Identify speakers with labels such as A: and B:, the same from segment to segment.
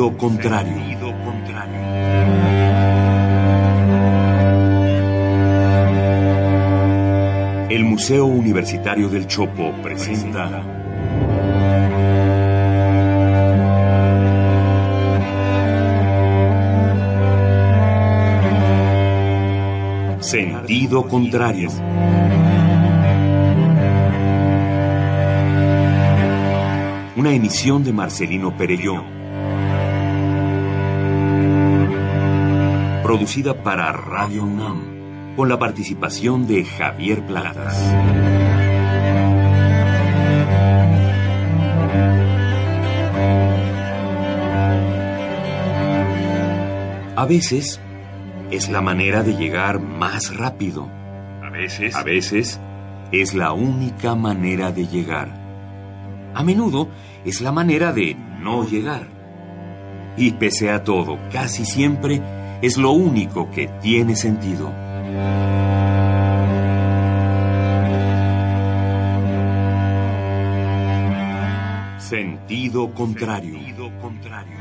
A: Sentido contrario. El Museo Universitario del Chopo presenta Sentido contrario. Una emisión de Marcelino Perelló. Producida para Radio UNAM, con la participación de Javier Platas. A veces es la manera de llegar más rápido.
B: A veces.
A: A veces es la única manera de llegar. A menudo es la manera de no llegar. Y pese a todo, casi siempre es lo único que tiene sentido. Sentido contrario. Sentido contrario.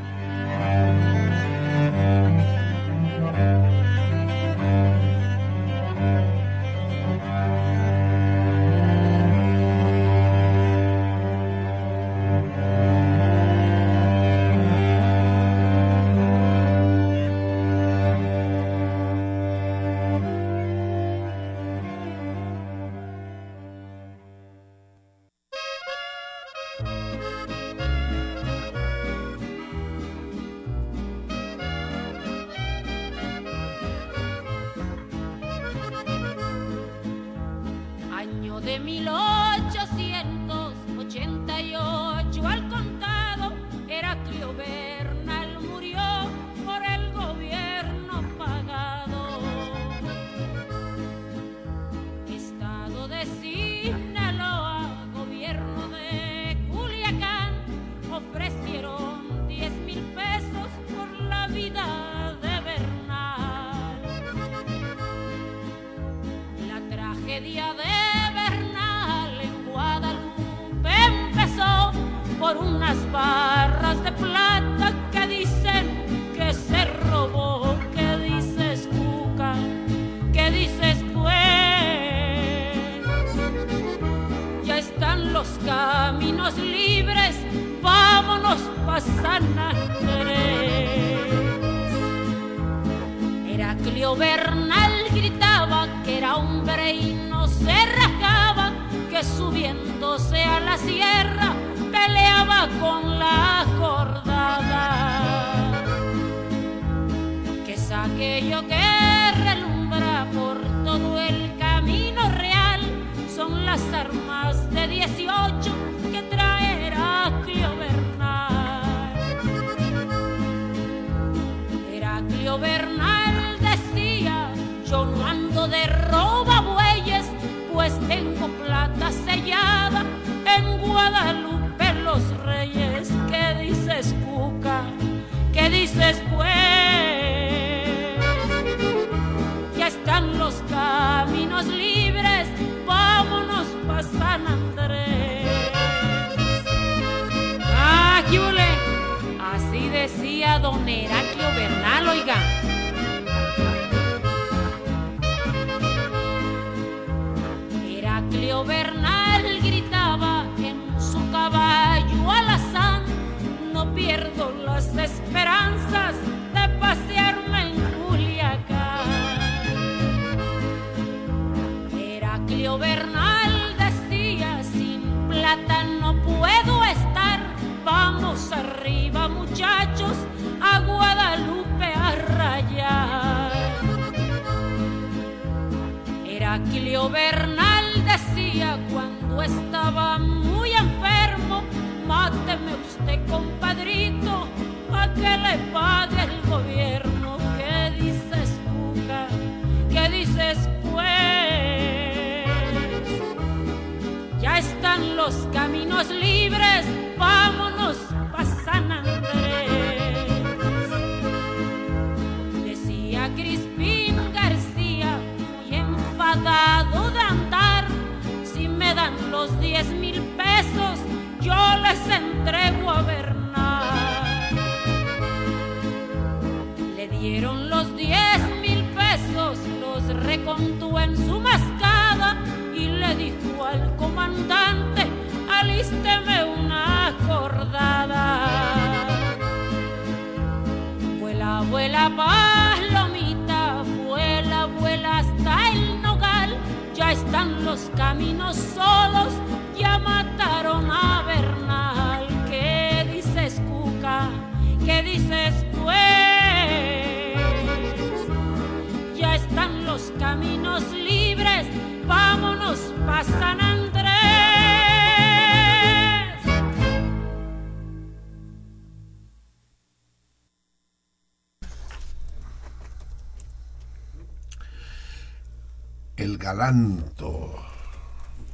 B: El
C: galanto,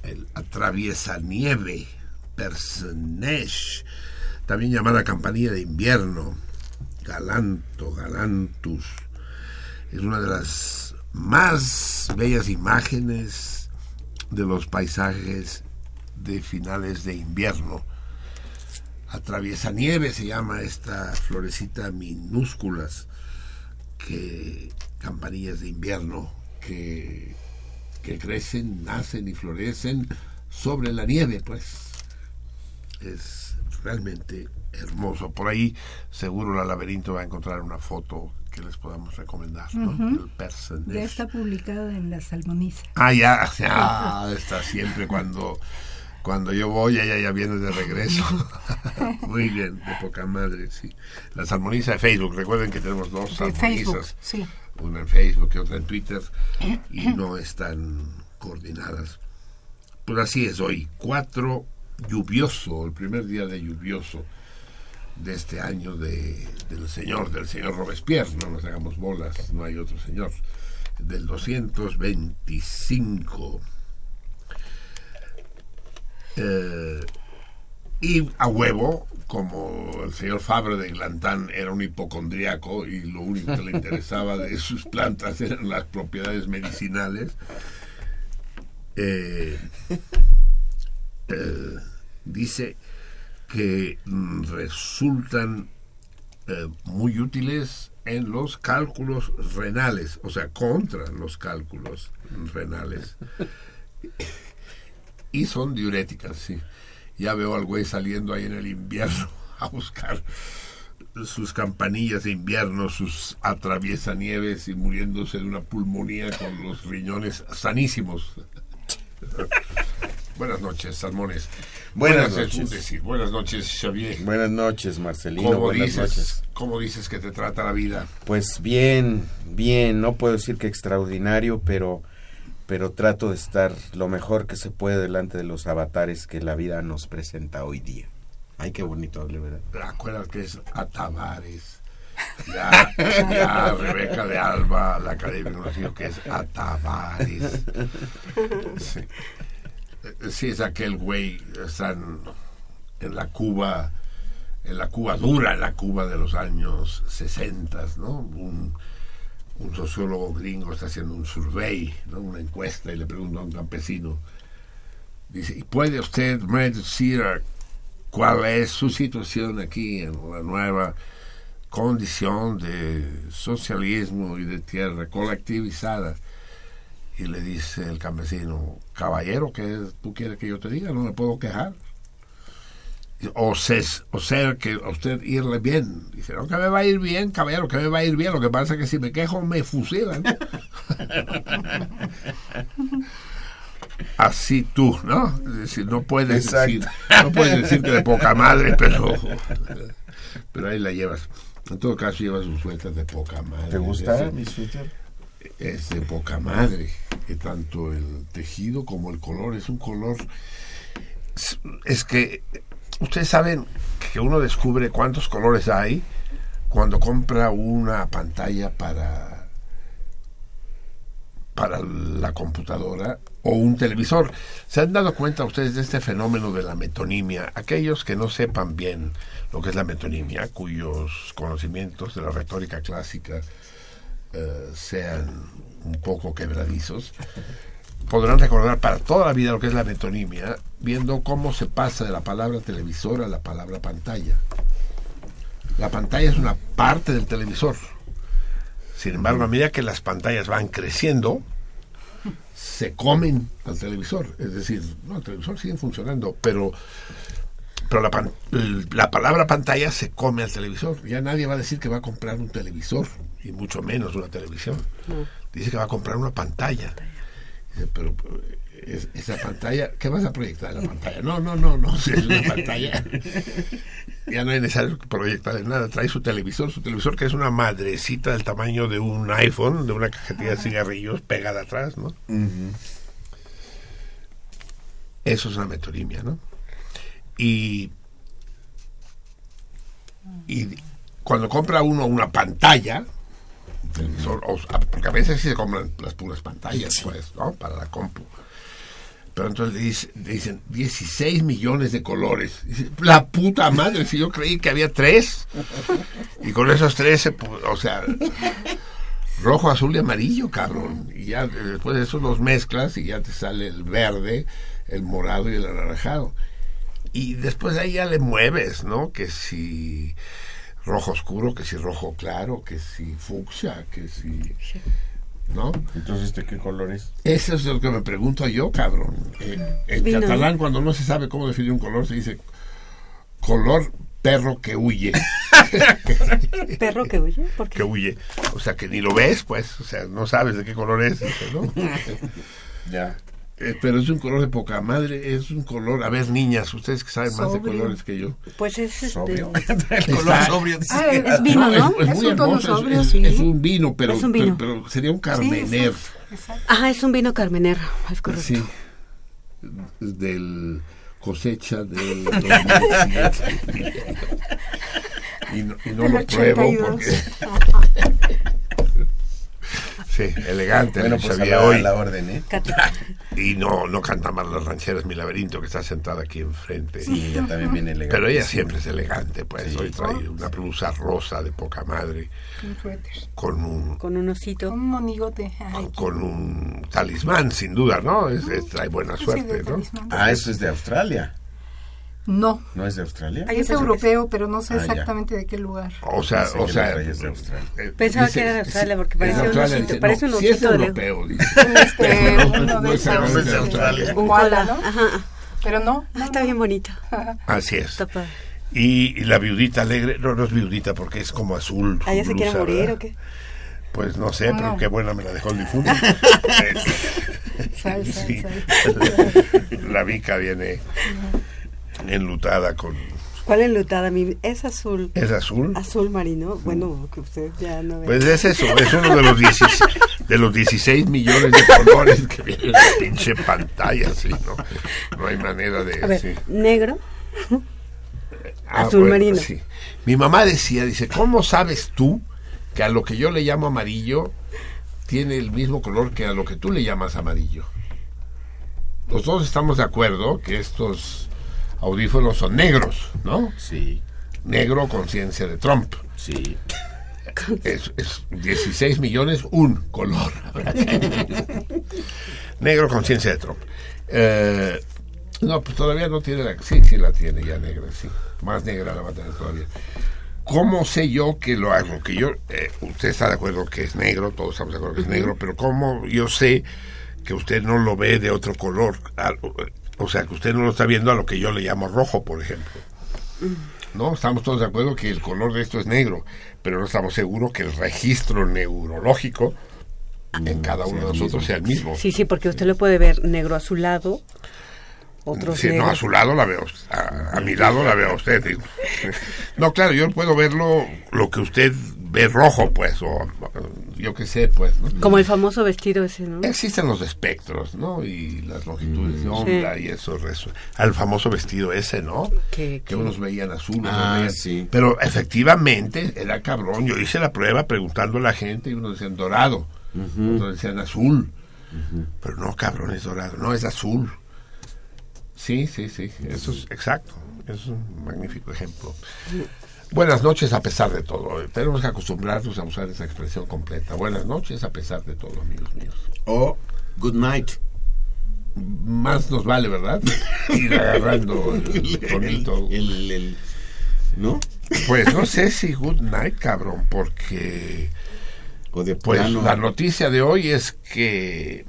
C: el atraviesa nieve, Persenesh, también llamada campanilla de invierno, galanto, galantus, es una de las más bellas imágenes de los paisajes de finales de invierno. Atraviesa nieve se llama esta florecita minúsculas que campanillas de invierno que, que crecen, nacen y florecen sobre la nieve, pues es realmente hermoso. Por ahí seguro la laberinto va a encontrar una foto que les podamos recomendar. El
D: Ya está publicado en la Salmoniza.
C: Ah, ya, ya, está siempre cuando, cuando yo voy, ella ya viene de regreso. Muy bien, de poca madre, sí. La salmoniza de Facebook, recuerden que tenemos dos salmonizas.
D: Facebook, sí.
C: Una en Facebook y otra en Twitter, y no están coordinadas. Pues así es hoy, 4 lluvioso, el primer día de lluvioso de este año de, del señor, del señor Robespierre, no nos hagamos bolas, no hay otro señor, del 225. Eh, y a huevo, como el señor Fabre de Glantán era un hipocondriaco y lo único que le interesaba de sus plantas eran las propiedades medicinales, eh, eh, dice que mm, resultan eh, muy útiles en los cálculos renales, o sea, contra los cálculos renales. Y son diuréticas, sí. Ya veo al güey saliendo ahí en el invierno a buscar sus campanillas de invierno, sus atraviesanieves y muriéndose de una pulmonía con los riñones sanísimos. Buenas noches, salmones.
E: Buenas
C: es
E: noches.
C: decir. Buenas noches, Xavier.
E: Buenas noches, Marcelino.
C: ¿Cómo
E: Buenas
C: dices,
E: noches.
C: ¿Cómo dices que te trata la vida?
E: Pues bien, bien, no puedo decir que extraordinario, pero pero trato de estar lo mejor que se puede delante de los avatares que la vida nos presenta hoy día. Ay, qué bonito hable, ¿verdad?
C: Acuérdate que es Atavares. Ya, ya Rebeca de Alba, la academia dijo que es Atavares. Sí. Sí, es aquel güey, están en la Cuba, en la Cuba dura, en la Cuba de los años 60, ¿no? Un sociólogo gringo está haciendo un survey, ¿no? una encuesta, y le pregunta a un campesino, dice, ¿y puede usted decir cuál es su situación aquí en la nueva condición de socialismo y de tierra colectivizada? Y le dice el campesino, caballero, ¿qué tú quieres que yo te diga? No me puedo quejar. O, ses- o ser que a usted irle bien. Dice, no, que me va a ir bien, caballero, que me va a ir bien. Lo que pasa es que si me quejo me fusilan. Así tú, ¿no? Es decir, no puedes decir, no puedes decir que de poca madre, pero, pero ahí la llevas. En todo caso, llevas un suéter de poca madre.
E: ¿Te gusta mi suéter?
C: es de poca madre, que tanto el tejido como el color es un color. Es que ustedes saben que uno descubre cuántos colores hay cuando compra una pantalla para para la computadora o un televisor. ¿Se han dado cuenta ustedes de este fenómeno de la metonimia? Aquellos que no sepan bien lo que es la metonimia, cuyos conocimientos de la retórica clásica eh, sean un poco quebradizos, podrán recordar para toda la vida lo que es la metonimia, viendo cómo se pasa de la palabra televisor a la palabra pantalla. La pantalla es una parte del televisor. Sin embargo, a medida que las pantallas van creciendo, se comen al televisor. Es decir, no, el televisor sigue funcionando, pero, pero la, pan- la palabra pantalla se come al televisor. Ya nadie va a decir que va a comprar un televisor, y mucho menos una televisión. Dice que va a comprar una pantalla. Dice, pero es- esa pantalla, ¿qué vas a proyectar en la pantalla? No, no, no, no, si es una pantalla. Ya no es necesario proyectar nada. Trae su televisor, su televisor que es una madrecita del tamaño de un iPhone, de una cajetilla de cigarrillos pegada atrás, ¿no? Eso es una metorimia, ¿no? Y, y cuando compra uno una pantalla, televisor, o sea, porque a veces sí se compran las puras pantallas, pues, ¿no? Para la compu. Pero entonces le dice- le dicen 16 millones de colores. Dice, la puta madre, si yo creí que había tres. Y con esos tres, o sea, rojo, azul y amarillo, cabrón. Y ya después de eso los mezclas y ya te sale el verde, el morado y el anaranjado. Y después de ahí ya le mueves, ¿no? Que si rojo oscuro, que si rojo claro, que si fucsia, que si... ¿No?
E: Entonces, ¿de qué colores?
C: Eso es lo que me pregunto yo, cabrón. Eh, en
F: Vino,
C: catalán, cuando no se sabe cómo definir un color, se dice color perro que huye.
F: ¿Perro que huye? ¿Por qué?
C: que huye. O sea, que ni lo ves, pues. O sea, no sabes de qué color es. ¿no?
E: Ya.
C: Eh, pero es un color de poca madre. Es un color. A ver, niñas, ustedes que saben más de
D: Sobrio.
C: colores que yo.
F: Pues es este,
E: Sobrio. El color sobrio.
D: Ah, es vino, ¿no?
C: Es,
D: Es
C: muy
D: un
C: hermoso. es-
D: sobrio,
C: es,
D: sí.
C: es un vino, pero,
F: Es un vino.
C: pero, pero sería un
D: Sí,
C: carmener.
D: exacto.
F: Ajá, es un vino carmenero, es correcto.
C: Sí. Del cosecha del 2017. y no, y no lo pruebo
D: 82.
C: porque sí elegante
E: Bueno, pues a
C: Xavier
E: la,
C: hoy
E: la orden, ¿eh?
C: Y no no canta mal las rancheras mi laberinto que está sentada aquí enfrente
E: Sí, ella también viene elegante.
C: pero ella siempre es elegante pues
E: Sí.
C: hoy trae una blusa rosa de poca madre con un
F: Con un osito.
D: Un monigote.
C: Con un talismán sin duda no es, es- trae buena suerte no.
E: Ah, eso es de Australia.
D: No,
E: ¿No es de Australia?
F: Ay,
D: es europeo, pero no sé
E: Ah, ya.
D: exactamente de qué lugar.
C: O sea, o sea,
E: traías de Australia.
C: eh,
F: Pensaba
C: dice-
F: que era de Australia, porque
C: es
F: parecía un
C: Australia,
F: osito,
C: dice,
F: parece
C: no,
F: un
C: sí es
F: osito de
C: europeo, dice.
D: Este,
C: No,
D: uno
C: no
D: de
C: es no es de
D: este,
C: Australia.
F: Un
D: koala. ¿no?
F: Ajá.
D: Pero no,
F: Ah,
D: no,
F: está
D: no.
F: bien bonito.
C: Así es.
F: Padre.
C: Y, y la viudita alegre, no, no es viudita porque es como azul.
F: ¿Ah, ya se quiere morir
C: ¿verdad?
F: o qué?
C: Pues no sé, pero
D: No.
C: qué buena me la dejó el difunto.
D: Sal, sal,
C: Sí.
D: sal.
C: La Vica viene enlutada con...
F: ¿Cuál enlutada? Mi... Es azul.
C: ¿Es azul?
F: Azul marino. Bueno, que usted ya no ve.
C: Pues es eso, es uno de los 16, de los 16 millones de colores que viene en la pinche pantalla, sí, ¿no? No hay manera de...
F: A ver,
C: sí.
F: negro.
C: Ah,
F: Azul marino.
C: sí. Mi mamá decía, dice, ¿cómo sabes tú que a lo que yo le llamo amarillo tiene el mismo color que a lo que tú le llamas amarillo? Los dos estamos de acuerdo que estos audífonos son negros, ¿no?
E: Sí,
C: Negro conciencia de Trump.
E: sí.
C: Es, es 16 millones, un color. Negro conciencia de Trump. Eh, no, pues todavía no tiene la... Sí, sí la tiene ya negra, sí. Más negra la va a tener todavía. ¿Cómo sé yo que lo hago? Que yo, eh, usted está de acuerdo que es negro, todos estamos de acuerdo que es negro, pero ¿cómo yo sé que usted no lo ve de otro color? O sea, que usted no lo está viendo a lo que yo le llamo rojo, por ejemplo. No, estamos todos de acuerdo que el color de esto es negro, pero no estamos seguros que el registro neurológico en cada uno de nosotros sea el mismo.
F: Sí, sí, porque usted lo puede ver negro a su lado. Otros
C: Sí, no, a su lado la veo, a, a mi lado la veo a usted. digo. No, claro, yo puedo verlo lo que usted ve rojo, pues, o yo qué sé, pues. ¿no?
F: Como el famoso vestido ese, ¿no?
C: Existen los espectros, ¿no? Y las longitudes de onda y eso, al famoso vestido ese, ¿no?
F: Que-
C: que unos veían azul, otros
E: Ah,
C: veían-
E: sí.
C: Pero efectivamente era cabrón. Yo hice la prueba preguntando a la gente y unos decían dorado, otros decían azul. Pero no, cabrón, es dorado, no, es azul. Sí, sí, sí, eso es exacto. Es un magnífico ejemplo. Buenas noches a pesar de todo. Tenemos que acostumbrarnos a usar esa expresión completa. Buenas noches a pesar de todo, amigos míos.
E: O Good Night.
C: Más nos vale, ¿verdad? Ir agarrando el tonito.
E: El- el- ¿No?
C: Pues no sé si good night, cabrón, porque...
E: O de
C: Pues
E: plano-
C: la noticia de hoy es que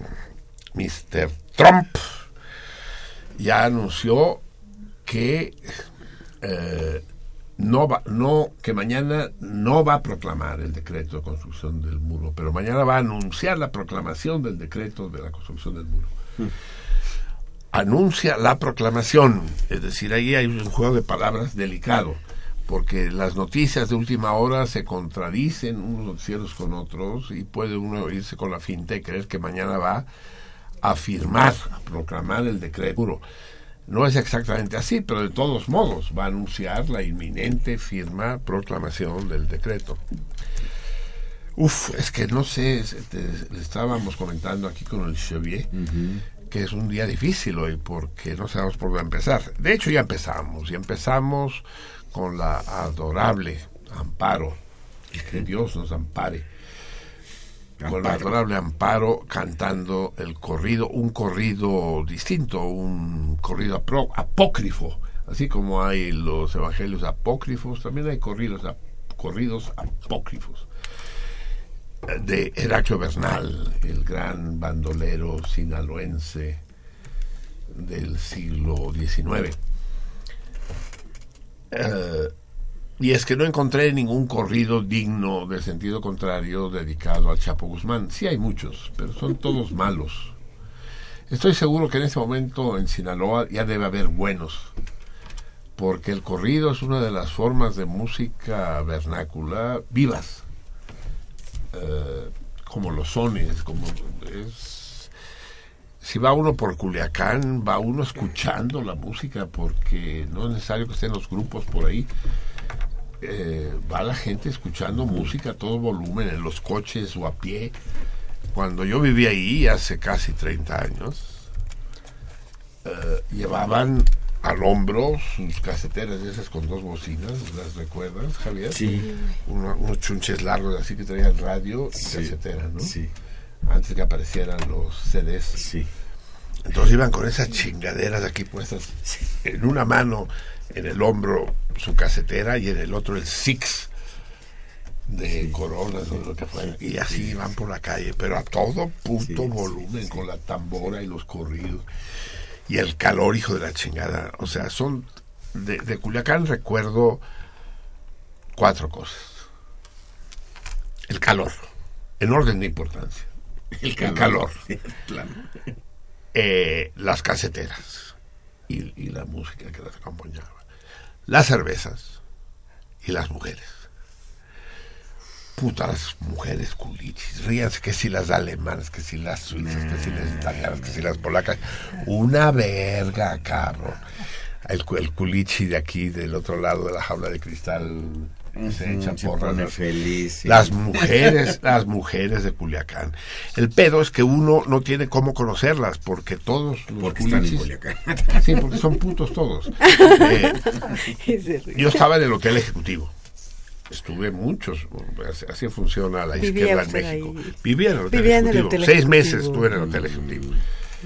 C: Mr. Trump ya anunció que eh, no va, no que mañana no va a proclamar el decreto de construcción del muro, pero mañana va a anunciar la proclamación del decreto de la construcción del muro. Anuncia la proclamación, es decir, ahí hay un juego de palabras delicado, porque las noticias de última hora se contradicen unos noticieros con otros y puede uno irse con la finta y creer que mañana va a firmar, a proclamar el decreto. No es exactamente así, pero de todos modos va a anunciar la inminente firma, proclamación del decreto. Uf, es que no sé, le estábamos comentando aquí con el Chevier que es un día difícil hoy porque no sabemos por dónde empezar. De hecho ya empezamos, y empezamos con la adorable Amparo, que Dios nos ampare
E: Amparo.
C: adorable Amparo cantando el corrido, un corrido distinto, un corrido apócrifo, así como hay los evangelios apócrifos, también hay corridos, corridos apócrifos de Heraclio Bernal, el gran bandolero sinaloense del siglo XIX. Y es que no encontré ningún corrido digno del sentido contrario dedicado al Chapo Guzmán. Sí hay muchos, pero son todos malos. Estoy seguro que en este momento en Sinaloa ya debe haber buenos, porque el corrido es una de las formas de música vernácula vivas, eh, como los sones, como es... Si va uno por Culiacán, va uno escuchando la música, porque no es necesario que estén los grupos por ahí eh, va la gente escuchando música a todo volumen en los coches o a pie. Cuando yo vivía ahí hace casi 30 años, eh, llevaban al hombro sus caseteras esas con dos bocinas, ¿las recuerdas, Javier?
E: Sí.
C: Uno- unos chunches largos así que traían radio y
E: Sí,
C: casetera, ¿no?
E: Sí,
C: Antes que aparecieran los CDs.
E: sí.
C: Entonces iban con esas chingaderas aquí puestas en una mano, en el hombro su casetera y en el otro el Six de coronas o lo que fuera. Y así iban por la calle, pero a todo puto
E: Sí, sí,
C: volumen, con la tambora y los corridos. Y el calor, hijo de la chingada. O sea, son. De, de Culiacán recuerdo cuatro cosas: el calor, en orden de importancia. El calor eh, las caseteras y, y la música que las acompañaba, las cervezas y las mujeres. Putas mujeres culichis, ríanse que si las alemanas, que si las suizas, que si las italianas, que si las polacas. Una verga, cabrón. El, el culichi de aquí, del otro lado de la jaula de cristal, se echa ¿no?
E: feliz. sí.
C: Las mujeres, las mujeres de Culiacán. El pedo es que uno no tiene cómo conocerlas, porque todos los
E: Porque están en
C: culichis-
E: Culiacán.
C: Sí, porque son putos todos. Eh, yo estaba en el Hotel Ejecutivo. Estuve muchos, así- funciona la
F: Vivía
C: izquierda en México.
F: ahí.
C: Vivía en el Hotel
F: Vivía en el
C: Ejecutivo.
F: Hotel
C: Seis
F: Ejecutivo.
C: meses estuve en el Hotel Ejecutivo.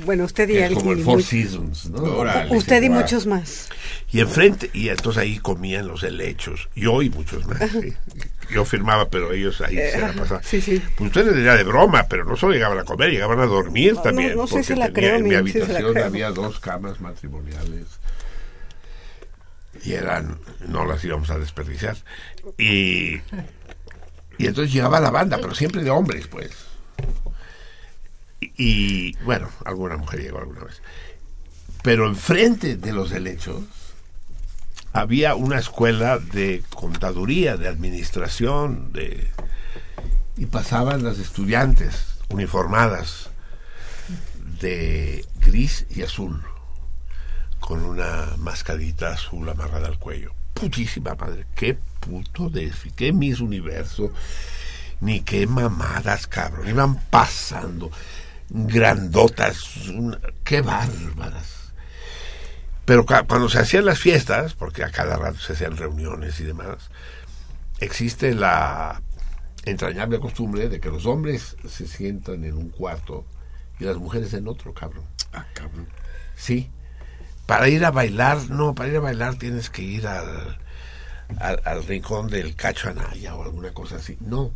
F: Bueno, usted y
C: es como
F: alguien.
C: el Four Seasons, ¿no?
F: Usted y muchos más.
C: Y enfrente, y entonces ahí comían los helechos. Yo y muchos más. sí. Yo firmaba, pero ellos ahí se la pasaban.
F: sí, sí.
C: Pues ustedes dirían de broma, pero no solo llegaban a comer, llegaban a dormir
F: No,
C: también.
F: no sé
C: porque
F: si la
C: tenía-
F: creo,
C: en mi habitación había dos camas matrimoniales. Y eran, no las íbamos a desperdiciar. Y, y entonces llegaba la banda, pero siempre de hombres, pues. Y, bueno, alguna mujer llegó alguna vez. Pero enfrente de los helechos había una escuela de contaduría, de administración, de y pasaban las estudiantes uniformadas de gris y azul con una mascarita azul amarrada al cuello. Putísima madre, qué puto desfile, qué Miss Universo, ni qué mamadas, cabrón. Iban pasando grandotas, qué bárbaras. Pero cuando se hacían las fiestas, porque a cada rato se hacían reuniones y demás, existe la entrañable costumbre de que los hombres se sientan en un cuarto y las mujeres en otro, cabrón.
E: Ah, cabrón.
C: Sí. Para ir a bailar, no, para ir a bailar tienes que ir al, al, al rincón del Cacho Anaya o alguna cosa así. No.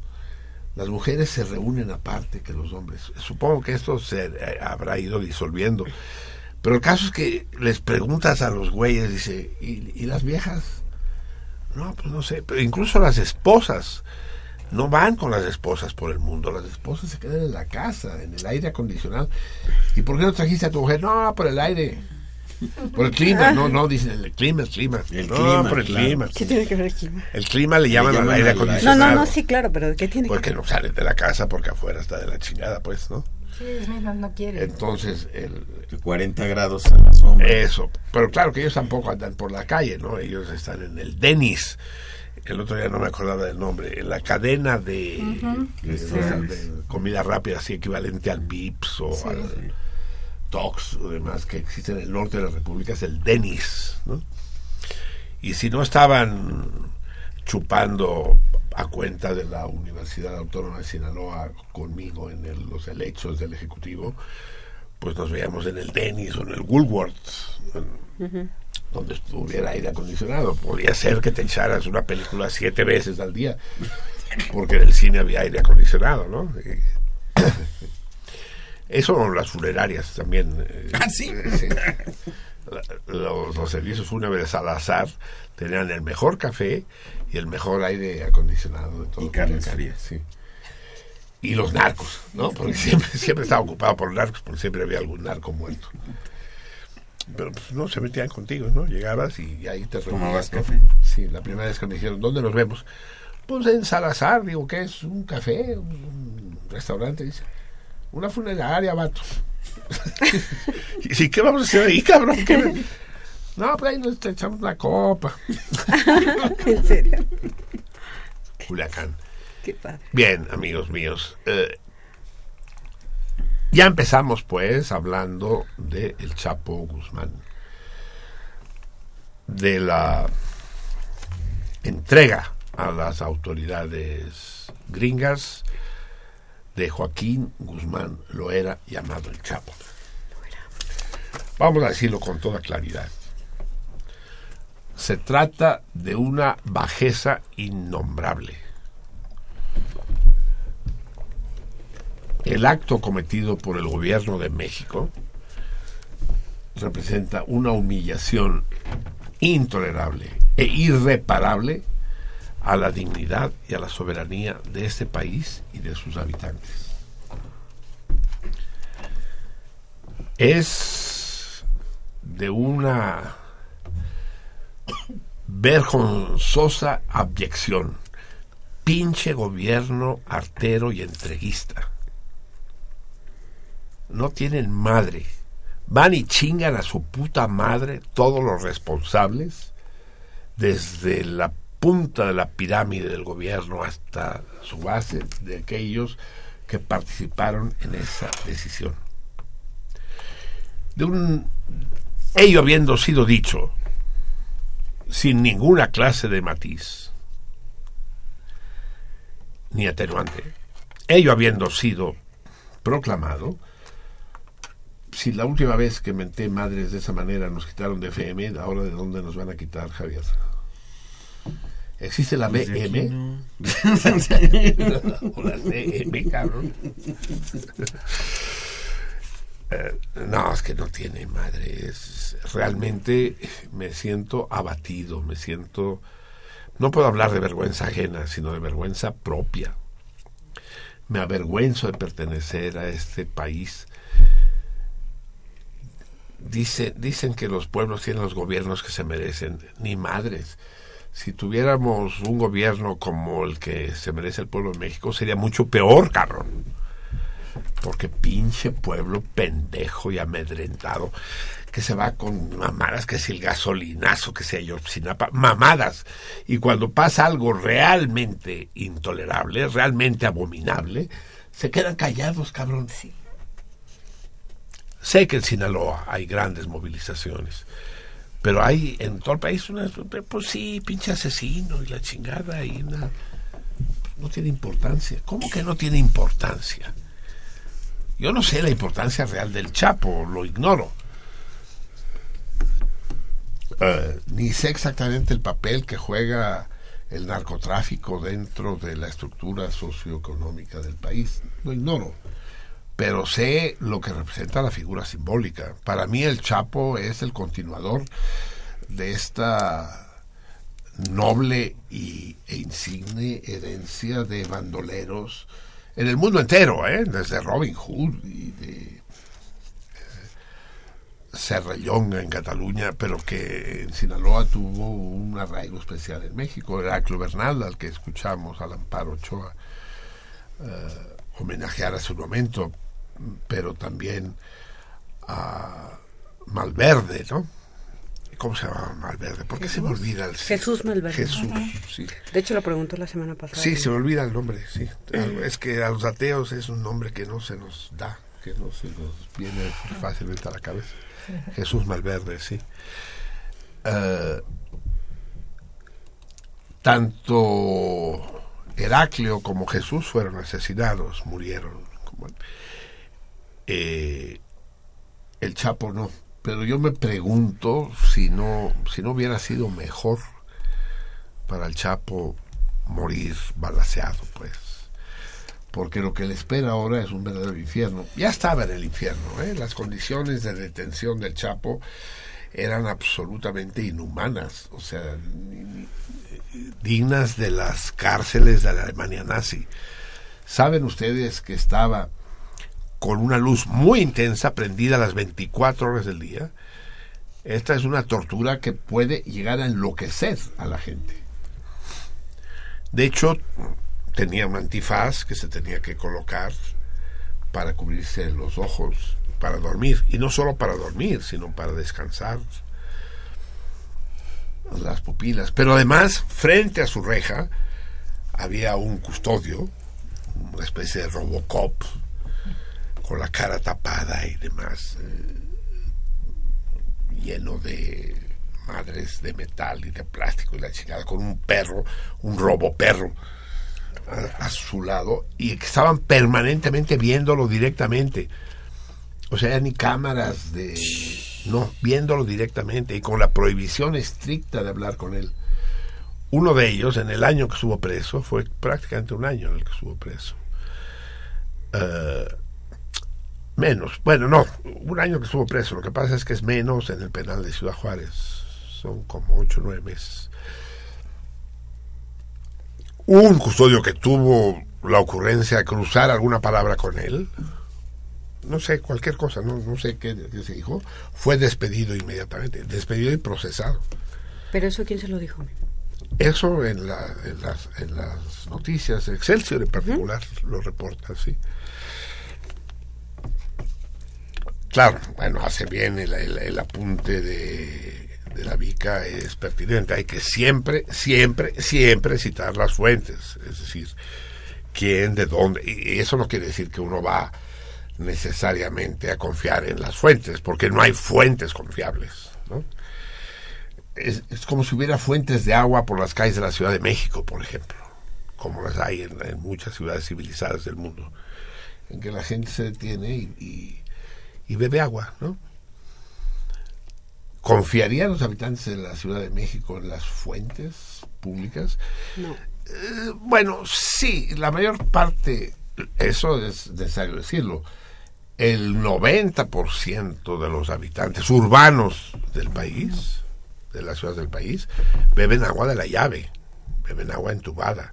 C: Las mujeres se reúnen aparte que los hombres. Supongo que esto se eh, habrá ido disolviendo. Pero el caso es que les preguntas a los güeyes, dice, ¿y, y las viejas? No, pues no sé, pero incluso las esposas no van con las esposas por el mundo, las esposas se quedan en la casa, en el aire acondicionado. ¿Y por qué no trajiste a tu mujer? No, por el aire. Por el clima, no, no, dicen el clima, el clima.
E: El
C: no,
E: clima,
C: por el
E: claro.
C: clima.
F: ¿Qué tiene que ver el clima?
C: El clima le llaman,
E: llaman
C: al aire
E: aire.
F: No,
C: acondicionado.
F: no, no, sí, claro, pero ¿qué tiene que
C: Porque no salen de la casa porque afuera está de la chingada, pues, ¿no?
D: Sí, es misma, no quiere.
C: Entonces, el,
E: 40 grados a la sombra.
C: eso. Pero claro que ellos tampoco andan por la calle, ¿no? Ellos están en el Denis. El otro día no me acordaba del nombre. En la cadena de, de-
E: Restaurantes.
C: de comida rápida, así equivalente al Vips o al O demás que existe en el norte de la República, es el Denis, ¿no? Y si no estaban chupando a cuenta de la Universidad Autónoma de Sinaloa conmigo en el- los helechos del Ejecutivo, pues nos veíamos en el Denis o en el Woolworth, en- donde estuviera aire acondicionado. Podía ser que te echaras una película siete veces al día, porque en el cine había aire acondicionado, ¿no? Y- Eso las funerarias también. eh,
E: Ah, sí.
C: sí. La- Los, los servicios fúnebres Salazar tenían el mejor café y el mejor aire acondicionado de todo.
E: Y carnes frías.
C: Sí. Y los narcos, ¿no? Porque siempre, siempre estaba ocupado por narcos, porque siempre había algún narco muerto. Pero pues, no se metían contigo, ¿no? Llegabas y ahí te
E: Tomabas
C: reunías,
E: café.
C: Sí, la primera vez que me dijeron, ¿dónde nos vemos? Pues en Salazar, digo, ¿qué es? ¿Un café? ¿Un restaurante? Dice, una funeraria, vato. y sí, ¿qué vamos a hacer ahí, cabrón? ¿Qué me- No, pues ahí nos echamos una copa.
F: ¿En serio?
C: Culiacán.
F: Qué padre.
C: Bien, amigos míos. eh, ya empezamos, pues, hablando de El Chapo Guzmán. De la entrega a las autoridades gringas de Joaquín Guzmán Loera, llamado El Chapo. Vamos a decirlo con toda claridad. Se trata de una bajeza innombrable. El acto cometido por el gobierno de México representa una humillación intolerable e irreparable a la dignidad y a la soberanía de este país y de sus habitantes. Es de una vergonzosa abyección. Pinche gobierno artero y entreguista. No tienen madre. Van y chingan a su puta madre todos los responsables, desde la punta de la pirámide del gobierno hasta su base, de aquellos que participaron en esa decisión. De un ello habiendo sido dicho, sin ninguna clase de matiz ni atenuante, ello habiendo sido proclamado, si la última vez que menté madres de esa manera nos quitaron de FM, ahora de dónde nos van a quitar, Javier? ¿Existe la BM?
E: no.
C: o la DM, cabrón. Eh, no, es que no tiene madre. Es, realmente me siento abatido, me siento... No puedo hablar de vergüenza ajena, sino de vergüenza propia. Me avergüenzo de pertenecer a este país. Dice, dicen que los pueblos tienen los gobiernos que se merecen. Ni madres. Si tuviéramos un gobierno como el que se merece el pueblo de México, sería mucho peor, cabrón. Porque pinche pueblo pendejo y amedrentado que se va con mamadas, que si el gasolinazo, que si Ayotzinapa, mamadas. Y cuando pasa algo realmente intolerable, realmente abominable, se quedan callados, cabrón. Sé que en Sinaloa hay grandes movilizaciones, pero hay en todo el país una, pues sí, pinche asesino y la chingada y una... No tiene importancia. ¿Cómo que no tiene importancia? Yo no sé la importancia real del Chapo, lo ignoro. Eh, ni sé exactamente el papel que juega el narcotráfico dentro de la estructura socioeconómica del país. Lo ignoro. Pero sé lo que representa la figura simbólica. Para mí el Chapo es el continuador de esta noble y, e insigne herencia de bandoleros en el mundo entero, ¿eh? desde Robin Hood y de Serrellón en Cataluña, pero que en Sinaloa tuvo un arraigo especial en México. Heraclio Bernal, al que escuchamos, al Amparo Ochoa, eh, homenajear a su momento, pero también a Malverde, ¿no? ¿Cómo se llama Malverde? ¿Por qué se me olvida el
F: Jesús Malverde.
C: Jesús, sí.
F: De hecho, lo preguntó la semana pasada.
C: Sí, se me olvida el nombre, sí. Es que a los ateos es un nombre que no se nos da, que no se nos viene fácilmente a la cabeza. Jesús Malverde, sí. Eh, tanto Heraclio como Jesús fueron asesinados, murieron. Como, eh, el Chapo no. Pero yo me pregunto si no, si no hubiera sido mejor para el Chapo morir balaseado, pues. Porque lo que le espera ahora es un verdadero infierno. Ya estaba en el infierno, ¿eh? Las condiciones de detención del Chapo eran absolutamente inhumanas, o sea, dignas de las cárceles de la Alemania nazi. Saben ustedes que estaba con una luz muy intensa prendida las 24 horas del día. Esta es una tortura que puede llegar a enloquecer a la gente. De hecho, tenía un antifaz que se tenía que colocar para cubrirse los ojos, para dormir. Y no solo para dormir, sino para descansar las pupilas. Pero además, frente a su reja, había un custodio, una especie de Robocop, con la cara tapada y demás, eh, lleno de madres de metal y de plástico y la chingada, con un perro, un robo perro a, su lado y que estaban permanentemente viéndolo directamente. O sea, ni cámaras de... No, viéndolo directamente y con la prohibición estricta de hablar con él. Uno de ellos, en el año que estuvo preso, fue prácticamente un año en el que estuvo preso. Uh, menos, bueno, no, un año que estuvo preso. Lo que pasa es que es menos en el penal de Ciudad Juárez. Son como ocho o nueve meses. Un custodio que tuvo la ocurrencia de cruzar alguna palabra con él, no sé, cualquier cosa, no, no sé qué, qué, se dijo, fue despedido inmediatamente, despedido y procesado.
F: ¿Pero eso quién se lo dijo?
C: Eso en, la, en, las, en las, noticias, Excelsior en particular, lo reporta, sí. Claro, bueno, hace bien el, el, apunte de, de, la Vica, es pertinente. Hay que siempre, siempre, siempre citar las fuentes. Es decir, quién, de dónde. Y eso no quiere decir que uno va necesariamente a confiar en las fuentes, porque no hay fuentes confiables. es, como si hubiera fuentes de agua por las calles de la Ciudad de México, por ejemplo, como las hay en, en muchas ciudades civilizadas del mundo, en que la gente se detiene y, y, y bebe agua, ¿no? ¿Confiarían los habitantes de la Ciudad de México en las fuentes públicas?
F: No.
C: Eh, bueno, sí, la mayor parte, eso es necesario decirlo, el 90% de los habitantes urbanos del país, de las ciudades del país, beben agua de la llave, beben agua entubada.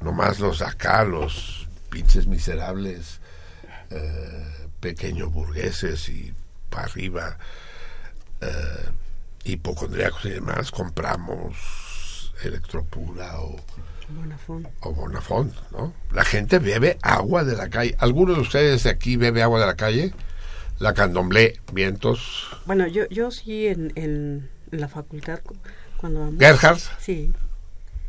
C: Nomás los acá, los pinches miserables, eh, pequeños burgueses y para arriba, eh, hipocondriacos y demás, compramos electropura o
F: Bonafont.
C: o Bonafont, ¿no? La gente bebe agua de la calle. ¿Alguno de ustedes de aquí bebe agua de la calle? La candomblé, vientos.
F: Bueno, yo, yo sí en, en, en la facultad cuando vamos.
C: Gerhard.
F: Sí.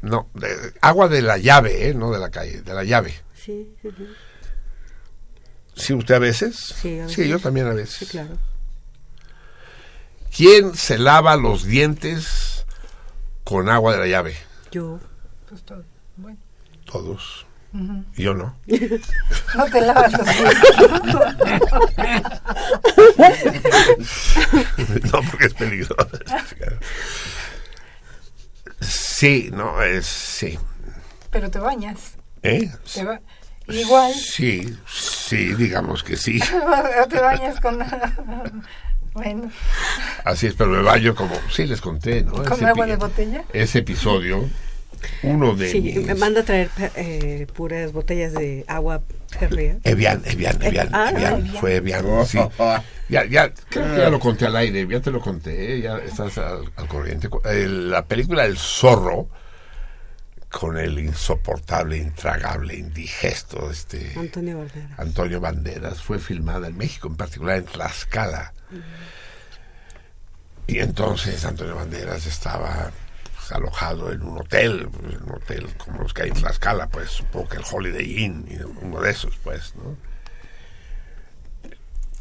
C: No, de, agua de la llave, ¿eh? No de la calle, de la llave.
F: Sí, sí, sí.
C: ¿Sí usted a veces?
F: Sí, a veces.
C: Sí, yo también a veces.
F: Sí, claro.
C: ¿Quién se lava los dientes con agua de la llave?
F: Yo.
D: Pues todo. Bueno.
C: Todos. Uh -huh. Yo no.
D: No te lavas los
C: no, porque es peligroso. Sí, no, es, sí.
D: Pero te bañas.
C: ¿Eh?
D: Te ba- Igual.
C: Sí, sí, digamos que sí.
D: o te bañas con. bueno,
C: Así es, pero me baño como, sí les conté, ¿no?
D: con
C: Ese
D: agua de botella.
C: Ese episodio, uno de
F: Sí,
C: mis...
F: me manda a traer eh, puras botellas de agua férrea.
C: Evian, Evian, Evian,
F: Ah,
C: Evian,
D: Evian.
C: fue Evian, sí. Ya, ya, creo que ya lo conté al aire, ya te lo conté, ya estás al, al corriente. Eh, la película El Zorro, con el insoportable, intragable, indigesto, este...
F: Antonio Banderas.
C: Antonio Banderas fue filmada en México, en particular en Tlaxcala. Y entonces Antonio Banderas estaba pues, alojado en un hotel, pues, un hotel como los que hay en Tlaxcala, pues supongo que el Holiday Inn, uno de esos, pues, ¿no?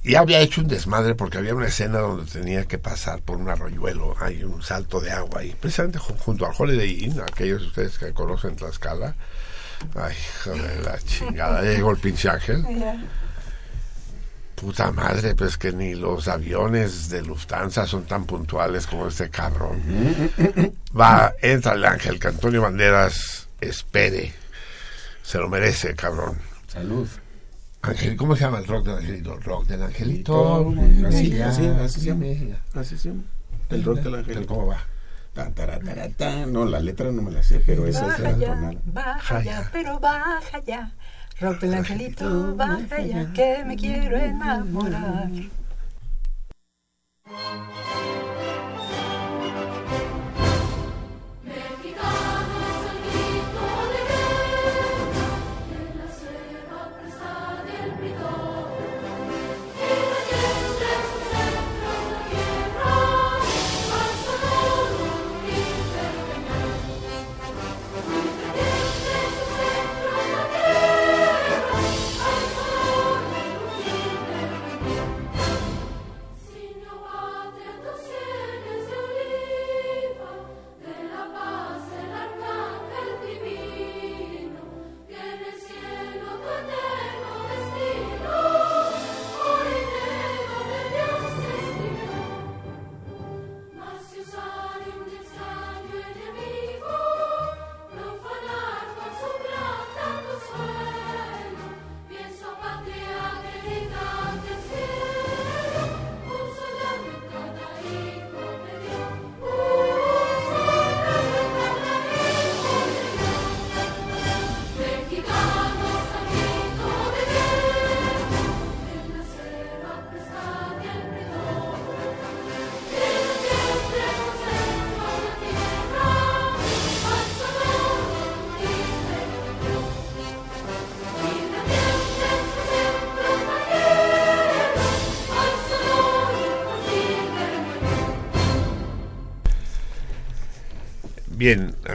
C: Y había hecho un desmadre porque había una escena donde tenía que pasar por un arroyuelo, hay un salto de agua, y precisamente ju- junto al Holiday Inn, aquellos de ustedes que conocen Tlaxcala, ay, joder, la chingada, ya llegó el pinche ángel.
D: Ya.
C: Puta madre, pues que ni los aviones de Lufthansa son tan puntuales como este cabrón. Va, entra el ángel, que Antonio Banderas espere. Se lo merece, cabrón.
E: Salud.
C: Ángel, ¿cómo se llama el rock del angelito? El rock del angelito.
E: Así, así, así se llama. Así se llama. El rock del ángel.
C: ¿Cómo va?
E: Tan. No, la letra no me la sé, pero esa es la
D: ya,
E: tonal.
D: baja ya, pero baja ya. Rock del angelito, baja ya, que me quiero enamorar.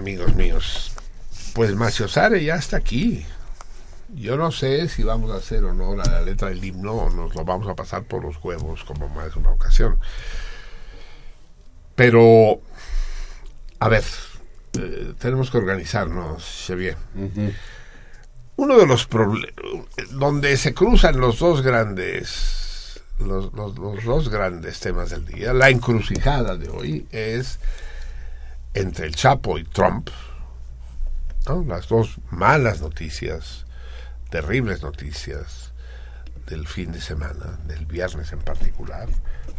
C: Amigos míos, pues Maciosare ya está aquí. Yo no sé si vamos a hacer honor a la letra del himno o nos lo vamos a pasar por los huevos como más de una ocasión. Pero, a ver, eh, tenemos que organizarnos, Xavier. Uno de los problemas, donde se cruzan los dos grandes, los, los- los dos grandes temas del día, la encrucijada de hoy es entre el Chapo y Trump, ¿no? las dos malas noticias, terribles noticias del fin de semana, del viernes en particular,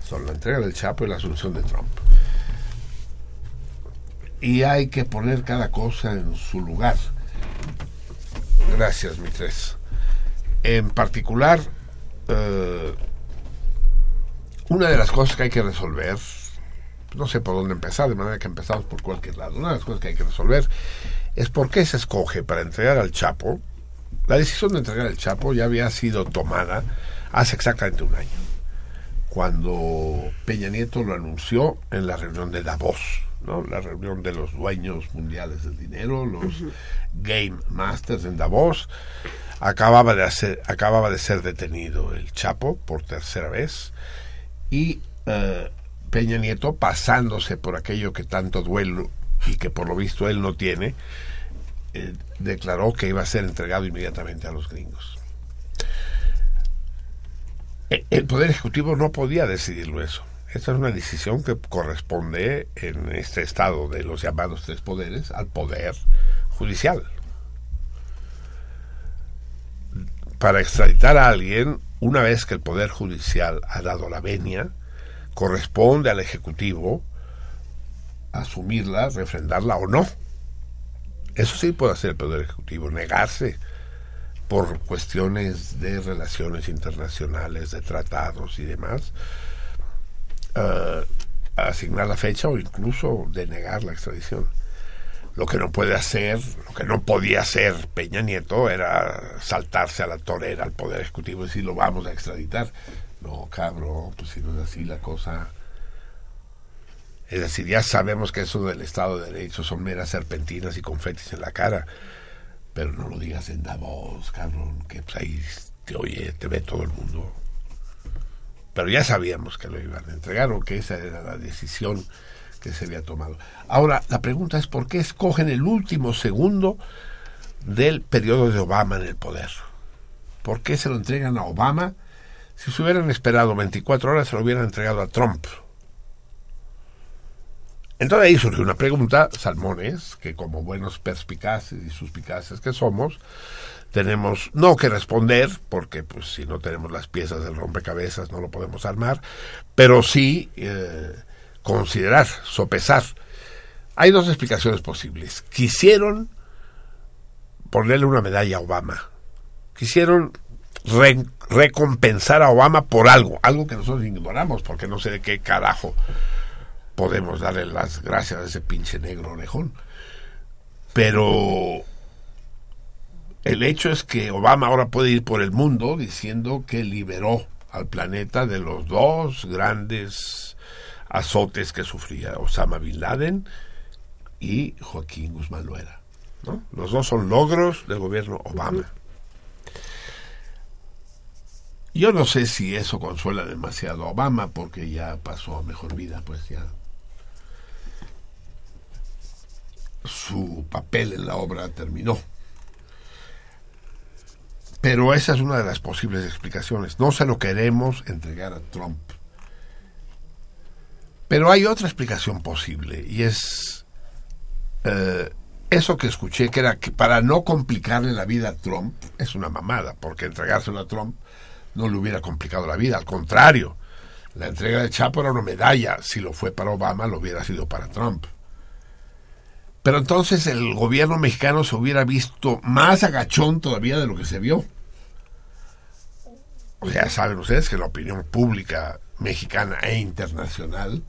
C: son la entrega del Chapo y la asunción de Trump. Y hay que poner cada cosa en su lugar. Gracias, mi tres. En particular, eh, una de las cosas que hay que resolver no sé por dónde empezar, de manera que empezamos por cualquier lado. Una de las cosas que hay que resolver es por qué se escoge para entregar al Chapo. La decisión de entregar al Chapo ya había sido tomada hace exactamente un año, cuando Peña Nieto lo anunció en la reunión de Davos, ¿no? la reunión de los dueños mundiales del dinero, los Game Masters en Davos. Acababa de, hacer, acababa de ser detenido el Chapo por tercera vez y eh, Peña Nieto pasándose por aquello que tanto duelo y que por lo visto él no tiene, eh, declaró que iba a ser entregado inmediatamente a los gringos. E- El Poder Ejecutivo no podía decidirlo eso. Esta es una decisión que corresponde en este estado de los llamados tres poderes al poder judicial. Para extraditar a alguien, una vez que el poder judicial ha dado la venia, corresponde al ejecutivo asumirla, refrendarla o no. Eso sí puede hacer el poder ejecutivo, negarse por cuestiones de relaciones internacionales, de tratados y demás, eh, asignar la fecha o incluso denegar la extradición. Lo que no puede hacer, lo que no podía hacer Peña Nieto era saltarse a la torera al Poder Ejecutivo y decir lo vamos a extraditar. No, cabrón, pues si no es así la cosa. Es decir, ya sabemos que eso del Estado de Derecho son meras serpentinas y confetis en la cara. Pero no lo digas en Davos, cabrón, que pues ahí te oye, te ve todo el mundo. Pero ya sabíamos que lo iban a entregar o que esa era la decisión que se había tomado. Ahora, la pregunta es por qué escogen el último segundo del periodo de Obama en el poder. ¿Por qué se lo entregan a Obama? Si se hubieran esperado 24 horas, se lo hubieran entregado a Trump. Entonces ahí surge una pregunta, Salmones, que como buenos perspicaces y suspicaces que somos, tenemos no que responder, porque pues si no tenemos las piezas del rompecabezas no lo podemos armar, pero sí eh, considerar, sopesar. Hay dos explicaciones posibles. Quisieron ponerle una medalla a Obama. Quisieron recompensar a Obama por algo, algo que nosotros ignoramos, porque no sé de qué carajo podemos darle las gracias a ese pinche negro orejón. Pero el hecho es que Obama ahora puede ir por el mundo diciendo que liberó al planeta de los dos grandes azotes que sufría Osama Bin Laden y Joaquín Guzmán Loera. ¿no? Los dos son logros del gobierno Obama. Yo no sé si eso consuela demasiado a Obama porque ya pasó a mejor vida, pues ya su papel en la obra terminó. Pero esa es una de las posibles explicaciones. No se lo queremos entregar a Trump. Pero hay otra explicación posible y es eh, eso que escuché, que era que para no complicarle la vida a Trump, es una mamada, porque entregárselo a Trump no le hubiera complicado la vida, al contrario, la entrega de Chapo era una medalla, si lo fue para Obama, lo hubiera sido para Trump. Pero entonces el gobierno mexicano se hubiera visto más agachón todavía de lo que se vio. O sea, saben ustedes que la opinión pública mexicana e internacional,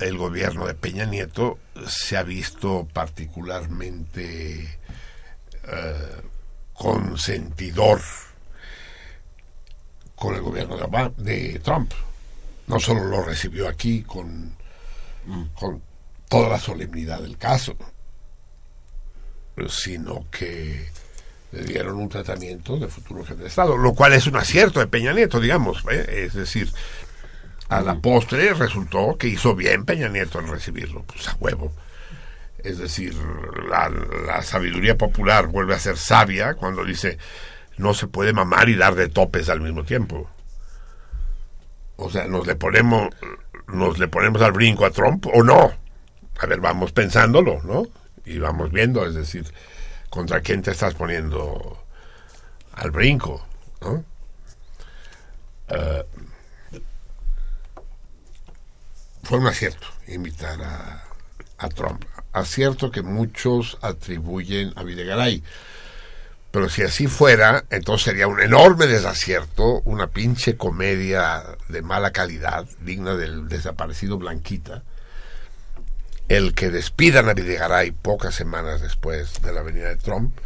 C: el gobierno de Peña Nieto se ha visto particularmente eh, consentidor con el gobierno de, de, Trump. No solo lo recibió aquí con, con toda la solemnidad del caso, sino que le dieron un tratamiento de futuro jefe de Estado, lo cual es un acierto de Peña Nieto, digamos. ¿eh? Es decir, a la postre resultó que hizo bien Peña Nieto en recibirlo, pues a huevo. Es decir, la, la sabiduría popular vuelve a ser sabia cuando dice no se puede mamar y dar de topes al mismo tiempo. O sea, nos le ponemos nos le ponemos al brinco a Trump o no. A ver, vamos pensándolo, ¿no? Y vamos viendo, es decir, contra quién te estás poniendo al brinco, ¿no? Eh, fue un acierto invitar a, a Trump. Acierto que muchos atribuyen a Videgaray. Pero si así fuera, entonces sería un enorme desacierto, una pinche comedia de mala calidad, digna del desaparecido Blanquita, el que despidan a Videgaray pocas semanas después de la venida de Trump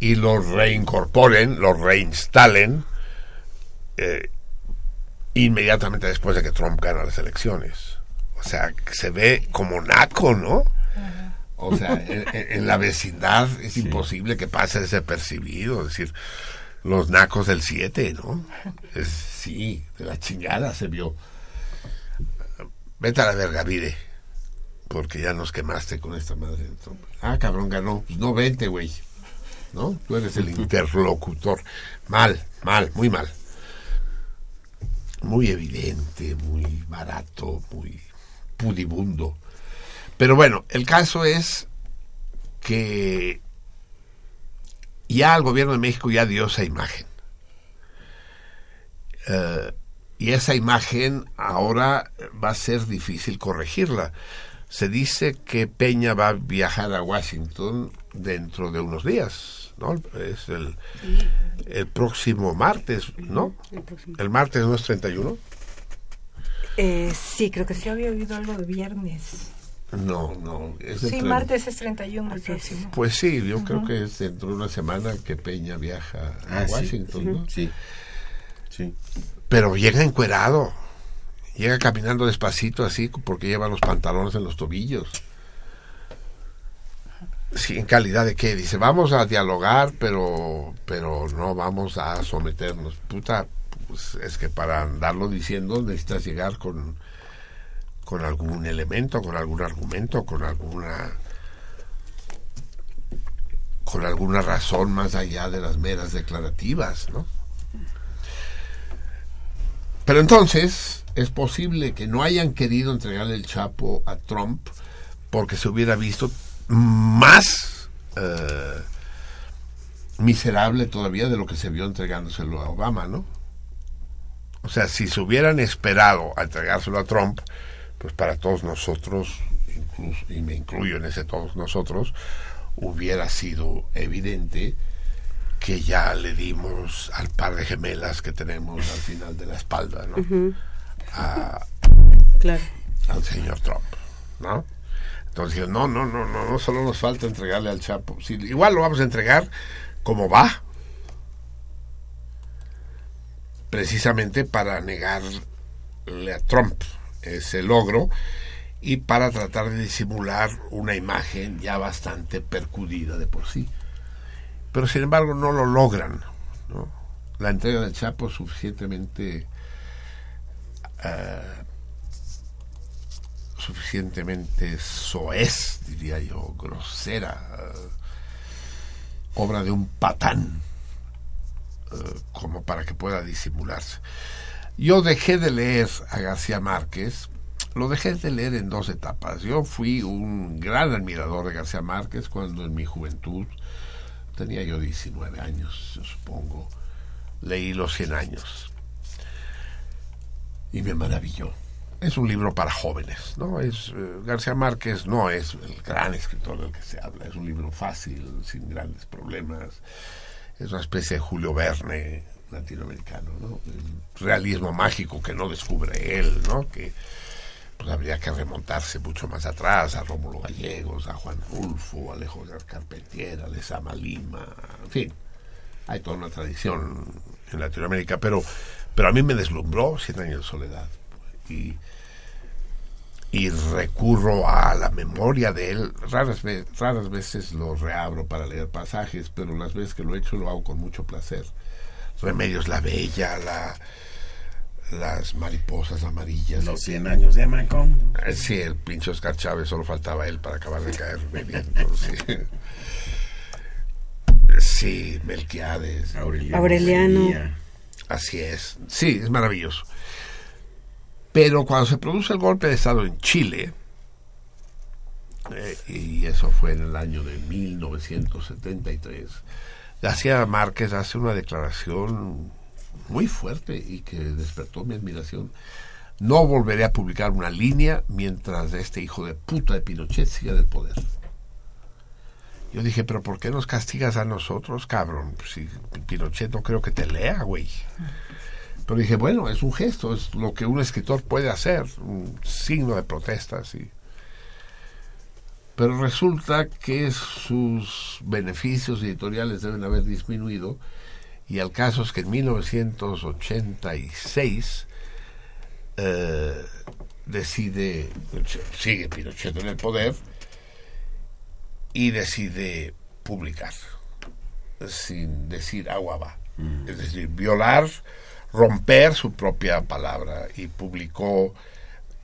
C: y lo reincorporen, lo reinstalen eh, inmediatamente después de que Trump gana las elecciones. O sea, se ve como naco, ¿no? O sea, en, la vecindad es imposible que pase desapercibido. Es decir, los nacos del 7, ¿no? sí, de la chingada se vio. Vete a la verga, mire porque ya nos quemaste con esta madre. Ah, cabrón, ganó. Pues no, vente, güey. ¿No? Tú eres el interlocutor. Mal, mal, muy mal. muy evidente, muy barato, muy pudibundo. Pero bueno, el caso es que ya el gobierno de México ya dio esa imagen. Eh, y esa imagen ahora va a ser difícil corregirla. Se dice que Peña va a viajar a Washington dentro de unos días, ¿no? Es el, el próximo martes, ¿no? El martes no es 31.
F: Eh, sí, creo que sí.
D: Había oído algo de viernes.
C: No, no. Es
D: Sí, martes es 31 el próximo.
C: Pues sí, yo creo que es dentro de una semana que Peña viaja a
E: Ah, sí.
C: Washington, ¿no?
E: Sí. Sí.
C: Pero llega encuerado. Llega caminando despacito así porque lleva los pantalones en los tobillos. Sí, en calidad de qué? Dice, vamos a dialogar, pero pero no vamos a someternos. Puta, pues es que para andarlo diciendo necesitas llegar con con algún elemento, con algún argumento, con alguna con alguna razón más allá de las meras declarativas, ¿no? Pero entonces es posible que no hayan querido entregarle el Chapo a Trump porque se hubiera visto más eh, miserable todavía de lo que se vio entregándoselo a Obama, ¿no? O sea, si se hubieran esperado a entregárselo a Trump, pues para todos nosotros, incluso, y me incluyo en ese todos nosotros, hubiera sido evidente que ya le dimos al par de gemelas que tenemos al final de la espalda, ¿no? A-
F: Claro.
C: al señor Trump, ¿no? Entonces no, no, no, no, no solo nos falta entregarle al Chapo, sí, igual lo vamos a entregar como va, precisamente para negarle a Trump ese logro y para tratar de disimular una imagen ya bastante percudida de por sí. Pero sin embargo no lo logran. La entrega del Chapo es suficientemente suficientemente soez, diría yo, grosera, eh, obra de un patán, eh, como para que pueda disimularse. Yo dejé de leer a García Márquez, lo dejé de leer en dos etapas. Yo fui un gran admirador de García Márquez cuando en mi juventud, tenía yo 19 años, yo supongo, leí Los 100 años y me maravilló. Es un libro para jóvenes, ¿no? Es eh, García Márquez no es el gran escritor del que se habla, es un libro fácil, sin grandes problemas. Es una especie de Julio Verne latinoamericano, ¿no? El realismo mágico que no descubre él, ¿no? Que pues habría que remontarse mucho más atrás, a Rómulo Gallegos, a Juan Rulfo, a Alejo Carpentier, a Lezama Lima, en fin, hay toda una tradición en Latinoamérica, pero, pero a mí me deslumbró Cien años soledad. Y, y recurro a la memoria de él. Raras, raras veces lo reabro para leer pasajes, pero las veces que lo he hecho lo hago con mucho placer. Remedios la Bella, la, las mariposas amarillas.
E: Los 100 años de Macón.
C: Eh, Sí, el pinche Oscar Chávez, solo faltaba él para acabar de caer bebiendo. Sí, sí Melquiades.
E: Aureliano.
F: Aureliano.
E: Sevilla.
C: Así es. Sí, es maravilloso. Pero cuando se produce el golpe de Estado en Chile, eh, y eso fue en el año de 1973, García Márquez hace una declaración muy fuerte y que despertó mi admiración. No volveré a publicar una línea mientras este hijo de puta de Pinochet siga del poder. Yo dije, pero ¿por qué nos castigas a nosotros, cabrón? Si Pinochet no creo que te lea, güey. Pero dije, bueno, es un gesto, es lo que un escritor puede hacer, un signo de protesta, sí. Pero resulta que sus beneficios editoriales deben haber disminuido y el caso es que en 1986 eh, decide, sigue Pinochet en el poder y decide publicar sin decir agua va. Es decir, violar, romper su propia palabra y publicó,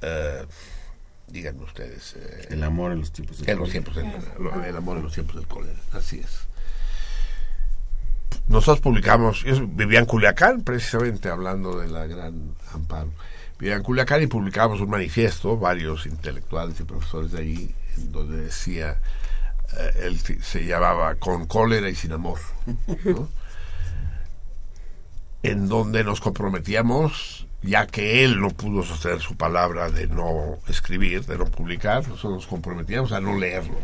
C: eh, díganme ustedes, eh,
E: El amor en los tiempos de
C: en los tiempos del, el amor en los tiempos del cólera, así es. nosotros publicamos, yo vivía en Culiacán, precisamente hablando de la gran Amparo. Vivía en Culiacán y publicamos un manifiesto, varios intelectuales y profesores de allí, en donde decía, eh, él se- se llamaba Con cólera y sin amor, ¿no? en donde nos comprometíamos, ya que él no pudo sostener su palabra de no escribir, de no publicar, nosotros nos comprometíamos a no leerlo,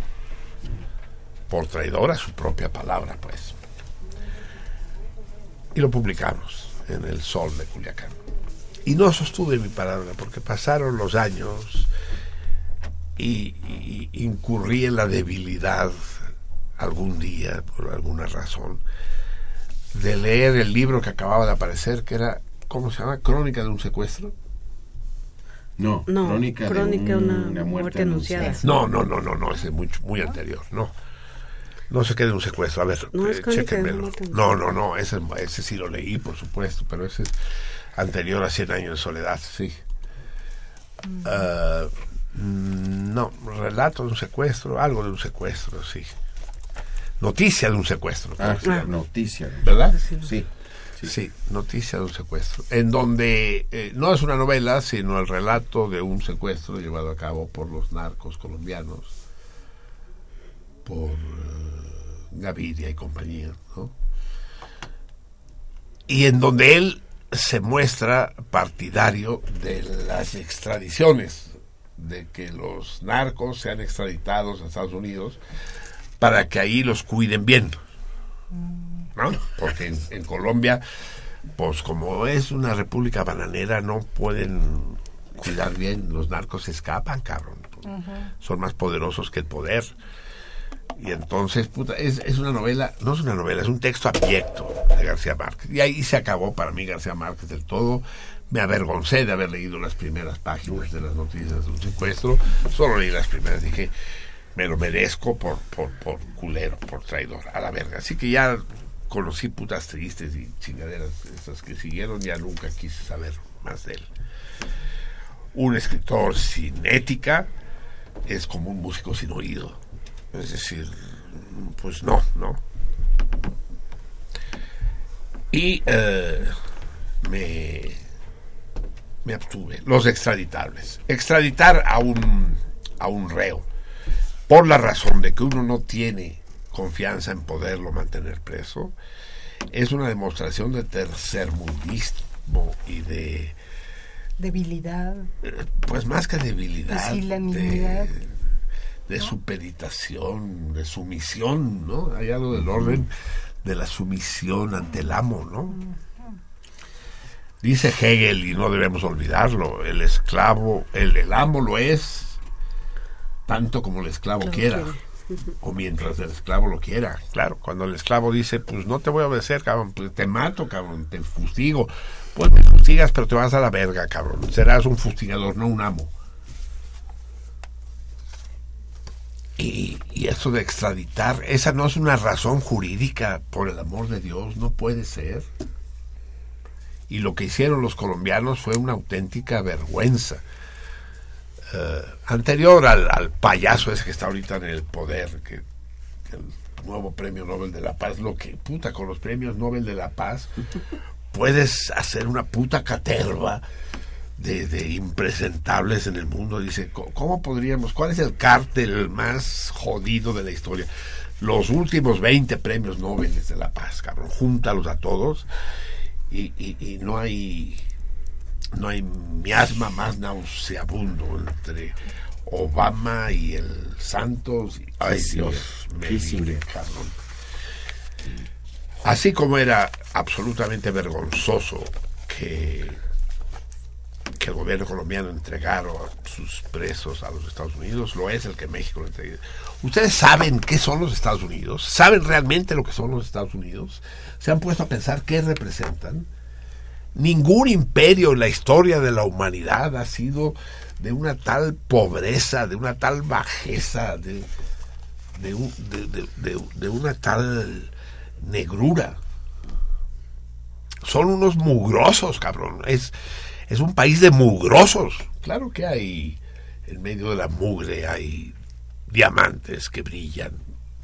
C: por traidor a su propia palabra, pues. Y lo publicamos en el Sol de Culiacán. Y no sostuve mi palabra, porque pasaron los años y, y incurrí en la debilidad algún día, por alguna razón, de leer el libro que acababa de aparecer, que era, ¿cómo se llama? Crónica de un secuestro.
E: No,
F: No,
E: crónica,
F: crónica
E: de
F: de
E: un-
F: una
E: una
F: muerte
E: muerte
F: anunciada.
E: anunciada.
C: No, no, no, no, no, ese es muy, muy anterior, no. No sé qué de un secuestro, a ver,
F: No,
C: eh,
F: muerte
C: No, no, no, ese, ese sí lo leí, por supuesto, pero ese es anterior a 100 años de soledad, sí. Ah, mm, no, relato de un secuestro, algo de un secuestro, sí. Noticia de un secuestro.
E: Ah,
C: llama.
E: noticia.
C: ¿Verdad?
E: Sí.
C: Sí, noticia de un secuestro, en donde eh, no es una novela, sino el relato de un secuestro llevado a cabo por los narcos colombianos, por eh, Gaviria y compañía, ¿no? Y en donde él se muestra partidario de las extradiciones, de que los narcos sean extraditados a Estados Unidos para que ahí los cuiden bien. ¿No? Porque en, en Colombia, pues como es una república bananera, no pueden cuidar bien, los narcos se escapan, cabrón. Son más poderosos que el poder. Y entonces, puta, es, es una novela, no es una novela, es un texto abyecto de García Márquez. Y ahí se acabó para mí García Márquez del todo. Me avergoncé de haber leído las primeras páginas de las noticias de un secuestro. Solo leí las primeras, dije, me lo merezco por, por, por culero, por traidor, a la verga. Así que ya conocí putas tristes y chingaderas esas que siguieron, ya nunca quise saber más de él. Un escritor sin ética es como un músico sin oído. Es decir, pues no, no. Y eh, me, me abstuve. Los extraditables. Extraditar a un, a un reo por la razón de que uno no tiene confianza en poderlo mantener preso, es una demostración de tercermundismo y de,
D: Debilidad.
C: eh, pues más que debilidad,
D: Pusilanimidad.
C: de, de supeditación, de sumisión, ¿no? Hay algo del orden de la sumisión ante el amo, ¿no? Dice Hegel, y no debemos olvidarlo, el esclavo, el, el amo lo es tanto como el esclavo
F: Claro,
C: quiera. O mientras el esclavo lo quiera. Claro, cuando el esclavo dice, pues no te voy a obedecer, cabrón, pues te mato, cabrón, te fustigo. Pues me fustigas, pero te vas a la verga, cabrón. Serás un fustigador, no un amo. Y, y eso de extraditar, esa no es una razón jurídica, por el amor de Dios, no puede ser. Y lo que hicieron los colombianos fue una auténtica vergüenza. Eh, anterior al, al payaso ese que está ahorita en el poder, que, que el nuevo premio Nobel de la Paz, lo que, puta, con los premios Nobel de la Paz, puedes hacer una puta caterva de, de impresentables en el mundo. Dice, "¿Cómo- ¿cómo podríamos? ¿Cuál es el cártel más jodido de la historia? Los últimos 20 premios Nobel de la Paz, cabrón. Júntalos a todos y, y- y no hay no hay miasma más nauseabundo entre Obama y el Santos. Ay, Dios, me libre. Así como era absolutamente vergonzoso que, que el gobierno colombiano entregara sus presos a los Estados Unidos, lo es el que México lo entregue. ¿Ustedes saben qué son los Estados Unidos? ¿Saben realmente lo que son los Estados Unidos? ¿Se han puesto a pensar qué representan? Ningún imperio en la historia de la humanidad ha sido de una tal pobreza, de una tal bajeza, de, de, de una tal negrura. Son unos mugrosos, cabrón. Es, es un país de mugrosos. Claro que hay, en medio de la mugre, hay diamantes que brillan.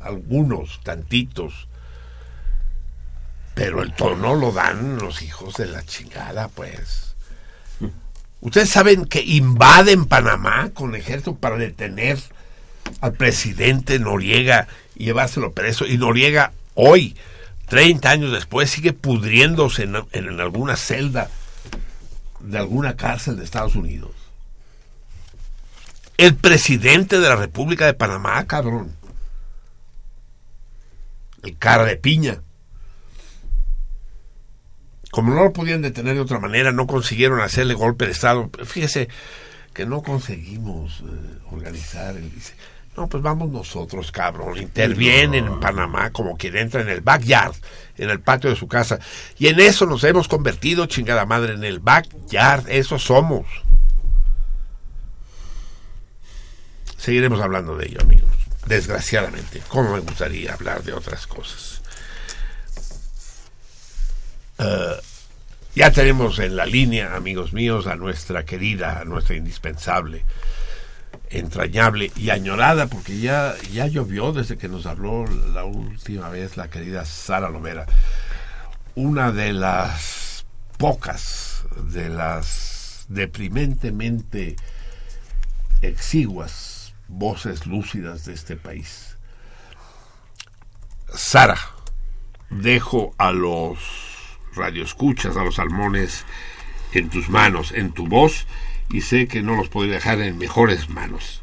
C: Algunos, tantitos. Pero el tono lo dan los hijos de la chingada, pues. Ustedes saben que invaden Panamá con ejército para detener al presidente Noriega y llevárselo preso. Y Noriega hoy, 30 años después, sigue pudriéndose en, alguna celda de alguna cárcel de Estados Unidos. El presidente de la República de Panamá, cabrón. El cara de piña. Como no lo podían detener de otra manera, no consiguieron hacerle golpe de Estado. Fíjese que no conseguimos eh, organizar el... dice, No, pues vamos nosotros, cabrón. Intervienen en Panamá como quien entra en el backyard, en el patio de su casa. Y en eso nos hemos convertido, chingada madre, en el backyard. Eso somos. Seguiremos hablando de ello, amigos. Desgraciadamente, como me gustaría hablar de otras cosas. Eh, ya tenemos en la línea, amigos míos, a nuestra querida, a nuestra indispensable, entrañable y añorada, porque ya, ya llovió desde que nos habló la última vez la querida Sara Lovera. Una de las pocas, de las deprimentemente exiguas voces lúcidas de este país. Sara, dejo a los radioescuchas, a los salmones en tus manos, en tu voz, y sé que no los podré dejar en mejores manos,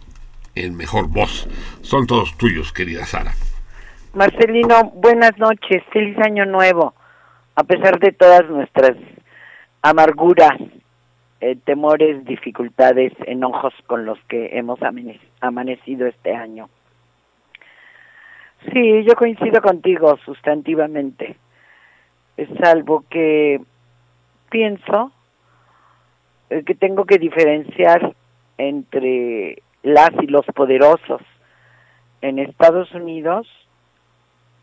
C: en mejor voz. Son todos tuyos, querida Sara.
G: Marcelino, buenas noches, feliz año nuevo. A pesar de todas nuestras amarguras, eh, temores, dificultades, enojos con los que hemos amane- amanecido este año. Sí, yo coincido contigo sustantivamente, salvo que pienso eh, que tengo que diferenciar entre las y los poderosos. En Estados Unidos,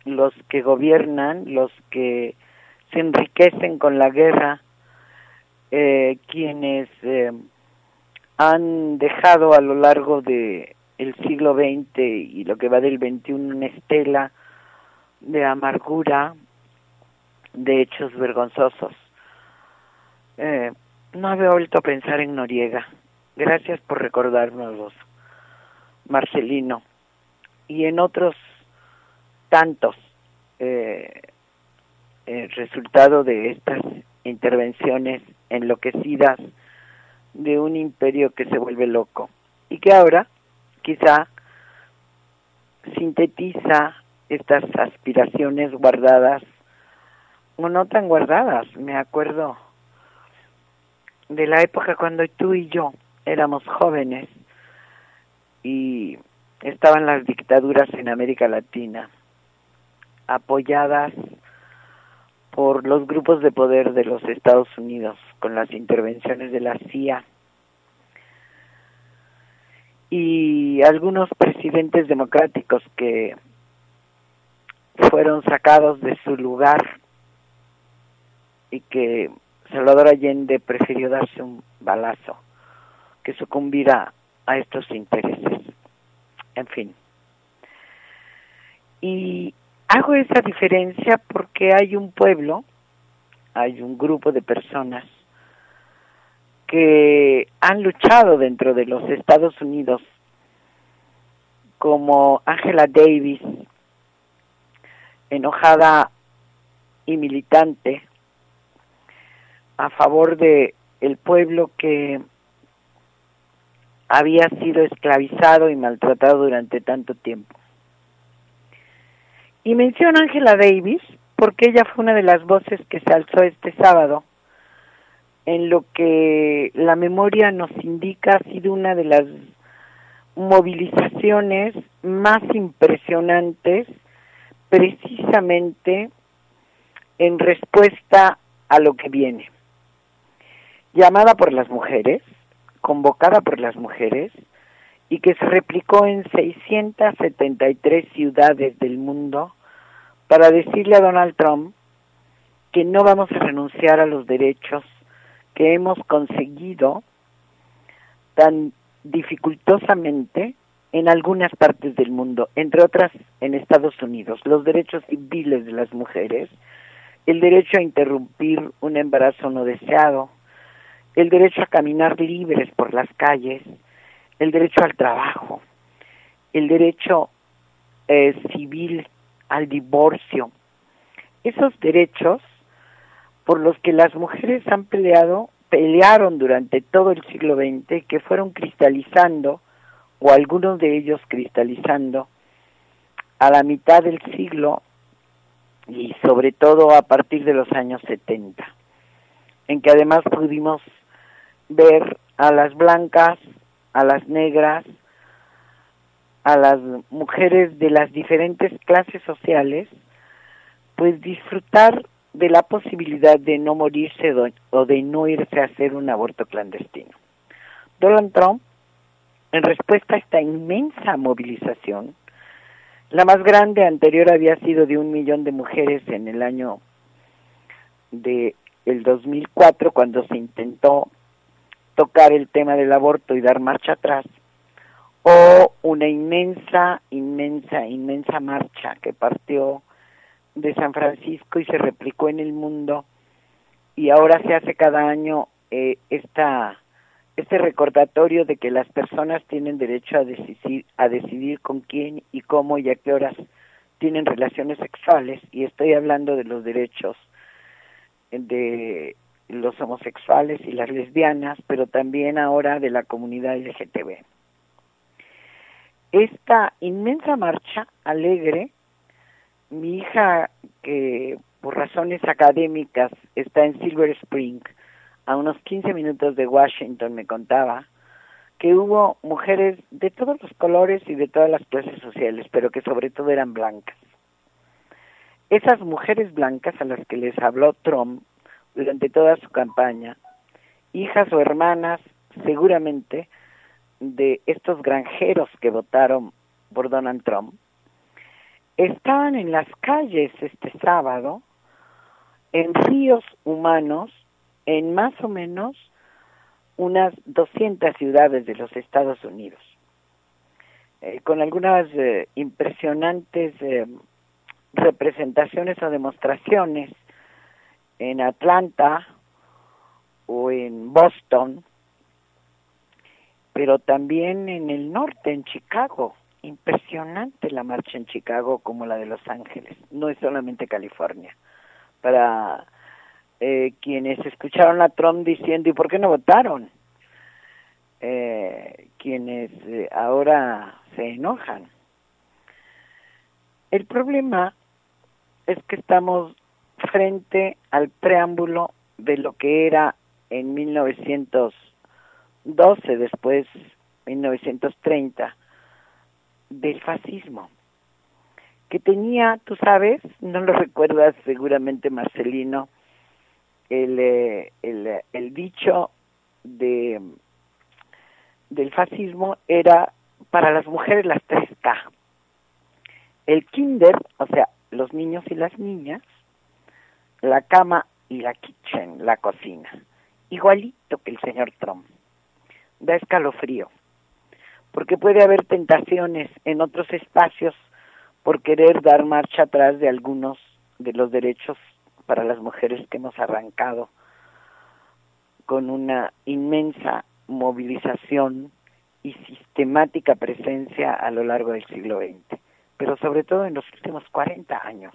G: los que gobiernan, los que se enriquecen con la guerra, eh, quienes eh, han dejado a lo largo de el siglo XX y lo que va del XXI una estela de amargura, de hechos vergonzosos. Eh, no había vuelto a pensar en Noriega. Gracias por recordárnoslos, Marcelino. Y en otros tantos, eh, el resultado de estas intervenciones enloquecidas de un imperio que se vuelve loco y que ahora quizá sintetiza estas aspiraciones guardadas no tan guardadas. Me acuerdo de la época cuando tú y yo éramos jóvenes y estaban las dictaduras en América Latina apoyadas por los grupos de poder de los Estados Unidos con las intervenciones de la CIA y algunos presidentes democráticos que fueron sacados de su lugar y que Salvador Allende prefirió darse un balazo que sucumbir a, a estos intereses. En fin. Y hago esa diferencia porque hay un pueblo, hay un grupo de personas que han luchado dentro de los Estados Unidos, como Angela Davis, enojada y militante a favor de el pueblo que había sido esclavizado y maltratado durante tanto tiempo. Y menciono a Angela Davis porque ella fue una de las voces que se alzó este sábado en lo que la memoria nos indica ha sido una de las movilizaciones más impresionantes precisamente en respuesta a lo que viene. Llamada por las mujeres, convocada por las mujeres y que se replicó en 673 ciudades del mundo para decirle a Donald Trump que no vamos a renunciar a los derechos que hemos conseguido tan dificultosamente en algunas partes del mundo, entre otras en Estados Unidos, los derechos civiles de las mujeres el derecho a interrumpir un embarazo no deseado, el derecho a caminar libres por las calles, el derecho al trabajo, el derecho eh, civil al divorcio. Esos derechos por los que las mujeres han peleado, pelearon durante todo el siglo XX, que fueron cristalizando, o algunos de ellos cristalizando, a la mitad del siglo y sobre todo a partir de los años 70, en que además pudimos ver a las blancas, a las negras, a las mujeres de las diferentes clases sociales, pues disfrutar de la posibilidad de no morirse o de no irse a hacer un aborto clandestino. Donald Trump, en respuesta a esta inmensa movilización, la más grande anterior había sido de un millón de mujeres en el año de el 2004 cuando se intentó tocar el tema del aborto y dar marcha atrás o una inmensa, inmensa, inmensa marcha que partió de San Francisco y se replicó en el mundo y ahora se hace cada año eh, esta este recordatorio de que las personas tienen derecho a decidir a decidir con quién y cómo y a qué horas tienen relaciones sexuales y estoy hablando de los derechos de los homosexuales y las lesbianas, pero también ahora de la comunidad LGTB. Esta inmensa marcha alegre mi hija, que por razones académicas está en Silver Spring, a unos 15 minutos de Washington, me contaba que hubo mujeres de todos los colores y de todas las clases sociales, pero que sobre todo eran blancas. Esas mujeres blancas a las que les habló Trump durante toda su campaña, hijas o hermanas seguramente de estos granjeros que votaron por Donald Trump, estaban en las calles este sábado, en ríos humanos, en más o menos unas 200 ciudades de los Estados Unidos, eh, con algunas eh, impresionantes eh, representaciones o demostraciones en Atlanta o en Boston, pero también en el norte, en Chicago, impresionante la marcha en Chicago como la de Los Ángeles, no es solamente California. Para eh, quienes escucharon a Trump diciendo, ¿y por qué no votaron? Eh, quienes eh, ahora se enojan. El problema es que estamos frente al preámbulo de lo que era en 1912, después 1930, del fascismo, que tenía, tú sabes, no lo recuerdas seguramente Marcelino, el, eh, el, el dicho de del fascismo era para las mujeres las tres K. El kinder, o sea, los niños y las niñas, la cama y la kitchen, la cocina. Igualito que el señor Trump. Da escalofrío porque puede haber tentaciones en otros espacios por querer dar marcha atrás de algunos de los derechos para las mujeres que hemos arrancado con una inmensa movilización y sistemática presencia a lo largo del siglo XX, pero sobre todo en los últimos 40 años,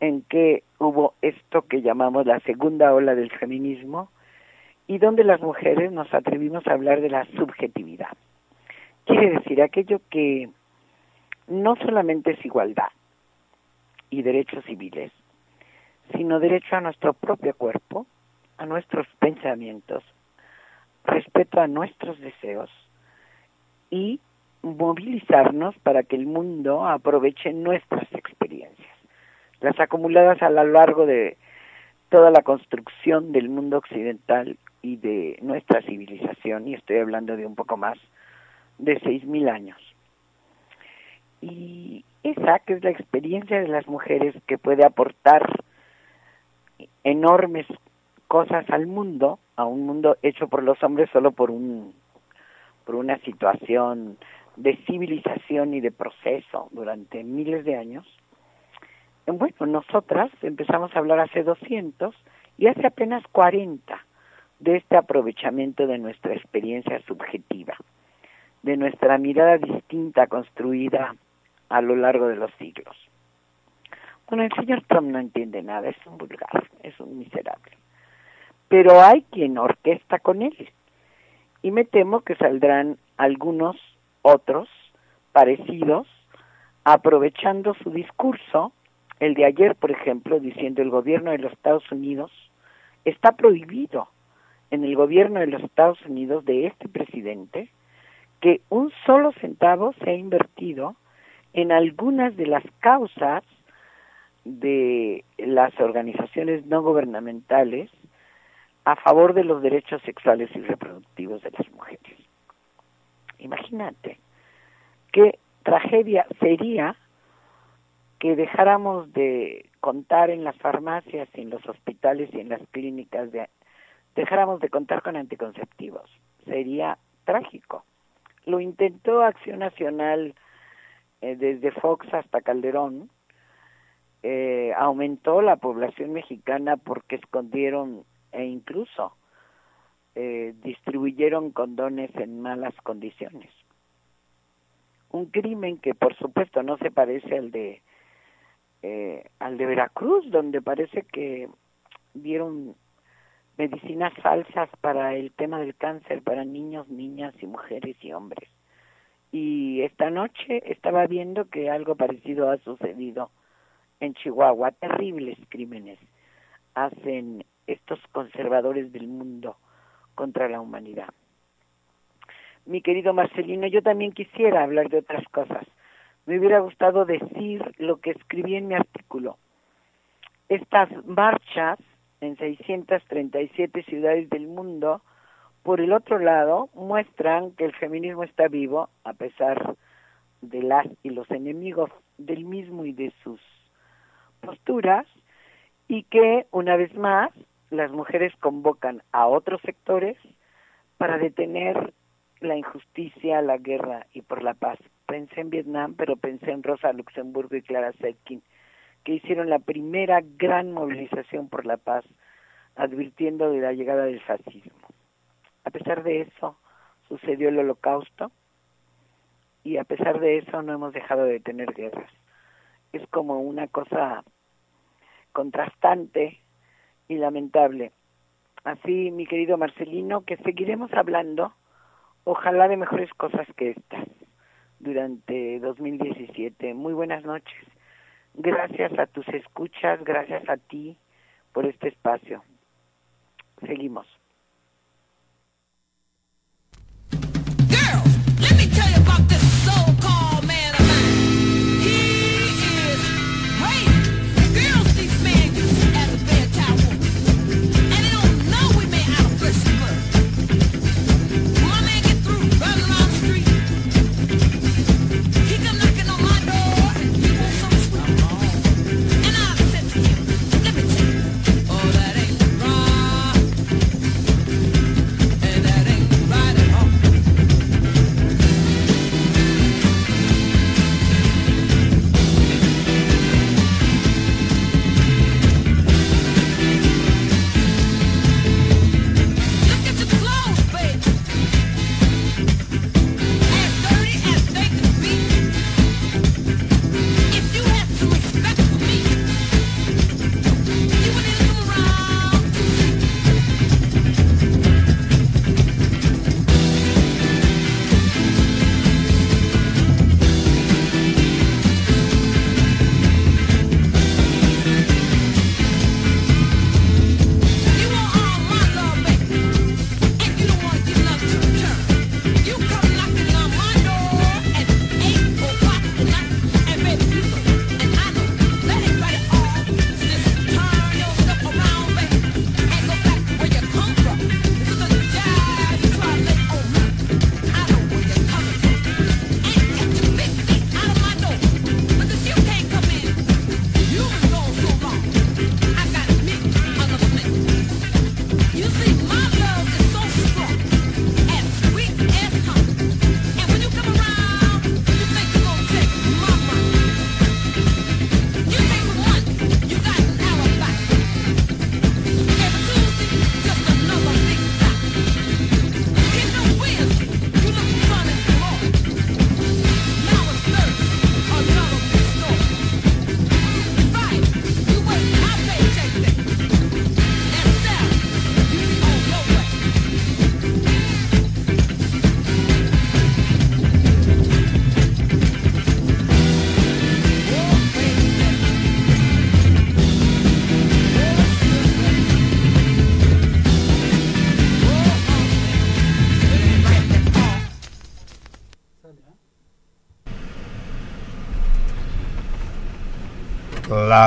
G: en que hubo esto que llamamos la segunda ola del feminismo y donde las mujeres nos atrevimos a hablar de la subjetividad. Quiere decir aquello que no solamente es igualdad y derechos civiles, sino derecho a nuestro propio cuerpo, a nuestros pensamientos, respeto a nuestros deseos y movilizarnos para que el mundo aproveche nuestras experiencias, las acumuladas a lo largo de toda la construcción del mundo occidental y de nuestra civilización, y estoy hablando de un poco más de seis mil años. Y esa que es la experiencia de las mujeres que puede aportar enormes cosas al mundo, a un mundo hecho por los hombres solo por un por una situación de civilización y de proceso durante miles de años, bueno, nosotras empezamos a hablar hace 200 y hace apenas 40 de este aprovechamiento de nuestra experiencia subjetiva, de nuestra mirada distinta construida a lo largo de los siglos. Bueno, el señor Trump no entiende nada, es un vulgar, es un miserable. Pero hay quien orquesta con él. Y me temo que saldrán algunos otros parecidos aprovechando su discurso, el de ayer, por ejemplo, diciendo el gobierno de los Estados Unidos está prohibido en el gobierno de los Estados Unidos de este presidente que un solo centavo se ha invertido en algunas de las causas de las organizaciones no gubernamentales a favor de los derechos sexuales y reproductivos de las mujeres. Imagínate qué tragedia sería que dejáramos de contar en las farmacias en los hospitales y en las clínicas, de, dejáramos de contar con anticonceptivos. Sería trágico. Lo intentó Acción Nacional eh, desde Fox hasta Calderón, eh, aumentó la población mexicana porque escondieron e incluso eh, distribuyeron condones en malas condiciones. Un crimen que por supuesto no se parece al de eh, al de Veracruz, donde parece que dieron medicinas falsas para el tema del cáncer para niños, niñas y mujeres y hombres. Y esta noche estaba viendo que algo parecido ha sucedido en Chihuahua. Terribles crímenes hacen estos conservadores del mundo contra la humanidad. Mi querido Marcelino, yo también quisiera hablar de otras cosas. Me hubiera gustado decir lo que escribí en mi artículo. Estas marchas en 637 ciudades del mundo, por el otro lado, muestran que el feminismo está vivo a pesar de las y los enemigos del mismo y de sus posturas y que una vez más las mujeres convocan a otros sectores para detener la injusticia, la guerra y por la paz. Pensé en Vietnam, pero pensé en Rosa Luxemburgo y Clara Zetkin, que hicieron la primera gran movilización por la paz, advirtiendo de la llegada del fascismo. A pesar de eso, sucedió el holocausto y a pesar de eso no hemos dejado de tener guerras. Es como una cosa contrastante y lamentable. Así, mi querido Marcelino, que seguiremos hablando, ojalá de mejores cosas que estas, durante 2017. Muy buenas noches. Gracias a tus escuchas, gracias a ti por este espacio. Seguimos.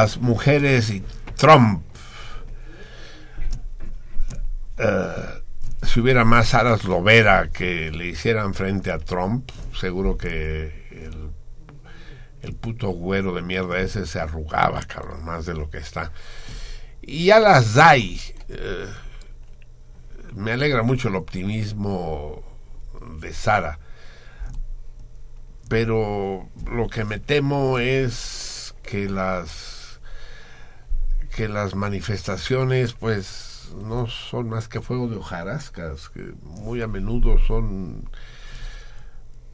C: Las mujeres y Trump. Eh, si hubiera más aras Lovera que le hicieran frente a Trump, seguro que el, puto güero de mierda ese se arrugaba, cabrón, más de lo que está. Y ya las hay. Eh, me alegra mucho el optimismo de Sara. Pero lo que me temo es que las que las manifestaciones pues no son más que fuego de hojarascas, que muy a menudo son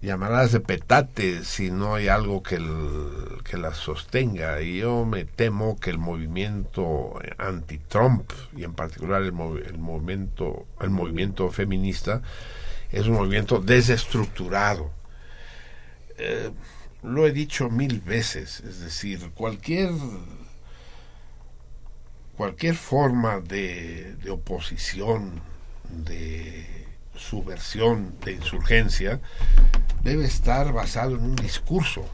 C: llamadas de petate si no hay algo que, el- que las sostenga. Y yo me temo que el movimiento anti-Trump, y en particular el, movi- el movimiento, el movimiento feminista, es un movimiento desestructurado. Eh, lo he dicho mil veces, es decir, cualquier cualquier forma de, de oposición, de subversión, de insurgencia, debe estar basado en un discurso.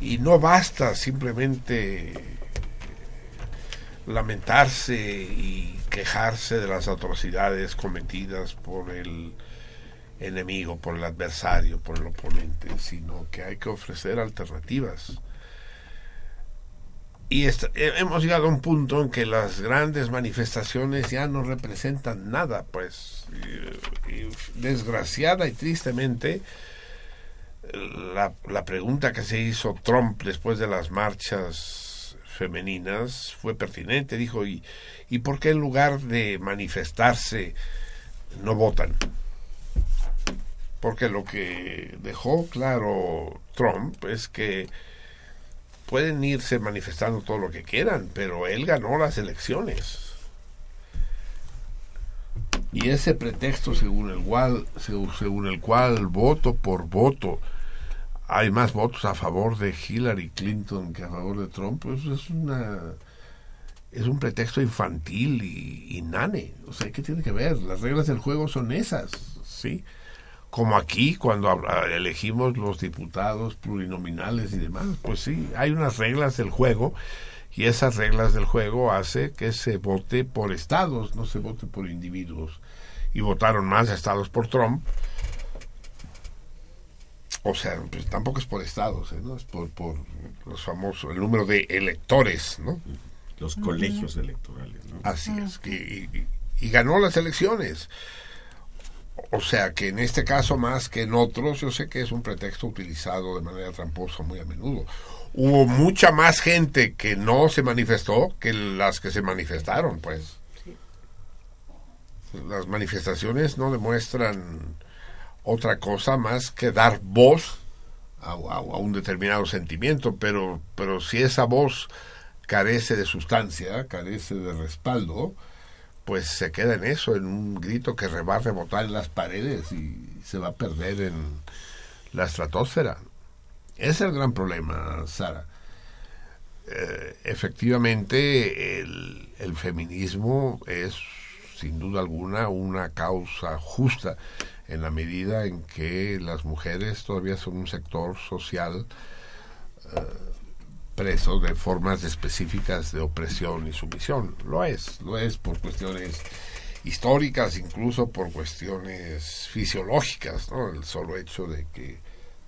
C: Y no basta simplemente lamentarse y quejarse de las atrocidades cometidas por el enemigo, por el adversario, por el oponente, sino que hay que ofrecer alternativas. Y he- hemos llegado a un punto en que las grandes manifestaciones ya no representan nada, pues desgraciada y tristemente la, la pregunta que se hizo Trump después de las marchas femeninas fue pertinente. Dijo, ¿y, ¿y por qué en lugar de manifestarse no votan? Porque lo que dejó claro Trump es que pueden irse manifestando todo lo que quieran, pero él ganó las elecciones. Y ese pretexto según el cual, según, el cual voto por voto hay más votos a favor de Hillary Clinton que a favor de Trump, pues es una es un pretexto infantil y nane. O sea, ¿qué tiene que ver? Las reglas del juego son esas, ¿sí? Como aquí, cuando elegimos los diputados plurinominales y demás, pues sí, hay unas reglas del juego y esas reglas del juego hace que se vote por estados, no se vote por individuos. Y votaron más estados por Trump. O sea, pues tampoco es por estados, ¿eh? ¿no? Es por, por los famosos, el número de electores, ¿no?
E: Los colegios electorales, ¿no?
C: Así es, que, y, y ganó las elecciones. O sea que en este caso más que en otros, yo sé que es un pretexto utilizado de manera tramposa muy a menudo. Hubo mucha más gente que no se manifestó que las que se manifestaron, pues. Las manifestaciones no demuestran otra cosa más que dar voz a, a- a un determinado sentimiento, pero, pero si esa voz carece de sustancia, carece de respaldo, pues se queda en eso, en un grito que va a rebotar en las paredes y se va a perder en la estratosfera. Ese es el gran problema, Sara. Eh, efectivamente, el, feminismo es, sin duda alguna, una causa justa en la medida en que las mujeres todavía son un sector social eh, preso de formas específicas de opresión y sumisión. Lo es, lo es por cuestiones históricas, incluso por cuestiones fisiológicas, ¿no? El solo hecho de que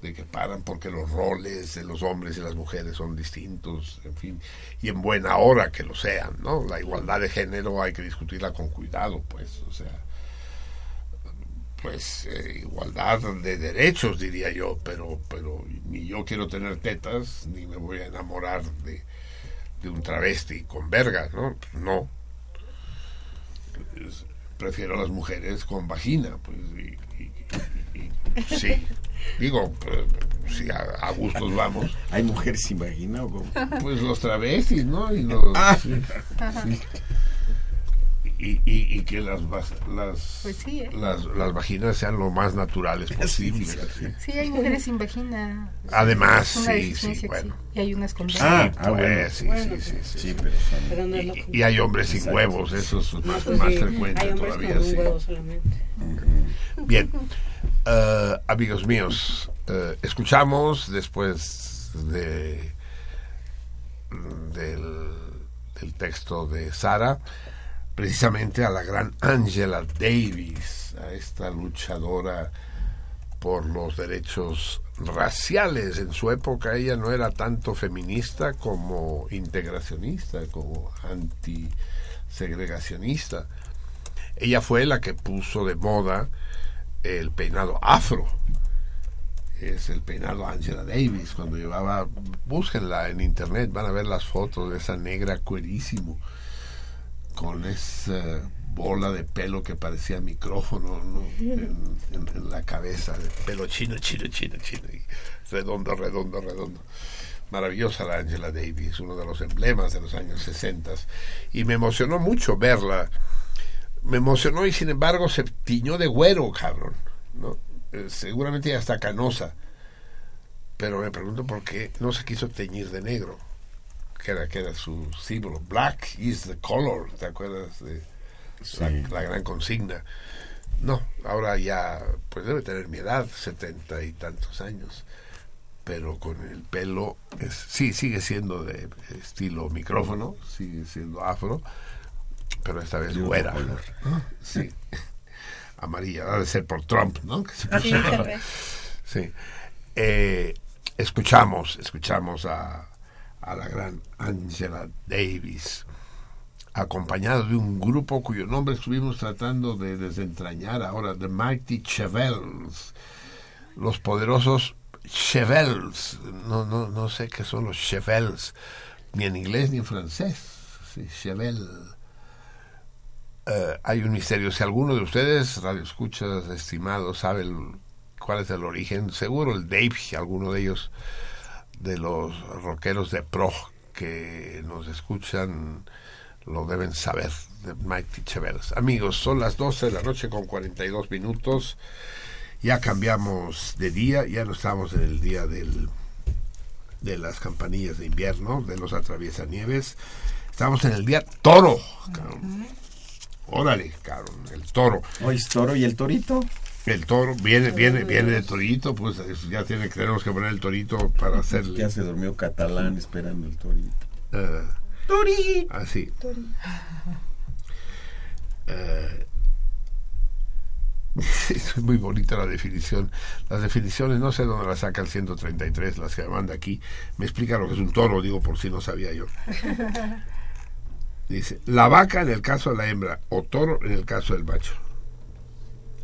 C: de que paran porque los roles de los hombres y las mujeres son distintos, en fin, y en buena hora que lo sean, ¿no? La igualdad de género hay que discutirla con cuidado, pues, o sea, pues eh, igualdad de derechos diría yo, pero pero ni yo quiero tener tetas ni me voy a enamorar de, de un travesti con verga, ¿no? No. Es- prefiero a las mujeres con vagina, pues y, y- y- sí. Digo, eh, si a, a gustos vamos,
E: ¿Hay mujeres sin vagina o cómo?
C: pues los travestis, ¿no? Y los
E: Ah.
C: sí. Y, y, y que las las,
D: Pues sí, ¿eh?
C: las las vaginas sean lo más naturales posibles. sí.
D: Sí, hay mujeres sin vagina.
C: Además, sí, sí, bueno.
D: Y hay unas con
E: Ah,
C: Pues,
E: ah, bueno.
C: sí, sí, sí, sí.
E: Sí, pero son...
F: Pero no es lo
C: Y, y hay hombres sin
E: Exacto.
C: huevos, eso es
F: No,
C: más,
F: pues
C: más
F: sí,
C: frecuente
F: hay hombres
C: todavía.
F: con un huevo solamente.
C: Bien, Eh, amigos míos, eh, escuchamos después de del, del texto de Sara, precisamente a la gran Angela Davis, a esta luchadora por los derechos raciales. En su época ella no era tanto feminista como integracionista, como antisegregacionista. Ella fue la que puso de moda el peinado afro. Es el peinado Angela Davis, cuando llevaba, búsquenla en internet, van a ver las fotos de esa negra cuerísimo, con esa bola de pelo que parecía micrófono ¿no? en, la cabeza, de pelo chino, chino, chino, chino, redondo, redondo, redondo. Maravillosa la Angela Davis, uno de los emblemas de los años 60. Y me emocionó mucho verla. Me emocionó y sin embargo se tiñó de güero, cabrón. ¿no? Eh, seguramente ya está canosa. Pero me pregunto por qué no se quiso teñir de negro. Que era, que era su símbolo. Black is the color. ¿Te acuerdas de la, la gran consigna? No, ahora ya, pues debe tener mi edad, setenta y tantos años. Pero con el pelo, es, sí, sigue siendo de estilo micrófono, sigue siendo afro, pero esta vez güera.
E: color.
C: Sí. Amarilla, ha de ser por Trump, ¿no?
D: Sí.
C: Sí. Eh, escuchamos, escuchamos a, a la gran Angela Davis, acompañado de un grupo cuyo nombre estuvimos tratando de desentrañar ahora, The Mighty Chevelles, los poderosos Chevelles. No, no, no sé qué son los Chevelles, ni en inglés ni en francés. Sí, Chevelle. Eh, hay un misterio. Si alguno de ustedes, radioescuchas estimados, sabe cuál es el origen, seguro el Dave, alguno de ellos, de los rockeros de pro que nos escuchan, lo deben saber, de Mighty Chevelles. Amigos, son las 12 de la noche con 42 minutos. Ya cambiamos de día, ya no estamos en el día del, de las campanillas de invierno, de los atraviesanieves. Estamos en el día toro, cabrón. Órale, cabrón, el toro.
E: Hoy es toro y el torito.
C: El toro viene, viene, viene de torito, pues es- ya tiene, tenemos que poner el torito para hacerle.
E: Ya se durmió catalán esperando el torito.
C: eh, así. Eh, es muy bonita la definición. Las definiciones, no sé dónde las saca el 133, las que me manda aquí. Me explica lo que es un toro, digo por si no sabía yo. Dice, la vaca en el caso de la hembra o toro en el caso del macho.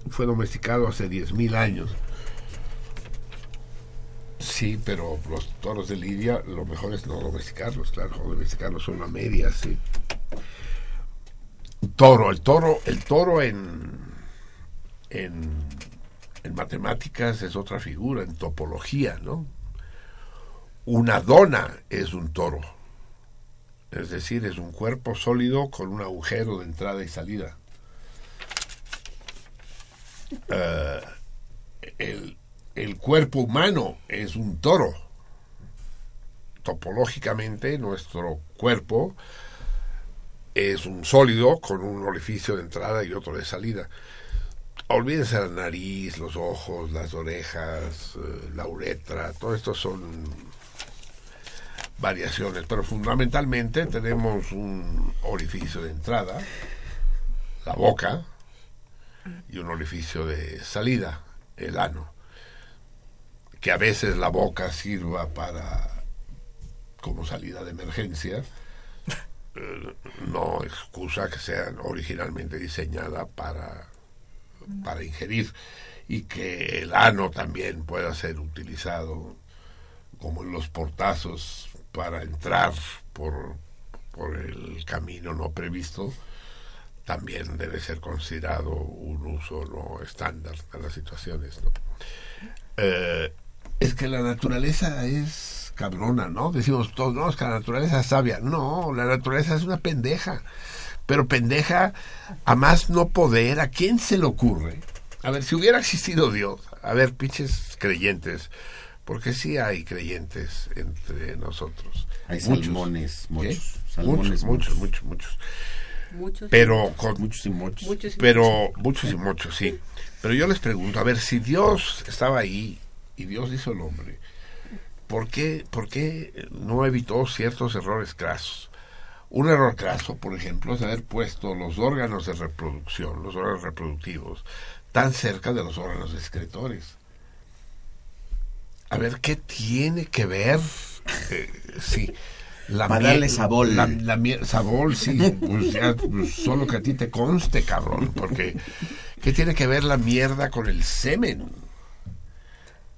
C: Fue domesticado hace 10.000 años. Sí, pero los toros de Lidia lo mejor es no domesticarlos, claro, domesticarlos son una media, sí. Toro, el toro, el toro en, en, en matemáticas es otra figura, en topología, ¿no? Una dona es un toro, es decir, es un cuerpo sólido con un agujero de entrada y salida. Eh, el, el cuerpo humano es un toro. Topológicamente, nuestro cuerpo es un sólido con un orificio de entrada y otro de salida. Olvídense la nariz, los ojos, las orejas, eh, la uretra, todo esto son variaciones, pero fundamentalmente tenemos un orificio de entrada, la boca, y un orificio de salida, el ano. Que a veces la boca sirva para como salida de emergencia, no excusa que sea originalmente diseñada para, para ingerir y que el ano también pueda ser utilizado como en los portazos para entrar por, por el camino no previsto también debe ser considerado un uso no estándar de las situaciones. ¿no? Eh, es que la naturaleza es cabrona, ¿no? Decimos todos, no, es que la naturaleza es sabia. No, la naturaleza es una pendeja. Pero pendeja a más no poder, ¿a quién se le ocurre? A ver, si hubiera existido Dios, a ver, pinches creyentes, porque sí hay creyentes entre nosotros.
E: Hay
C: Muchos.
E: muchos. Salmones,
C: muchos, muchos, muchos, muchos.
F: Muchos.
C: Pero con,
E: Muchos y muchos.
F: Muchos y
C: pero muchos y muchos, sí. Pero yo les pregunto, a ver, si Dios estaba ahí y Dios hizo el hombre ¿por qué, por qué no evitó ciertos errores crasos? Un error craso, por ejemplo, es haber puesto los órganos de reproducción, los órganos reproductivos, tan cerca de los órganos excretores. A ver, ¿qué tiene que ver? Eh, sí. La
E: Para darle sabor.
C: La, la sabor, sí. Pues ya, pues solo que a ti te conste, cabrón. Porque, ¿qué tiene que ver la mierda con el semen?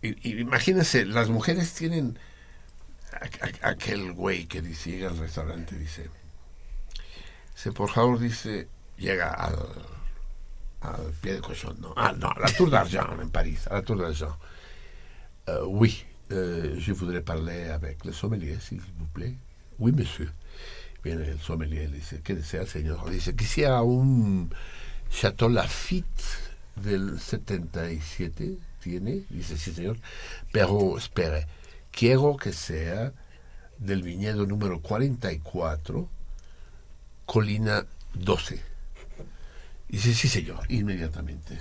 C: Y, y imagínense, las mujeres tienen a- a- aquel güey que dice, llega al restaurante dice, dice, por favor, dice, llega al, al pie de cochón, no, ah, no, a la Tour d'Argent en París, a la Tour d'Argent. Euh, oui, euh, je voudrais parler avec le sommelier, s'il vous plaît. Oui, monsieur. Viene el sommelier, le dice, ¿qué desea señor? Dice, quisiera un Chateau Lafitte del 77, ¿tiene? Dice, sí, señor. Pero, espere, quiero que sea del viñedo número 44, colina 12. Dice, sí, señor, inmediatamente.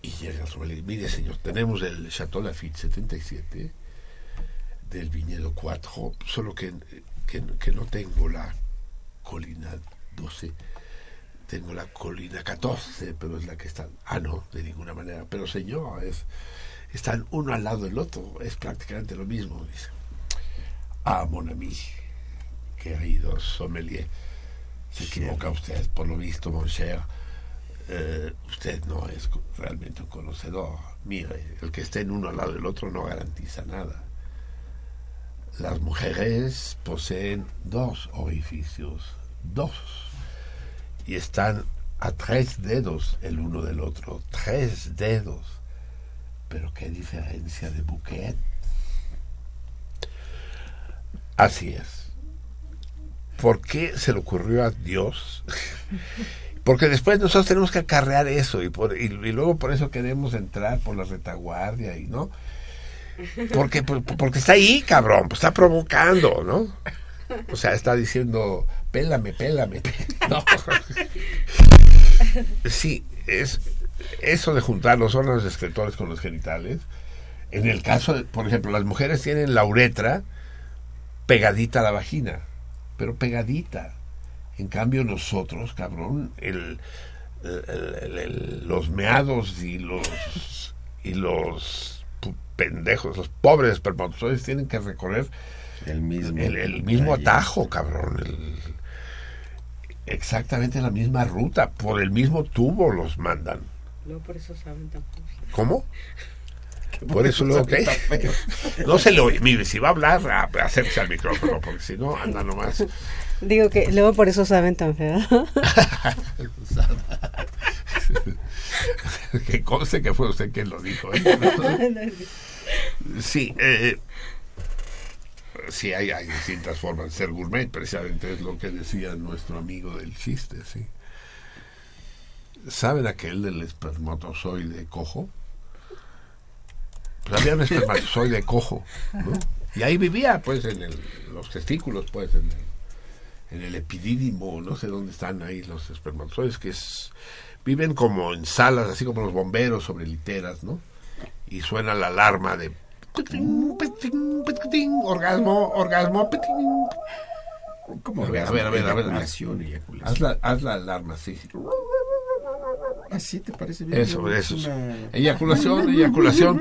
C: Y llega el sommelier, mire, señor, tenemos el Chateau Lafitte 77 del viñedo 4, solo que, que, que no tengo la colina 12, tengo la colina 14, pero es la que está... Ah, no, de ninguna manera. Pero señor, es, están uno al lado del otro, es prácticamente lo mismo, dice. Ah, mon ami, querido sommelier, se equivoca usted, por lo visto, mon cher. Eh, usted no es realmente un conocedor. Mire, el que esté en uno al lado del otro no garantiza nada. Las mujeres poseen dos orificios, dos, y están a tres dedos el uno del otro, tres dedos. Pero qué diferencia de bouquet. Así es. ¿Por qué se le ocurrió a Dios? Porque después nosotros tenemos que acarrear eso y, por, y luego por eso queremos entrar por la retaguardia y no. Porque, por- porque está ahí, cabrón, pues está provocando, ¿no? O sea, está diciendo, pélame, pélame. Sí, es eso de juntar los órganos excretores con los genitales. En el caso, de, por ejemplo, las mujeres tienen la uretra pegadita a la vagina, pero pegadita. En cambio nosotros, cabrón, el, los meados y los y los pendejos, los pobres espermatozoides tienen que recorrer
E: El mismo.
C: el, el mismo atajo, cabrón. el- exactamente la misma ruta, por el mismo tubo los mandan.
F: No, por eso saben tan
C: ¿Cómo? Por eso luego que no se le oye. Mire, si va a hablar, a- acérquese al micrófono, porque si no, anda nomás.
F: Digo que luego por eso saben tan feo.
C: que conste que fue usted quien lo dijo. ¿eh? Sí, eh, sí hay, distintas formas de ser gourmet, precisamente es lo que decía nuestro amigo del chiste, sí. ¿Saben aquel del espermatozoide cojo? Pues había un espermatozoide cojo, ¿no? Y ahí vivía, pues, en el- los testículos, pues, en el, en el epidídimo, no sé dónde están ahí los espermatozoides, que es, viven como en salas, así como los bomberos sobre literas, ¿no? Y suena la alarma de orgasmo, orgasmo.
E: ¿Cómo
C: A ver, a ver, a ver, a ver.
E: Eyaculación, eyaculación.
C: Haz la, haz la alarma, sí.
E: ¿Así te parece bien?
C: Eso,
E: Es
C: eso.
E: una-
C: Eyaculación, eyaculación.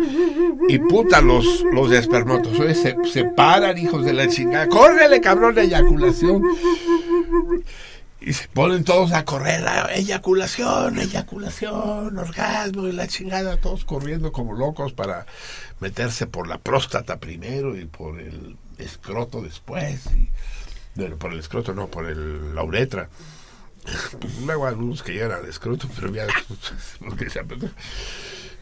C: Y puta, los, los de espermatozoides se, se paran, hijos de la chingada. ¡Córrele, cabrón, de eyaculación! Y se ponen todos a correr. ah, Eyaculación, eyaculación, orgasmo y la chingada. Todos corriendo como locos para meterse por la próstata primero y por el escroto después. Y, bueno, por el escroto no, por el, la uretra. Luego algunos que llegan al escroto, pero ya porque se apretó.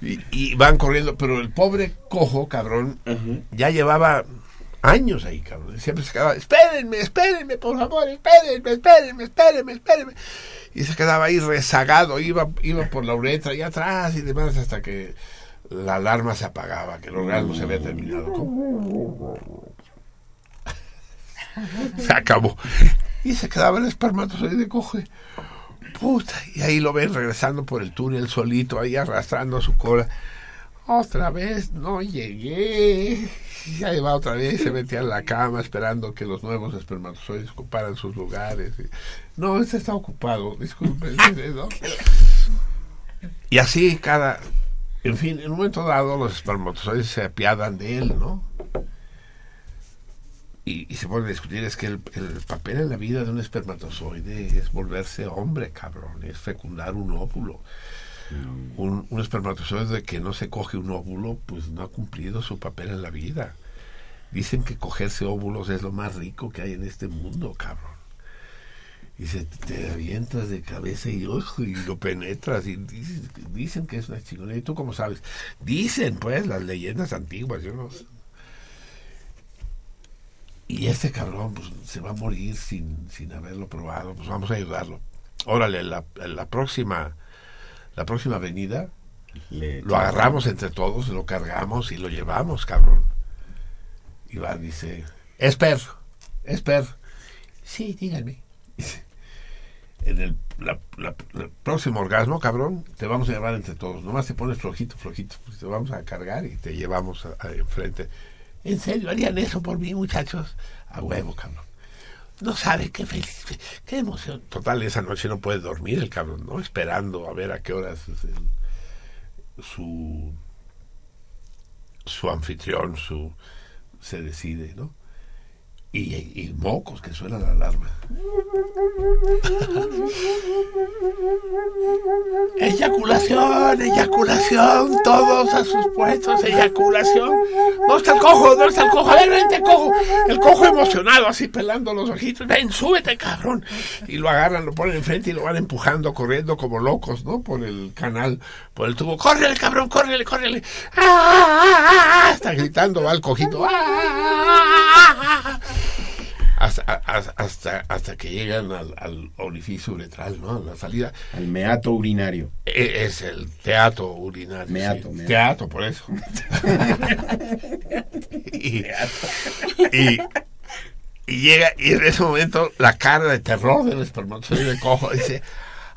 C: y, y van corriendo, pero el pobre cojo, cabrón, ya llevaba años ahí, cabrón. Siempre se quedaba, espérenme, espérenme, por favor, espérenme, espérenme, espérenme, espérenme. Y se quedaba ahí rezagado, iba, iba por la uretra y atrás y demás hasta que la alarma se apagaba, que el orgasmo se había terminado. ¿Cómo? se acabó. Y se quedaba el espermatozoide coge. Puta, y ahí lo ven regresando por el túnel solito, ahí arrastrando su cola. otra vez no llegué. Ya iba otra vez, se metía en la cama esperando que los nuevos espermatozoides ocuparan sus lugares. No, este está ocupado, disculpe. ¿no? Y así cada... En fin, en un momento dado los espermatozoides se apiadan de él, ¿no? Y, y se pone a discutir, es que el, el papel en la vida de un espermatozoide es volverse hombre, cabrón, es fecundar un óvulo un, un espermatozoide que no se coge un óvulo, pues no ha cumplido su papel en la vida. Dicen que cogerse óvulos es lo más rico que hay en este mundo, cabrón. Y se te avientas de cabeza y ojo y lo penetras y dicen, dicen que es una chingonera. ¿Y tú cómo sabes? Dicen, pues, las leyendas antiguas, yo no sé. Y este cabrón, pues, se va a morir sin, sin haberlo probado. Pues vamos a ayudarlo. Órale, la, la próxima la próxima avenida,
E: Le-
C: lo agarramos entre todos, lo cargamos y lo llevamos, cabrón. Iván dice, Esper, Esper. Sí, díganme. En el la- la- el próximo orgasmo, cabrón, te vamos a llevar entre todos. Nomás te pones flojito, flojito. Pues te vamos a cargar y te llevamos a- a enfrente. ¿En serio harían eso por mí, muchachos? A huevo, cabrón. No sabe qué feliz, qué emoción. Total, esa noche no puede dormir el cabrón, ¿no? Esperando a ver a qué horas su su anfitrión, su se decide, ¿no? Y, y mocos que suena la alarma. Eyaculación, eyaculación, todos a sus puestos, eyaculación. ¿Dónde está el cojo? ¿Dónde está el cojo? A ver, vente, cojo. El cojo emocionado, así pelando los ojitos. Ven, súbete, cabrón. Y lo agarran, lo ponen enfrente y lo van empujando, corriendo como locos, ¿no? Por el canal, por el tubo. ¡Córrele, cabrón, córrele, córrele! ¡Ah, ah, ah, ah! Está gritando, va el cojito. ¡Ah, ah, ah, ah! Hasta, hasta, hasta, que llegan al, al orificio uretral, ¿no? A la salida.
E: Al meato urinario.
C: E- Es el teatro urinario.
E: Meato,
C: sí.
E: meato.
C: Teatro, por eso. y, y, y llega, y en ese momento la cara de terror del espermatozoide cojo dice: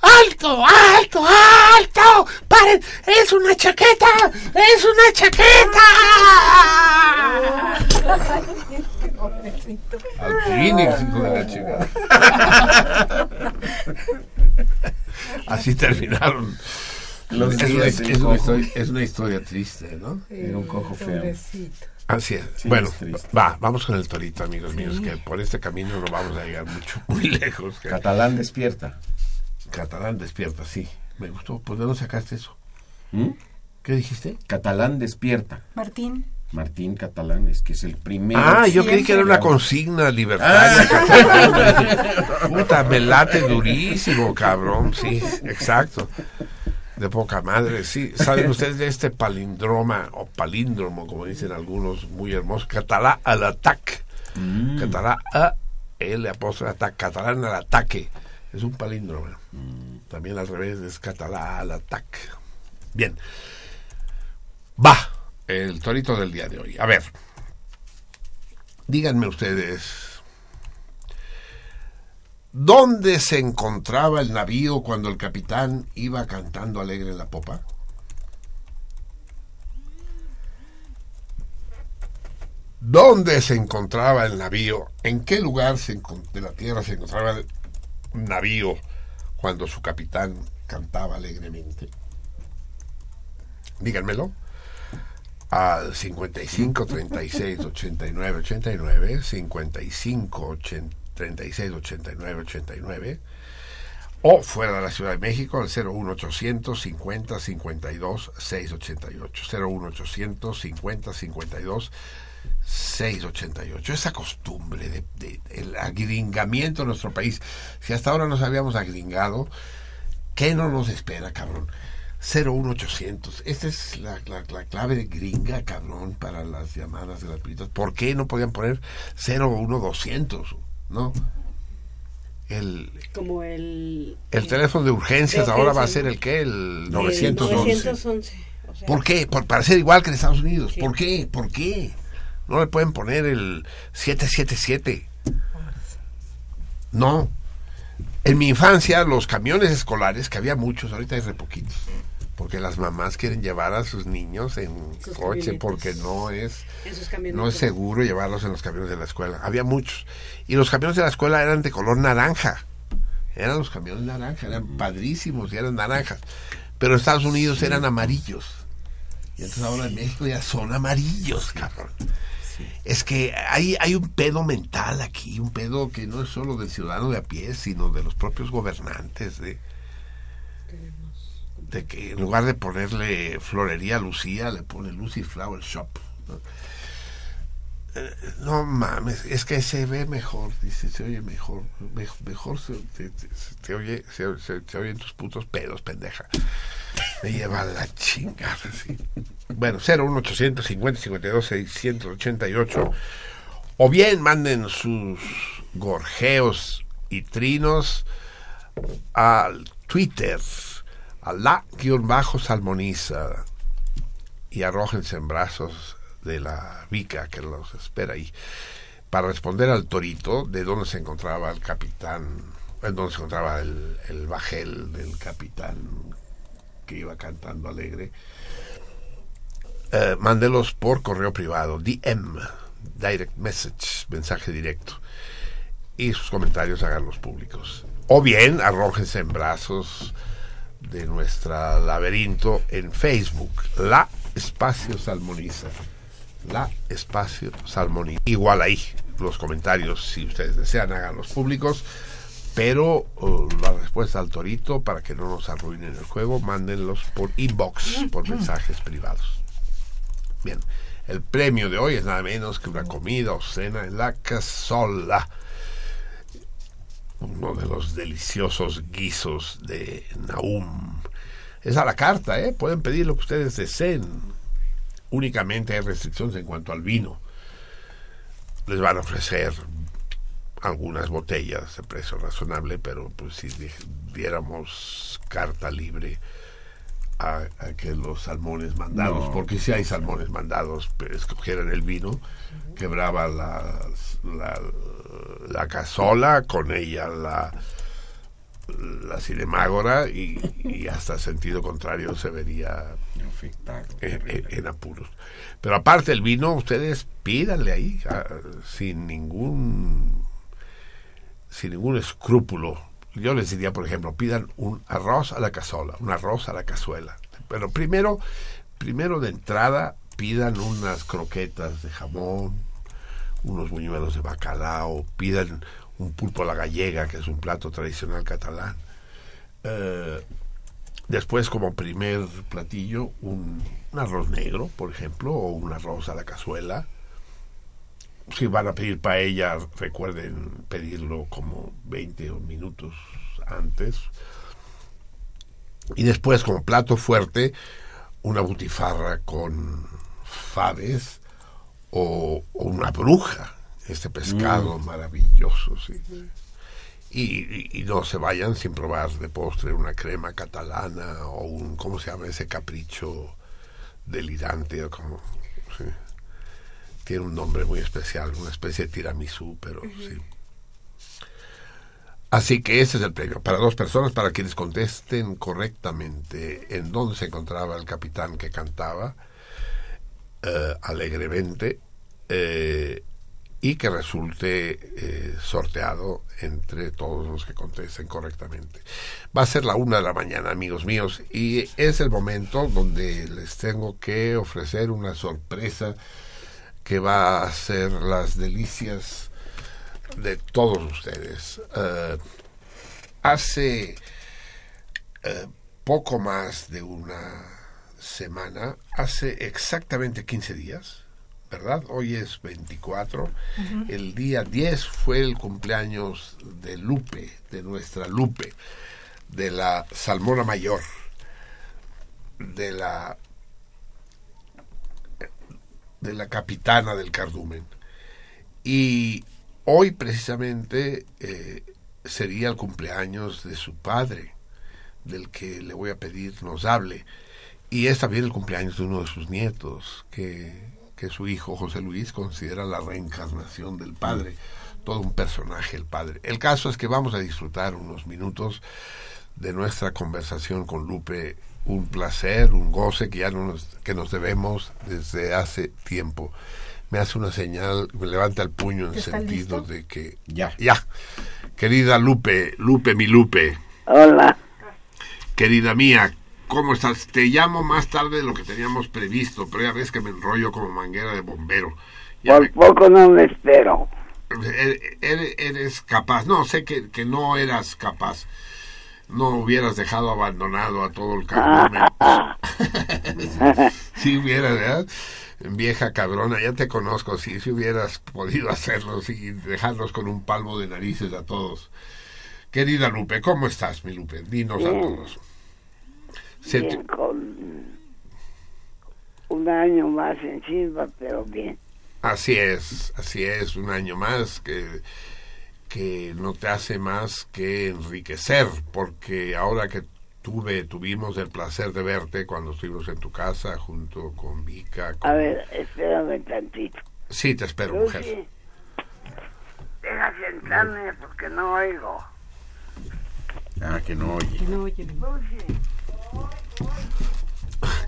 C: ¡Alto, alto, alto! ¡Paren! ¡Es una chaqueta! ¡Es una chaqueta! Al Phoenix, hijo de la chingada. Así terminaron.
E: Los
C: es, una, es historia, es una historia triste, ¿no?
E: Era un cojo feo.
D: Pobrecito.
C: Así es.
E: Sí,
C: bueno,
E: es
C: va, vamos con el torito, amigos míos, que por este camino no vamos a llegar mucho, muy lejos. que-
E: Catalán despierta.
C: Catalán despierta, sí. Me gustó. ¿Por dónde sacaste eso?
E: ¿Mm?
C: ¿Qué dijiste?
E: Catalán despierta.
F: Martín.
E: Martín Catalán es que es el primero.
C: Ah, yo creí que era una consigna libertaria catalana. Puta, me late durísimo, cabrón. Sí, exacto. De poca madre, sí. ¿Saben ustedes de este palindroma o palíndromo, como dicen algunos, muy hermoso? Catalá al ataque.
E: Mm.
C: Catalá a L apóstrofe ataque. Catalán al ataque. Es un palíndromo. También al revés es catalá al ataque. Bien. Va, el torito del día de hoy. A ver, díganme ustedes, ¿dónde se encontraba el navío cuando el capitán iba cantando alegre la popa? ¿Dónde se encontraba el navío? ¿En qué lugar de la tierra se encontraba el navío cuando su capitán cantaba alegremente? Díganmelo al 55 36 89 89 55 80 36 89 89 o fuera de la Ciudad de México al 01800 50 52 688 01800 50 52 688 esa costumbre de, de- el agringamiento de nuestro país si hasta ahora nos habíamos agringado ¿qué no nos espera cabrón? 01800. Esta es la, la- la clave de gringa, cabrón, para las llamadas gratuitas. ¿Por qué no podían poner 01200? ¿No? El,
F: Como el...
C: el teléfono de urgencias
F: de
C: ahora va a ser el qué? El
F: el
C: 911.
F: 911. o sea,
C: ¿Por qué? Por, para ser igual que en Estados Unidos.
F: Sí.
C: ¿Por qué? ¿Por qué? No le pueden poner el 777. No. En mi infancia, los camiones escolares, que había muchos, ahorita hay re poquitos, porque las mamás quieren llevar a sus niños en
F: Sus
C: coche porque no es no es seguro llevarlos en los camiones de la escuela. Había muchos. Y los camiones de la escuela eran de color naranja. Eran los camiones naranja, eran padrísimos y eran naranjas. Pero en Estados Unidos eran amarillos. Y entonces ahora en México ya son amarillos, cabrón. Es que hay, hay un pedo mental aquí, un pedo que no es solo del ciudadano de a pie, sino de los propios gobernantes, de, que en lugar de ponerle florería a Lucía, le pone Lucy Flower Shop. ¿no? Eh, no mames, es que se ve mejor, dice, se oye mejor, me- mejor se, te, oye, se, se- oyen tus putos pedos, pendeja. Me lleva la chingada, sí. Bueno, 01850 52 688 o bien manden sus gorjeos y trinos al Twitter, a la-salmoniza y arrójense en brazos de la Vica que los espera ahí para responder al torito de dónde se encontraba el capitán, en dónde se encontraba el, el bajel del capitán que iba cantando alegre. Eh, por correo privado, DM, direct message, mensaje directo. Y sus comentarios háganlos públicos. O bien arrójense en brazos de nuestra laberinto en Facebook, La Espacio Salmoniza. La Espacio Salmoniza. Igual ahí, los comentarios, si ustedes desean, háganlos públicos. Pero uh, la respuesta al torito, para que no nos arruinen el juego, mándenlos por inbox, por mensajes privados. Bien, el premio de hoy es nada menos que una comida o cena en la casola. Uno de los deliciosos guisos de Naum. Es a la carta, ¿eh? Pueden pedir lo que ustedes deseen. Únicamente hay restricciones en cuanto al vino. Les van a ofrecer algunas botellas de precio razonable, pero pues si di- diéramos carta libre a, a que los salmones mandados,
E: No.
C: porque si hay salmones mandados, pero escogieran el vino, quebraba la, la, la cazola, con ella la, la cinemágora y, y hasta sentido contrario se vería en, en- en apuros. Pero aparte el vino, ustedes pídanle ahí, ah, sin ningún sin ningún escrúpulo. Yo les diría, por ejemplo, pidan un arroz a la cazola, un arroz a la cazuela. Pero primero, primero de entrada, pidan unas croquetas de jamón, unos buñuelos de bacalao, pidan un pulpo a la gallega, que es un plato tradicional catalán. Eh, Después, como primer platillo, un, un arroz negro, por ejemplo, o un arroz a la cazuela. Si van a pedir paella, recuerden pedirlo como 20 minutos antes. Y después, como plato fuerte, una butifarra con faves o, o una bruja, este pescado maravilloso, sí. Y, y- y no se vayan sin probar de postre una crema catalana o un, ¿cómo se llama ese capricho delirante? O como, sí. Tiene un nombre muy especial, una especie de tiramisú, pero sí. Así que ese es el premio para dos personas, para quienes contesten correctamente en dónde se encontraba el capitán que cantaba eh, alegremente eh, y que resulte eh, sorteado entre todos los que contesten correctamente. Va a ser la una de la mañana, amigos míos, y es el momento donde les tengo que ofrecer una sorpresa que va a ser las delicias de todos ustedes. Hace poco más de una semana, hace exactamente 15 días, ¿verdad? Hoy es 24. El día 10 fue el cumpleaños de Lupe, de nuestra Lupe, de la Salmona Mayor, de la de la capitana del cardumen. Y hoy precisamente eh, sería el cumpleaños de su padre, del que le voy a pedir nos hable. Y es también el cumpleaños de uno de sus nietos, que, que su hijo José Luis considera la reencarnación del padre, todo un personaje el padre. El caso es que vamos a disfrutar unos minutos de nuestra conversación con Lupe un placer, un goce que ya nos, que nos debemos desde hace tiempo. Me hace una señal, me levanta el puño en sentido de que
E: Ya.
C: ya. Querida Lupe, Lupe mi Lupe,
H: Hola.
C: querida mía, ¿cómo estás? Te llamo más tarde de lo que teníamos previsto, pero ya ves que me enrollo como manguera de bombero. Ya
H: Por
C: me-
H: poco no me espero.
C: er- er- eres capaz, no, sé que, que no eras capaz, no hubieras dejado abandonado a todo el cardumen. si hubieras, ¿verdad? Vieja cabrona, ya te conozco, si, si hubieras podido hacerlo y dejarlos con un palmo de narices a todos. Querida Lupe, ¿cómo estás, mi Lupe? Dinos a todos. Se te-
H: Bien, con un año más encima, pero bien.
C: Así es, así es, un año más que, que no te hace más que enriquecer, porque ahora que tuve, tuvimos el placer de verte cuando estuvimos en tu casa junto con Vika. con-
H: A ver, espérame tantito.
C: Sí, te espero, mujer.
H: Lucy, deja sentarme porque no oigo.
E: Ah, que no oye.
F: Que no oye.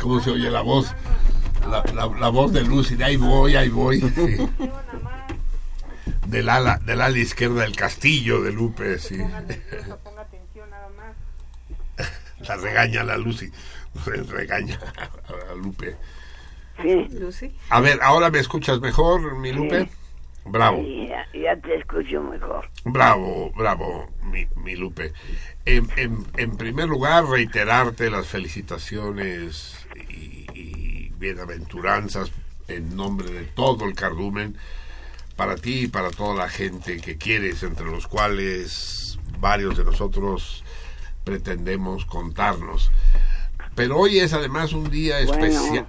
C: ¿Cómo se oye la voz? La, la- la voz de Lucy, de ahí voy, ahí voy. sí. Del ala, del ala izquierda del castillo de Lupe, sí. La regaña la Lucy, regaña a Lupe.
H: Sí,
F: Lucy.
C: A ver, ¿ahora me escuchas mejor, mi Lupe? Bravo,
H: ya, ya te escucho mejor.
C: bravo, bravo, mi, mi Lupe. En, en- en primer lugar, reiterarte las felicitaciones y, y bienaventuranzas en nombre de todo el cardumen para ti y para toda la gente que quieres, entre los cuales varios de nosotros pretendemos contarnos. Pero hoy es además un día
H: Bueno.
C: especial.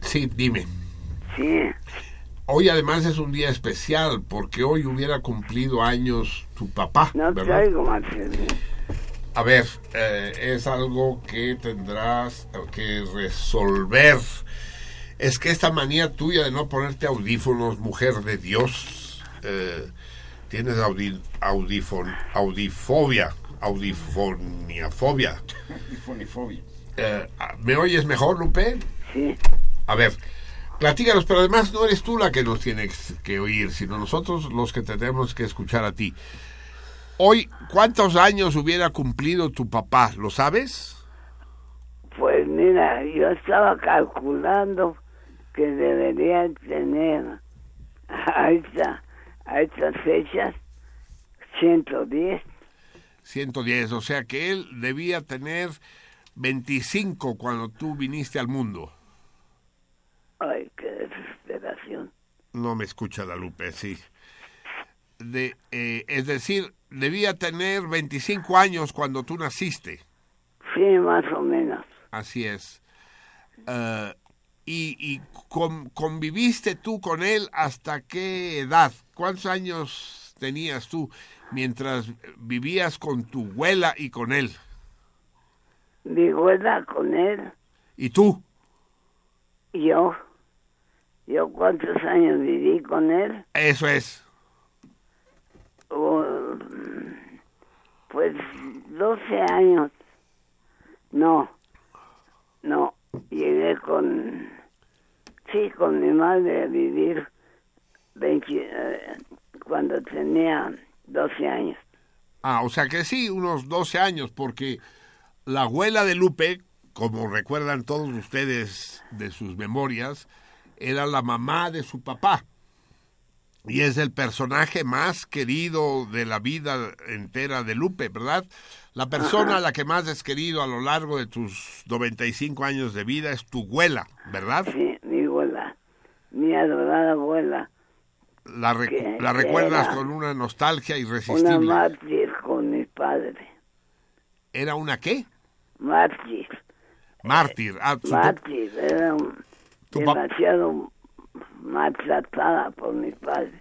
C: Sí, dime.
H: Sí,
C: Hoy además es un día especial porque hoy hubiera cumplido años tu papá,
H: no te
C: ¿verdad?
H: oigo, Marcelino.
C: A ver, eh, es algo que tendrás que resolver. Es que esta manía tuya de no ponerte audífonos, mujer de Dios, eh, tienes audi, audifon, audifobia, audifoniafobia. Eh, ¿Me oyes mejor, Lupe?
H: Sí,
C: A ver, platícanos, pero además no eres tú la que nos tienes que oír, sino nosotros los que tenemos que escuchar a ti. Hoy, ¿cuántos años hubiera cumplido tu papá? ¿Lo sabes?
H: pues mira, yo estaba calculando que debería tener a, esta, a estas fechas 110.
C: 110, o sea que él debía tener 25 cuando tú viniste al mundo.
H: Ay.
C: No me escucha la Lupe, sí. De, eh, es decir, debía tener 25 años cuando tú naciste.
H: Sí, más o menos.
C: Así es. Eh, ¿Y, y con- conviviste tú con él hasta qué edad? ¿Cuántos años tenías tú mientras vivías con tu abuela y con él?
H: Mi abuela con él,
C: ¿Y tú?
H: yo, yo cuántos años viví con él,
C: Eso es.
H: Oh, pues 12 años. No, no, llegué con, sí, con mi madre a vivir 20, eh, cuando tenía 12 años.
C: Ah, o sea que sí, unos 12 años, porque la abuela de Lupe, como recuerdan todos ustedes de sus memorias, era la mamá de su papá. Y es el personaje más querido de la vida entera de Lupe, ¿verdad? La persona a la que más has querido a lo largo de tus 95 años de vida es tu abuela, ¿verdad?
H: Sí, mi abuela, mi adorada abuela,
C: La, recu- la recuerdas con una nostalgia
H: una
C: irresistible.
H: mártir con mi padre,
C: ¿Era una qué?
H: mártir.
C: Mártir. Ah,
H: Mártir, era un- demasiado maltratada por mi padre.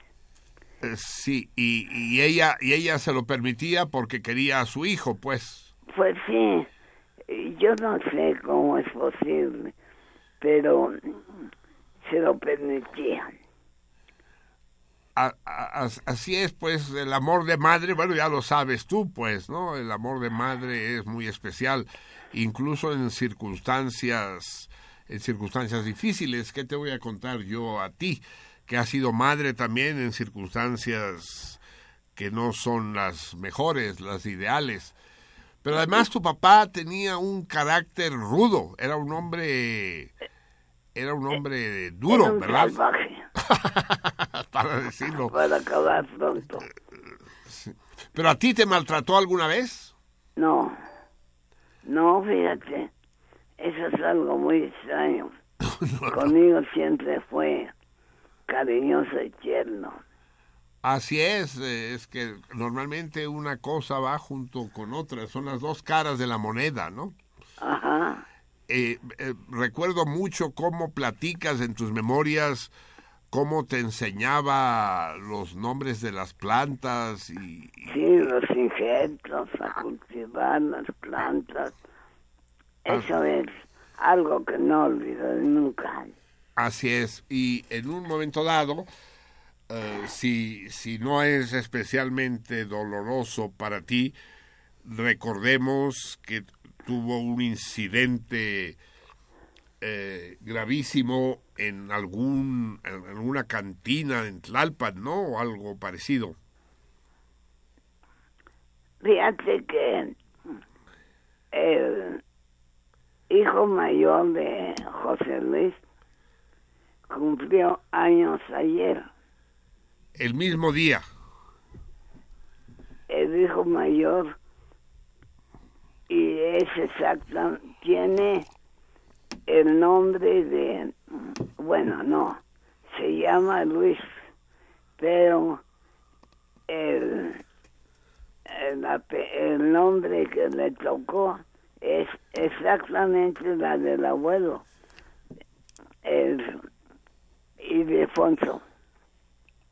C: Eh, Sí, y, y ella y ella se lo permitía porque quería a su hijo, pues.
H: Pues sí, yo no sé cómo es posible, pero se lo permitía.
C: a- a- as- así es, pues, el amor de madre, bueno, ya lo sabes tú, pues, ¿no? El amor de madre es muy especial, incluso en circunstancias, en circunstancias difíciles. ¿Qué te voy a contar yo a ti, que has sido madre también en circunstancias que no son las mejores, las ideales? Pero además tu papá tenía un carácter rudo, era un hombre, era un hombre duro,
H: Era un
C: ¿verdad?
H: salvaje,
C: Para decirlo.
H: para acabar pronto.
C: ¿Pero a ti te maltrató alguna vez?
H: No, no, fíjate, eso es algo muy extraño. Conmigo siempre fue cariñoso y tierno.
C: Así es, eh, es que normalmente una cosa va junto con otra, son las dos caras de la moneda, ¿no?
H: Ajá,
C: Eh, eh, recuerdo mucho cómo platicas en tus memorias, cómo te enseñaba los nombres de las plantas y, y-
H: sí, los injertos a cultivar las plantas. Eso es algo que no olvidaré nunca.
C: así es. Y en un momento dado, eh, si, si no es especialmente doloroso para ti, recordemos que tuvo un incidente eh, gravísimo en algún en alguna cantina en Tlalpan, ¿no? O algo parecido.
H: Fíjate que el hijo mayor de José Luis cumplió años ayer.
C: El mismo día.
H: El hijo mayor y es exacta, tiene el nombre de, bueno, no, se llama Luis, pero el, el, el nombre que le tocó es exactamente la del abuelo, el Ildefonso,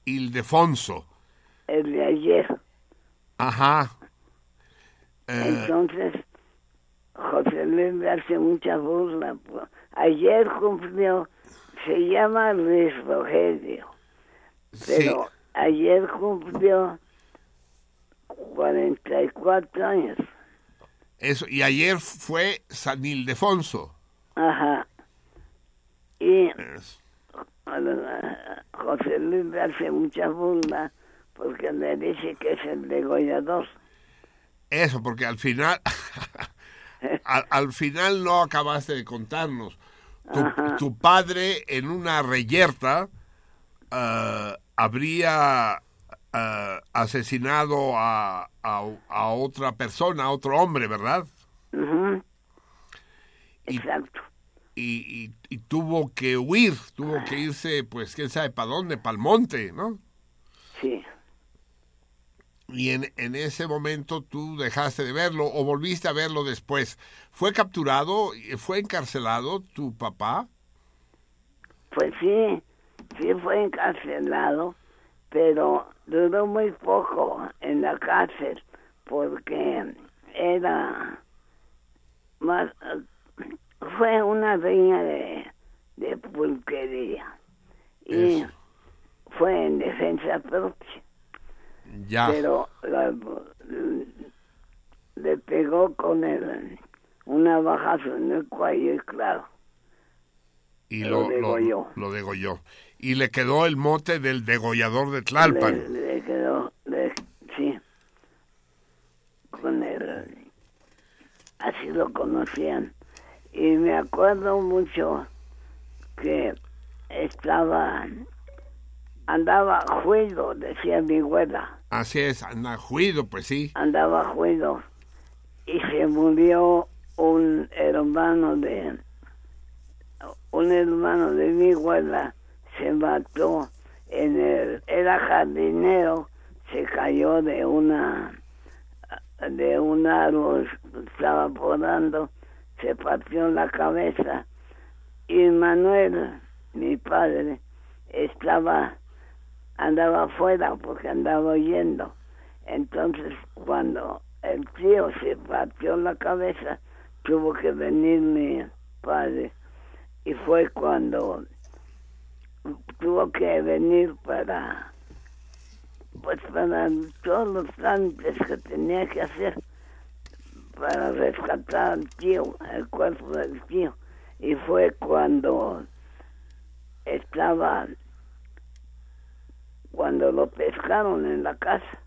C: Ildefonso.
H: el de ayer.
C: Ajá.
H: Entonces, José Luis le hace mucha burla. Ayer cumplió, se llama Luis Rogelio,
C: sí,
H: pero ayer cumplió 44 años.
C: Eso. Y ayer fue San Ildefonso.
H: Ajá. Y
C: Es-
H: José Luis le hace mucha burla porque le dice que es el degollador.
C: Eso, porque al final, al, al final no acabaste de contarnos. Tu, padre en una reyerta ah, habría ah, asesinado a, a, a otra persona, a otro hombre, ¿verdad? Y-
H: Exacto.
C: Y, y- y tuvo que huir, tuvo que irse, pues, quién sabe para dónde, para el monte, ¿no?
H: Sí.
C: Y en, en ese momento tú dejaste de verlo o volviste a verlo después. ¿Fue capturado, fue encarcelado tu papá?
H: Pues sí, sí fue encarcelado, pero duró muy poco en la cárcel porque era más fue una riña de, de pulquería y
C: Eso.
H: fue en defensa propia,
C: Ya.
H: pero la- le pegó con el una bajazo en el cuello y claro,
C: y
H: lo
C: lo, lo,
H: degolló.
C: lo degolló. Y le quedó el mote del degollador de Tlalpan.
H: Le, le quedó, le- sí, con el, así lo conocían. Y me acuerdo mucho que estaba, andaba juido, decía mi abuela,
C: Así es, anda juido, pues sí.
H: andaba juido. Y se murió un hermano de, un hermano de mi abuela, se mató en el, era jardinero, se cayó de una, de un árbol, estaba podando, se partió la cabeza y Manuel, mi padre, estaba, andaba afuera porque andaba oyendo. Entonces, cuando el tío se partió la cabeza, tuvo que venir mi padre. Y fue cuando tuvo que venir para pues para todos los trámites que tenía que hacer para rescatar al tío, el cuerpo del tío. Y fue cuando estaba, cuando lo pescaron en la casa.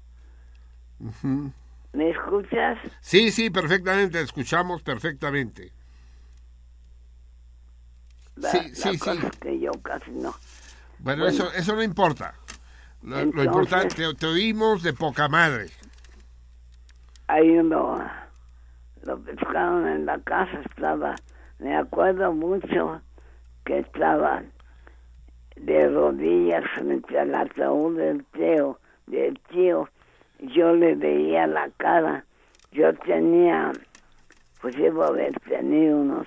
H: ¿Me escuchas?
C: Sí, sí, perfectamente, escuchamos perfectamente.
H: La,
C: Sí, sí, sí.
H: que yo casi no.
C: Bueno,
H: Bueno.
C: eso, eso no importa. Lo, importante, te, te oímos de poca madre.
H: ahí lo, lo pescaron en la casa, estaba, me acuerdo mucho que estaba de rodillas frente al ataúd del tío, del tío, yo le veía la cara, yo tenía, pues debo haber tenido unos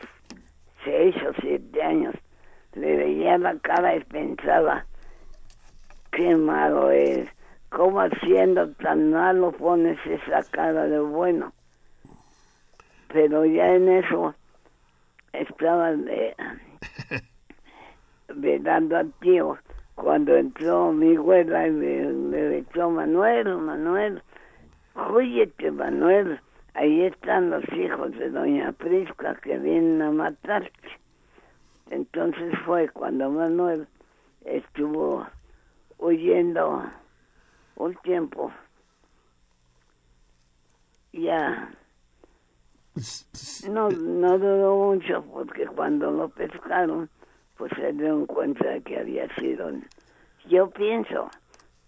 H: seis o siete años, le veía la cara y pensaba, qué malo es, cómo siendo tan malo pones esa cara de bueno. Pero ya en eso estaba de, velando al tío cuando entró mi abuela y me, me gritó Manuel, Manuel, óyete Manuel, ahí están los hijos de doña Prisca que vienen a matarte. Entonces fue cuando Manuel estuvo huyendo un tiempo. Ya no, no duró mucho porque cuando lo pescaron, pues se dieron cuenta de que había sido, yo pienso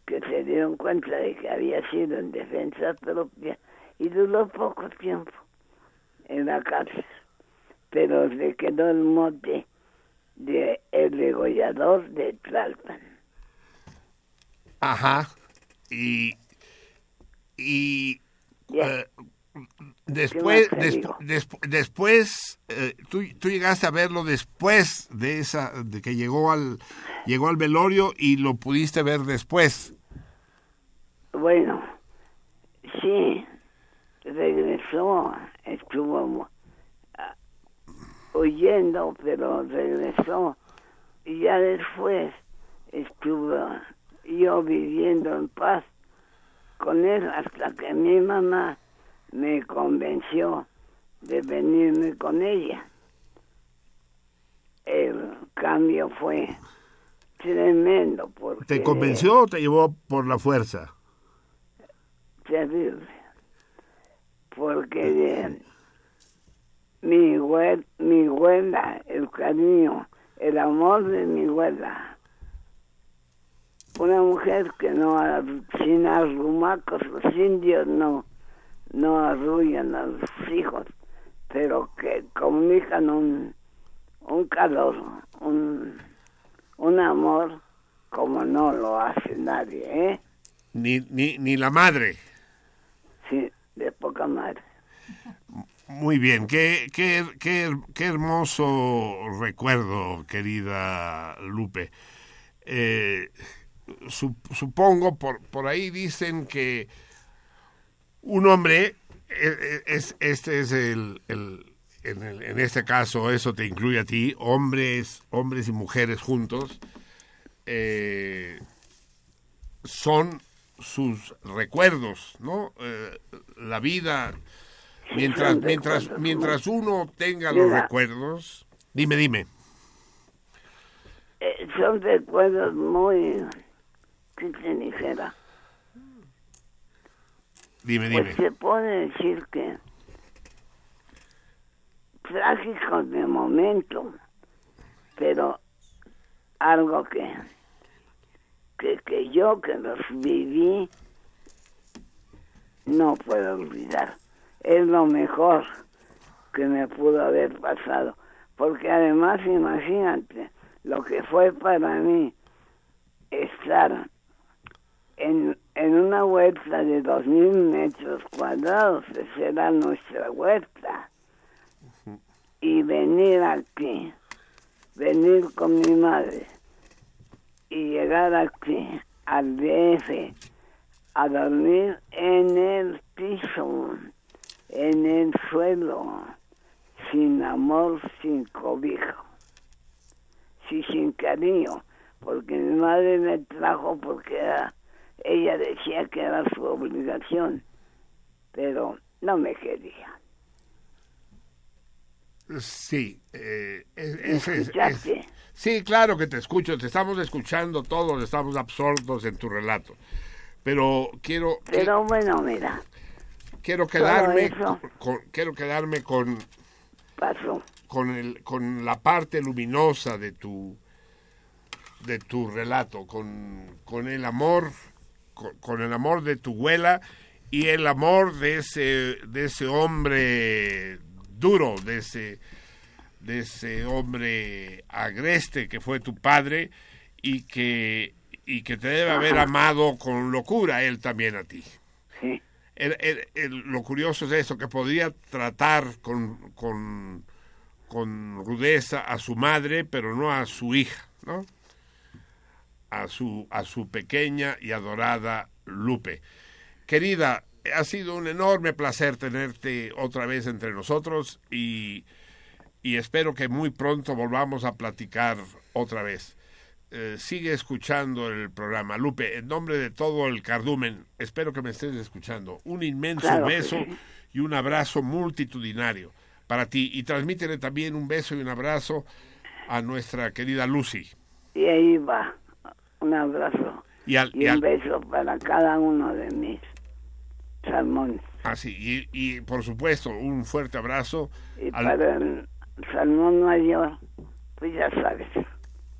H: que se dieron cuenta de que había sido en defensa propia y duró poco tiempo en la cárcel, pero le quedó el mote de el degollador de Tlalpan.
C: Ajá. Y. Y. Eh, después, después, eh, tú, tú llegaste a verlo después de esa, de que llegó al, llegó al velorio y lo pudiste ver después.
H: Bueno, sí, regresó, estuvo ah, huyendo, pero regresó. Y ya después estuvo yo viviendo en paz con él hasta que mi mamá me convenció de venirme con ella. El cambio fue tremendo porque
C: ¿Te convenció o te llevó por la fuerza?
H: terrible porque mi abuela, mi abuela, el cariño, el amor de mi abuela, una mujer que no sin arrumacos los indios no no arrullan a los hijos, pero que comunican un un calor, un un amor como no lo hace nadie, ¿eh?
C: Ni, ni, ni la madre.
H: Sí, de poca madre.
C: Muy bien, qué, qué, qué, qué hermoso recuerdo, querida Lupe. Eh, su- supongo, por, por ahí dicen que un hombre, eh, eh, es, este es el, el- en, el- en este caso, eso te incluye a ti, hombres, hombres y mujeres juntos, eh, son sus recuerdos, ¿no? Eh, la vida, mientras, mientras, mientras uno tenga los recuerdos, dime, dime,
H: Eh, son recuerdos muy, ¿qué te dijera?
C: dime, dime.
H: Pues se puede decir que trágicos de momento, pero algo que, que, que yo que los viví no puedo olvidar. Es lo mejor que me pudo haber pasado, porque además imagínate lo que fue para mí estar en, en una huerta de dos mil metros cuadrados, esa era nuestra huerta, y venir aquí, venir con mi madre y llegar aquí al DF a dormir en el piso, en el suelo, sin amor, sin cobijo, sí, sin cariño, porque mi madre me trajo porque era ella decía que era su obligación, pero no me quería.
C: Sí, eh, es- sí, claro que te escucho, te estamos escuchando todos, estamos absortos en tu relato. Pero quiero,
H: Pero bueno, mira,
C: quiero quedarme, con, quiero quedarme con,
H: pasó.
C: con, el, con la parte luminosa de tu, de tu relato, con, con el amor, con, con el amor de tu abuela y el amor de ese, de ese hombre duro, de ese, de ese hombre agreste que fue tu padre y que, y que te debe haber amado con locura él también a ti.
H: Sí.
C: El- el- el- lo curioso es eso, que podría tratar con, con, con rudeza a su madre, pero no a su hija, ¿no? A su, a su pequeña y adorada Lupe. Querida, ha sido un enorme placer tenerte otra vez entre nosotros y, y espero que muy pronto volvamos a platicar otra vez. Eh, sigue escuchando el programa. Lupe, en nombre de todo el cardumen, espero que me estés escuchando. Un inmenso
H: Claro
C: beso y un abrazo multitudinario para ti. Y transmítele también un beso y un abrazo a nuestra querida Lucy.
H: Y ahí va. Un abrazo
C: Y al,
H: y
C: y
H: un
C: al-
H: beso para cada uno de mis salmones.
C: ah, sí, y, y, por supuesto, un fuerte abrazo.
H: Y
C: al-
H: para el salmón mayor, pues ya sabes,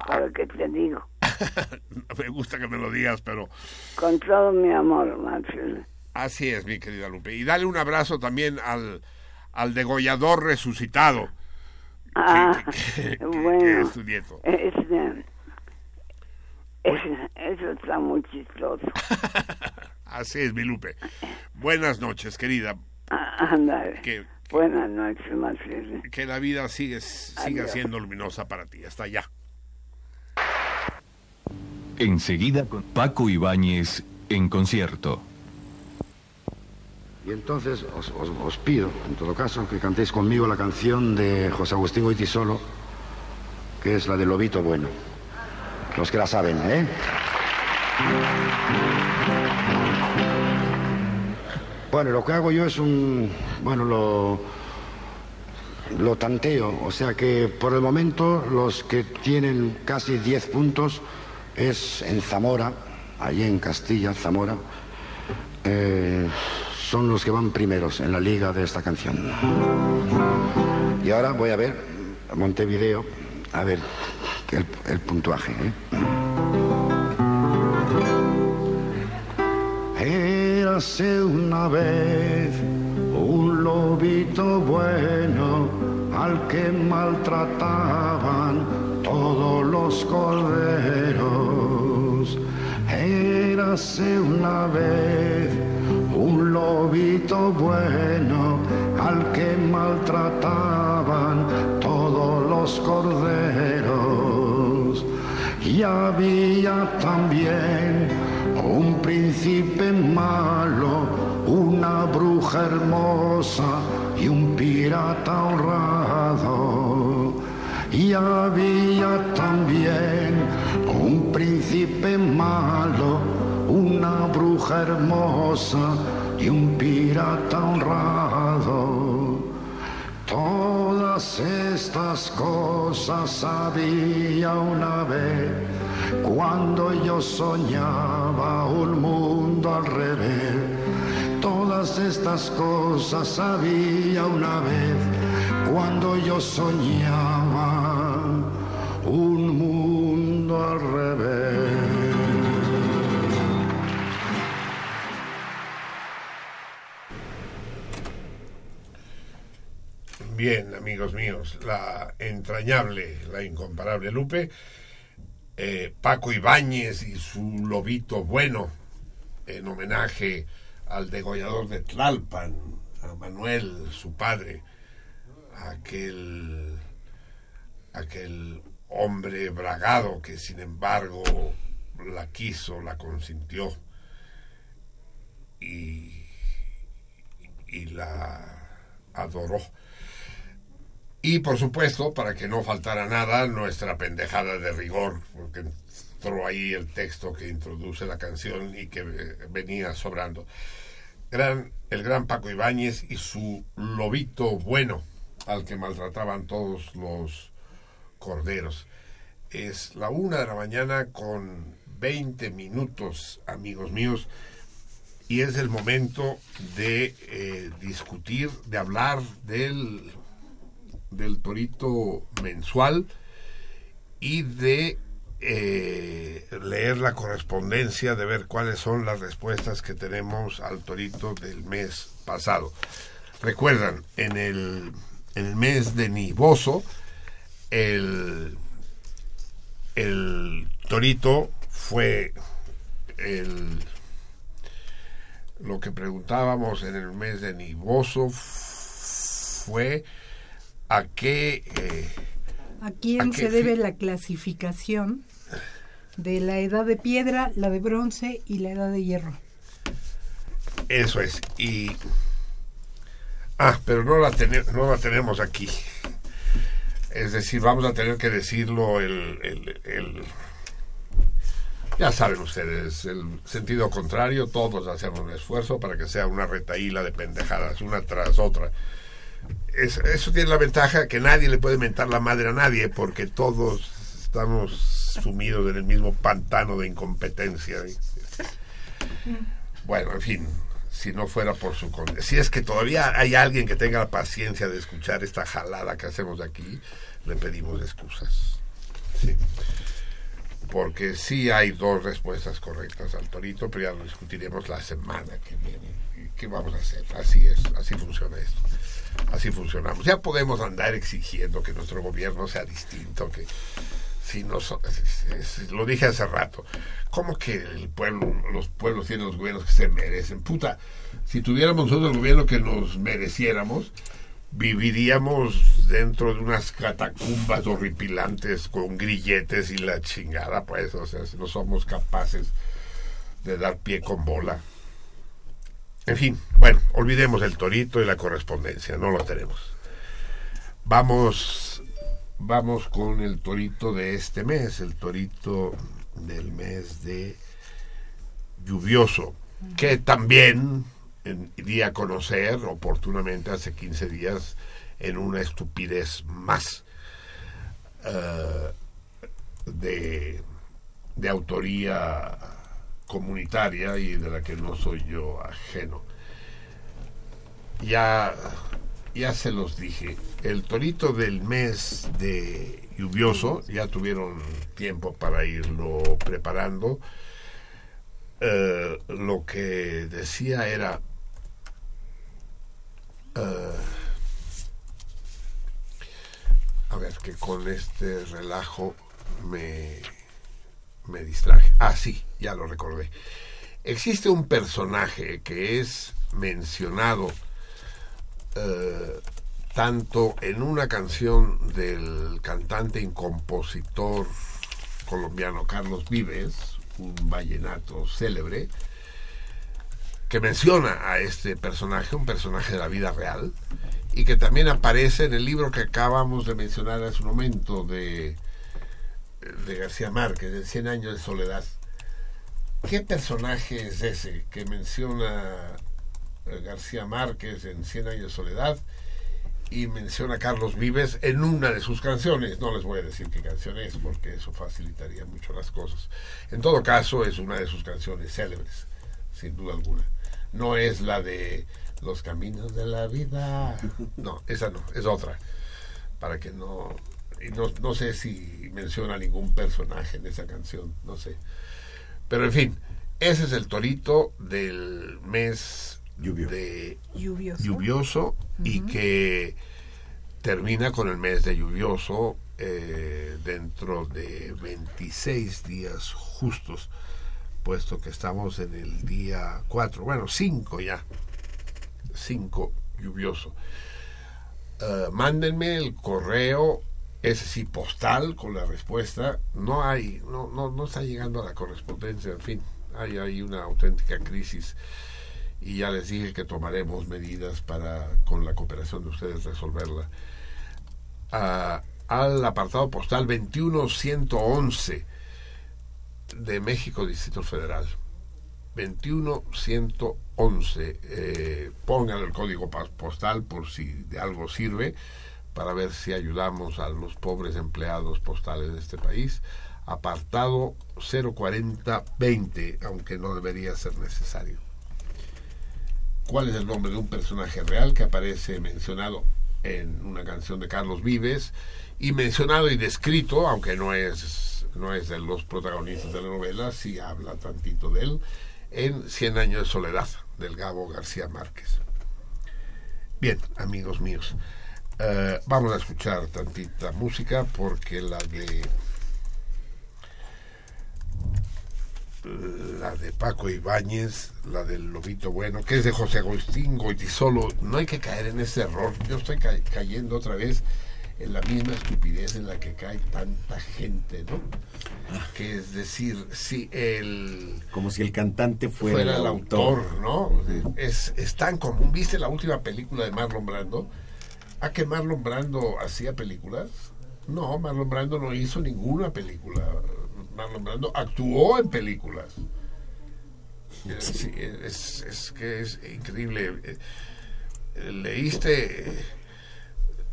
H: para que te digo,
C: me gusta que me lo digas, pero
H: con todo mi amor, Marcelo.
C: así es, mi querida Lupe. Y dale un abrazo también al, al degollador resucitado.
H: Ah,
C: que- que
H: bueno,
C: es tu nieto.
H: este, es- eso está muy chistoso.
C: Así es, mi Lupe. Buenas noches, querida.
H: Ah, ándale.
C: Que,
H: Buenas noches, Marcelo.
C: que la vida sigue, siga siendo luminosa para ti. Hasta allá.
I: Enseguida con Paco Ibáñez en concierto.
J: Y entonces os, os- os pido, en todo caso, que cantéis conmigo la canción de José Agustín Goitisolo, que es la de Lobito Bueno. Los que la saben, ¿eh? Bueno, lo que hago yo es un... Bueno, lo... Lo tanteo, o sea que por el momento los que tienen casi 10 puntos es en Zamora, allí en Castilla, Zamora, eh, son los que van primeros en la liga de esta canción. Y ahora voy a ver Montevideo, a ver el, el puntuaje. ¿eh? Érase una vez un lobito bueno al que maltrataban todos los corderos. Érase una vez un lobito bueno al que maltrataban todos los corderos. Y había también un príncipe malo, una bruja hermosa y un pirata honrado. Y había también un príncipe malo, una bruja hermosa y un pirata honrado. Todas estas cosas había una vez cuando yo soñaba un mundo al revés. Todas estas cosas había una vez cuando yo soñaba un mundo al revés.
C: Bien, amigos míos, la entrañable, la incomparable Lupe, eh, Paco Ibáñez y su lobito bueno, en homenaje al degollador de Tlalpan, a Manuel, su padre, aquel, aquel hombre bragado que sin embargo la quiso, la consintió y, y la adoró. Y por supuesto, para que no faltara nada, nuestra pendejada de rigor, porque mostró ahí el texto que introduce la canción y que eh, venía sobrando. El gran Paco Ibáñez y su lobito bueno, al que maltrataban todos los corderos. Es la una de la mañana con 20 minutos, amigos míos, y es el momento de eh, discutir, de hablar del, del torito mensual y de eh, leer la correspondencia, de ver cuáles son las respuestas que tenemos al torito del mes pasado. Recuerdan, en el, el mes de Niboso, el, el torito fue el, lo que preguntábamos en el mes de Niboso fue a qué... Eh,
K: ¿A quién se debe la clasificación de la edad de piedra, la de bronce y la edad de hierro?
C: Eso es. Y... Ah, pero no la, no la tenemos aquí. Es decir, vamos a tener que decirlo el, el, ya saben ustedes, el sentido contrario, todos hacemos un esfuerzo para que sea una retaíla de pendejadas, una tras otra eso tiene la ventaja que nadie le puede mentar la madre a nadie porque todos estamos sumidos en el mismo pantano de incompetencia. Bueno, en fin, si no fuera por su... Si es que todavía hay alguien que tenga la paciencia de escuchar esta jalada que hacemos aquí, le pedimos excusas. Sí. Porque sí hay dos respuestas correctas al torito, pero ya lo discutiremos la semana que viene. ¿Qué vamos a hacer? Así es, así funciona esto. Así funcionamos. Ya podemos andar exigiendo que nuestro gobierno sea distinto, que si no lo dije hace rato, ¿cómo que el pueblo, los pueblos tienen los gobiernos que se merecen? Puta, si tuviéramos nosotros el gobierno que nos mereciéramos, viviríamos dentro de unas catacumbas horripilantes con grilletes y la chingada, pues, o sea, si no somos capaces de dar pie con bola. En fin, bueno, olvidemos el torito y la correspondencia, no lo tenemos. Vamos, vamos con el torito de este mes, el torito del mes de lluvioso, que también di a conocer oportunamente hace 15 días en una estupidez más eh, de, de autoría comunitaria y de la que no soy yo ajeno. Ya, ya se los dije, el torito del mes de lluvioso, ya tuvieron tiempo para irlo preparando. Eh, lo que decía era eh, a ver que con este relajo me me distraje. Ah, sí, ya lo recordé. Existe un personaje que es mencionado eh, tanto en una canción del cantante y compositor colombiano Carlos Vives, un vallenato célebre, que menciona a este personaje, un personaje de la vida real, y que también aparece en el libro que acabamos de mencionar hace un momento de de García Márquez, de Cien años de soledad. ¿Qué personaje es ese que menciona eh, García Márquez en Cien años de soledad y menciona a Carlos Vives en una de sus canciones? No les voy a decir qué canción es porque eso facilitaría mucho las cosas. En todo caso, es una de sus canciones célebres, sin duda alguna. No es la de Los caminos de la vida. No, esa no, es otra. Para que no y no, no, sé si menciona ningún personaje en esa canción, no sé. Pero en fin, ese es el torito del mes de lluvioso, y que termina con el mes de lluvioso eh, dentro de 26 días justos, puesto que estamos en el día 4, bueno, 5 ya, 5 lluvioso. Uh, mándenme el correo ese sí postal con la respuesta no hay no no no está llegando a la correspondencia en fin hay hay una auténtica crisis y ya les dije que tomaremos medidas para con la cooperación de ustedes resolverla al apartado postal 21111 de México, Distrito Federal. 21111. Eh, pongan el código postal por si de algo sirve para ver si ayudamos a los pobres empleados postales de este país. Apartado 04020, aunque no debería ser necesario. ¿Cuál es el nombre de un personaje real que aparece mencionado en una canción de Carlos Vives y mencionado y descrito, aunque no es, no es de los protagonistas de la novela, sí habla tantito de él, en Cien años de soledad, del Gabo García Márquez. Bien, amigos míos, eh, vamos a escuchar tantita música porque la de la de Paco Ibáñez, la del Lobito Bueno, que es de José Agustín Goitisolo. No hay que caer en ese error. Yo estoy ca- cayendo otra vez en la misma estupidez en la que cae tanta gente, ¿no? Que es decir, si el
E: Como si el cantante fuera,
C: fuera el autor, ¿no? Es, es tan común. ¿Viste la última película de Marlon Brando? ¿A que Marlon Brando hacía películas? No, Marlon Brando no hizo ninguna película. Marlon Brando actuó en películas. Eh, sí, es, es que es increíble. Eh, ¿Leíste,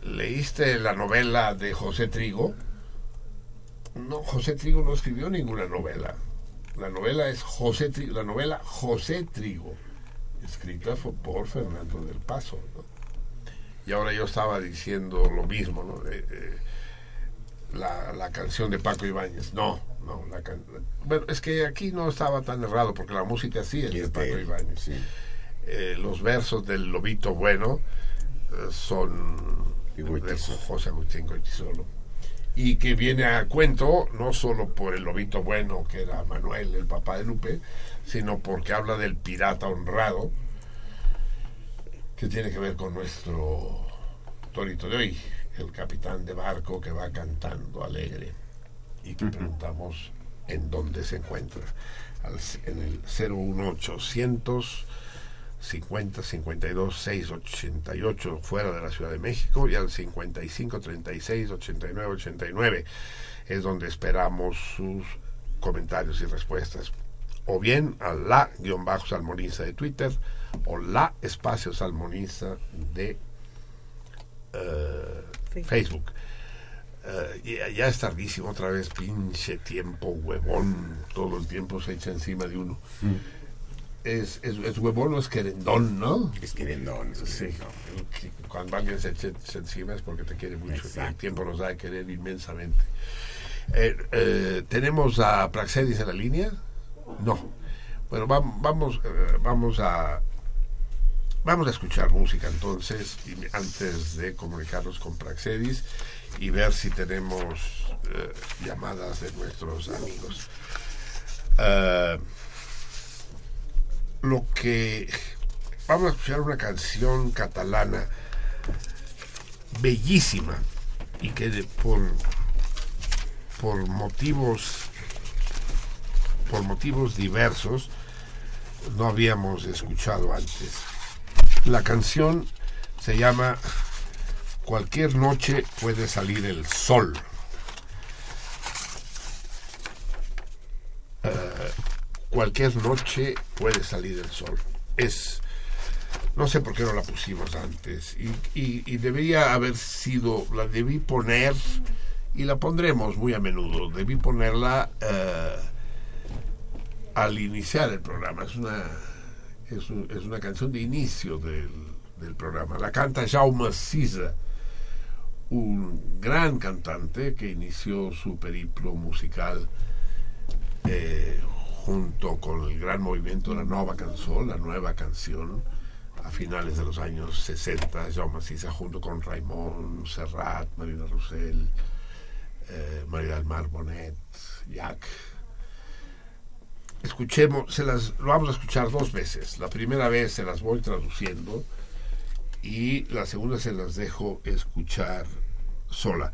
C: ¿Leíste la novela de José Trigo? No, José Trigo no escribió ninguna novela. La novela es José Trigo, la novela José Trigo, escrita por Fernando del Paso. Y ahora yo estaba diciendo lo mismo, ¿no? Eh, eh, la, la canción de Paco Ibáñez. No, no. La can- bueno, es que aquí no estaba tan errado porque la música sí es de Paco Ibáñez. Eh, los versos del Lobito Bueno eh, son de José Agustín Goitisolo. Y que viene a cuento no solo por el Lobito Bueno, que era Manuel, el papá de Lupe, sino porque habla del pirata honrado, que tiene que ver con nuestro torito de hoy, el capitán de barco que va cantando alegre y que preguntamos en dónde se encuentra. Al- en el 01800 50 52 688 fuera de la Ciudad de México y al 55 36 89 89 es donde esperamos sus comentarios y respuestas o bien a la guion bajo salmoniza de Twitter o la espacio salmoniza de eh, Facebook. Eh, ya, ya es tardísimo otra vez, pinche tiempo, huevón, todo el tiempo se echa encima de uno. Es, es, es huevón o es querendón, ¿no?
E: Es querendón.
C: Sí. Cuando alguien se echa encima es porque te quiere mucho. y el tiempo nos da de querer inmensamente. Eh, eh, ¿Tenemos a Praxedis en la línea? No. Bueno, vam- vamos, eh, vamos a vamos a escuchar música entonces antes de comunicarnos con Praxedis y ver si tenemos eh, llamadas de nuestros amigos. Eh, lo que vamos a escuchar una canción catalana bellísima y que de- por por motivos por motivos diversos no habíamos escuchado antes. La canción se llama Cualquier noche puede salir el sol. Eh, cualquier noche puede salir el sol. Es no sé por qué no la pusimos antes y, y- debería haber sido la debí poner y la pondremos muy a menudo debí ponerla eh, al iniciar el programa es una es, es una canción de inicio del, del programa la canta Jaume Sisa un gran cantante que inició su periplo musical eh, junto con el gran movimiento la nueva canción, la nueva canción, a finales de los años 60, Jaume Sisa junto con Raymond Serrat, Marina Roussel, eh, María del Mar Bonet, Jack. Escuchemos, se las, lo vamos a escuchar dos veces. La primera vez se las voy traduciendo y la segunda se las dejo escuchar sola.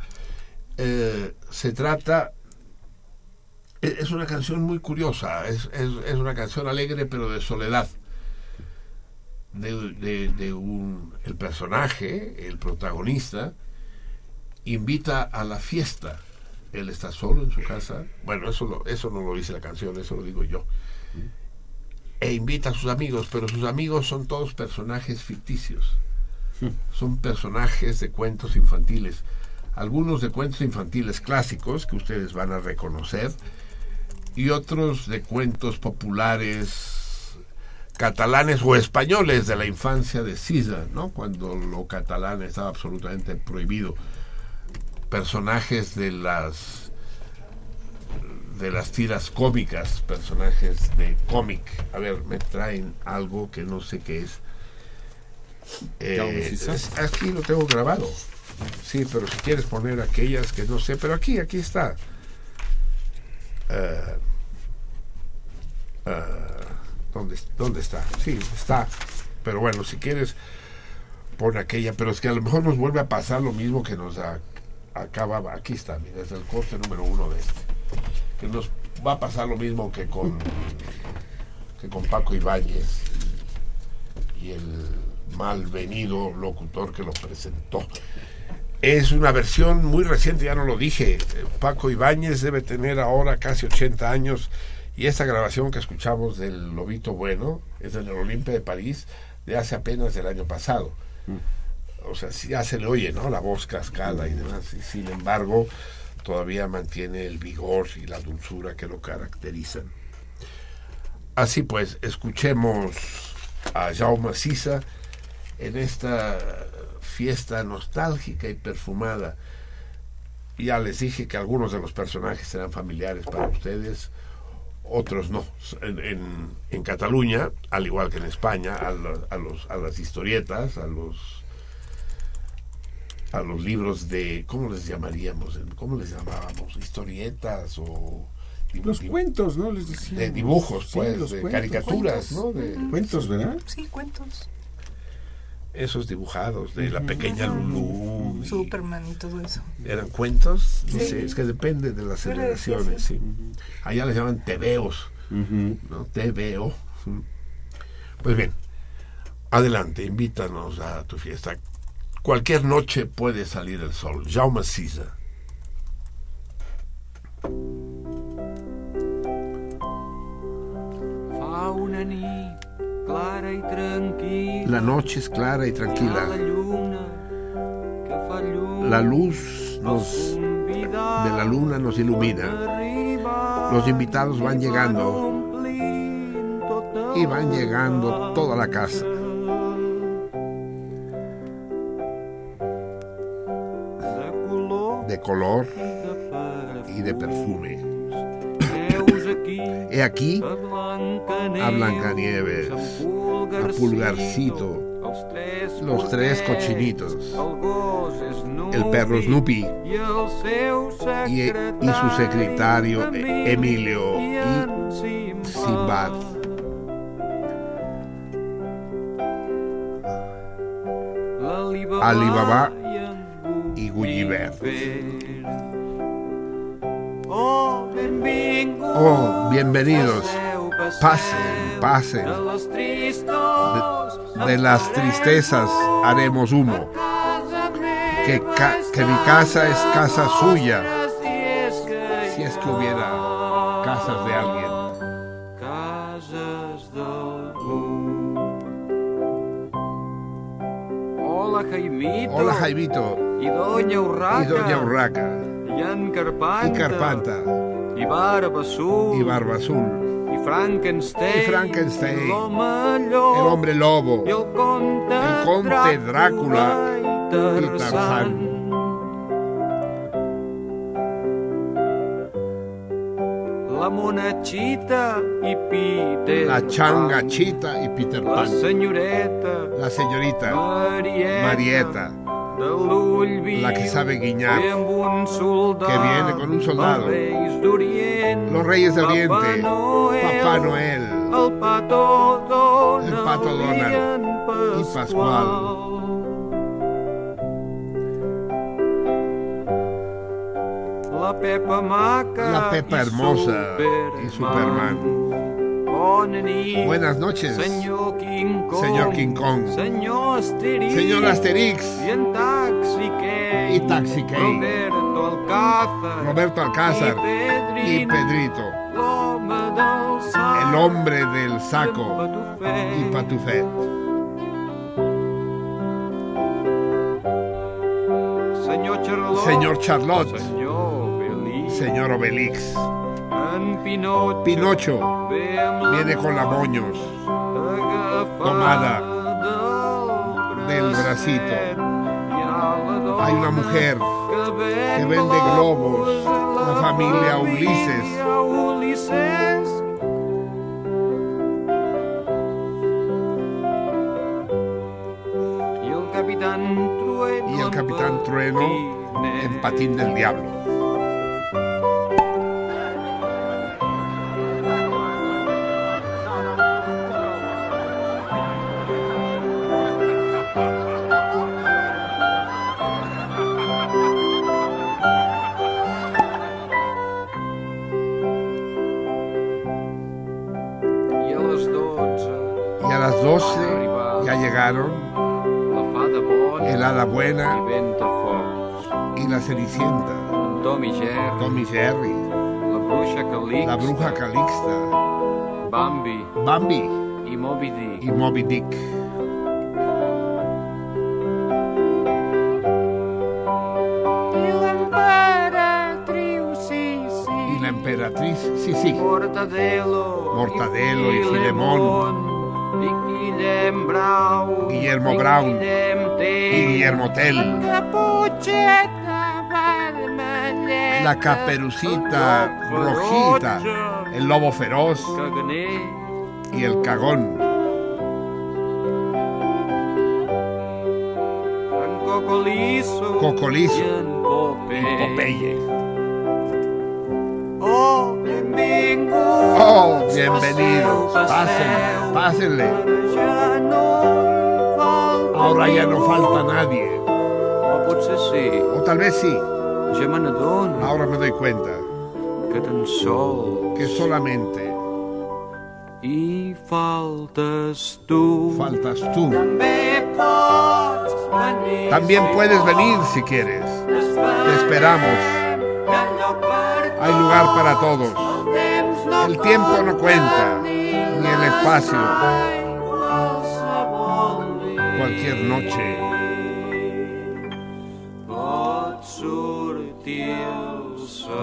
C: Eh, se trata e- es una canción muy curiosa, es, es, una canción alegre pero de soledad. De- de un, el personaje, el protagonista, invita a la fiesta él está solo en su casa. Bueno, eso, lo- eso no lo dice la canción, eso lo digo yo. E invita a sus amigos, pero sus amigos son todos personajes ficticios. Son personajes de cuentos infantiles. Algunos de cuentos infantiles clásicos que ustedes van a reconocer y otros de cuentos populares catalanes o españoles de la infancia de Cisa, ¿no? Cuando lo catalán estaba absolutamente prohibido. Personajes de las de las tiras cómicas, personajes de cómic. A ver, me traen algo que no sé qué es. Eh, aquí lo tengo grabado. Sí, pero si quieres poner aquellas que no sé, pero aquí, aquí está. Eh, eh, ¿dónde, ¿Dónde está? Sí, está. Pero bueno, si quieres, pon aquella. Pero es que a lo mejor nos vuelve a pasar lo mismo que nos a- acaba. Aquí está, mira, es el corte número uno de este. Que nos va a pasar lo mismo que con, que con Paco Ibáñez y el malvenido locutor que lo presentó. Es una versión muy reciente, ya no lo dije. Paco Ibáñez debe tener ahora casi 80 años y esta grabación que escuchamos del Lobito Bueno es del Olimpe de París de hace apenas el año pasado. O sea, ya se le oye, ¿no? La voz cascada y demás. Y sin embargo, todavía mantiene el vigor y la dulzura que lo caracterizan. Así pues, escuchemos a Jaume Sisa en esta fiesta nostálgica y perfumada. Ya les dije que algunos de los personajes serán familiares para ustedes, otros no. En, en- en Cataluña, al igual que en España, a los, a las historietas, a los a los libros de, ¿cómo les llamaríamos? ¿Cómo les llamábamos? ¿Historietas o...?
E: Los cuentos, ¿no? Les decíamos.
C: De dibujos,
E: Sí,
C: pues,
E: los
C: de
E: cuentos.
C: caricaturas, ¿no? De,
E: Cuentos, ¿verdad?
K: Sí, cuentos.
C: esos dibujados de la pequeña Lulú. y-
K: Superman y todo eso.
C: ¿Eran cuentos? No
K: Sí.
C: sé, es que depende de las
K: decía
C: generaciones,
K: sí.
C: sí. Allá les llaman tebeos, ¿no? Tebeo. Pues bien, adelante, invítanos a tu fiesta. Cualquier noche puede salir el sol. Jaume Sisa. La noche es clara y
L: la
C: tranquila. La luz nos, de la luna nos ilumina. Los invitados van llegando y van llegando toda la casa. De color y de perfume. He aquí a Blancanieves, a Pulgarcito, los tres cochinitos, el perro Snoopy y, y su secretario eh, Emilio y Simbad. Alibaba Gulliver.
L: Oh,
C: bienvenidos. Pasen, pasen.
L: de
C: las tristezas haremos humo. Que, ca- que mi casa es casa suya. Si es que hubiera casas de
L: Jaimito. I Doña Urraca.
C: y Doña Urraca
L: en Carpanta.
C: y Carpanta
L: I Barba Azul.
C: y Barba Azul
L: I Frankenstein.
C: y Frankenstein,
L: llop.
C: el hombre lobo,
L: I el conte,
C: el Drácula y
L: Tarzan.
C: Tarzán.
L: La monachita i Peter
C: La changa
L: Pan.
C: Chita y Peter
L: La
C: Pan.
L: senyoreta
C: La señorita
L: Marieta,
C: Marieta, la que sabe guiñar, que viene con un soldado. los reyes de Oriente, Papá Noel,
L: el pato Donald,
C: y. Pascual.
L: La Pepa Maca
C: la Pepa Hermosa y Superman. Buenas noches,
L: senyor King Kong,
C: señor King Kong,
L: Asterix,
C: señor Asterix.
L: En Taxi
C: y Taxi Kane,
L: Roberto
C: Alcázar,
L: Roberto Alcázar y Pedrito, el hombre del saco y Patufet. Señor Charlotte,
C: senyor Belí,
L: señor Obelix.
C: Pinocho,
L: viene con la moños tomada
C: del
L: bracito. Hay una mujer
C: que
L: que
C: ven
L: vende globos,
C: la
L: familia Ulises.
C: y el capitán Trueno
L: en patín del diablo.
C: I
L: buena y la cenicienta,
C: en Tom i Jerry,
L: Tommy Jerry,
C: la bruixa Calixta,
L: la bruja Calixta,
C: Bambi.
L: Bambi.
C: I Moby Dick.
L: y Moby Dick. Y la emperatriz, sí, sí,
C: Mortadelo,
L: Mortadelo i Filemón. Guillermo Brown, y Guillermo Tell, la caperucita rojita, el lobo feroz y el cagón,
C: Cocolizo, en Popeye. Oh,
L: Oh, bienvenidos,
C: passeu,
L: pásenle, pásenle. Ahora ya no falta nadie.
C: O potser sí,
L: O tal vez sí,
C: ja me n'adono
L: ahora me doy cuenta
C: que tan sols
L: que solamente
C: tu.
L: faltas tú.
C: També pots venir
L: También puedes venir si quieres.
C: T'esperem,
L: esperamos. Hay lugar para todos.
C: El
L: tiempo no cuenta, ni el espacio. Cualquier noche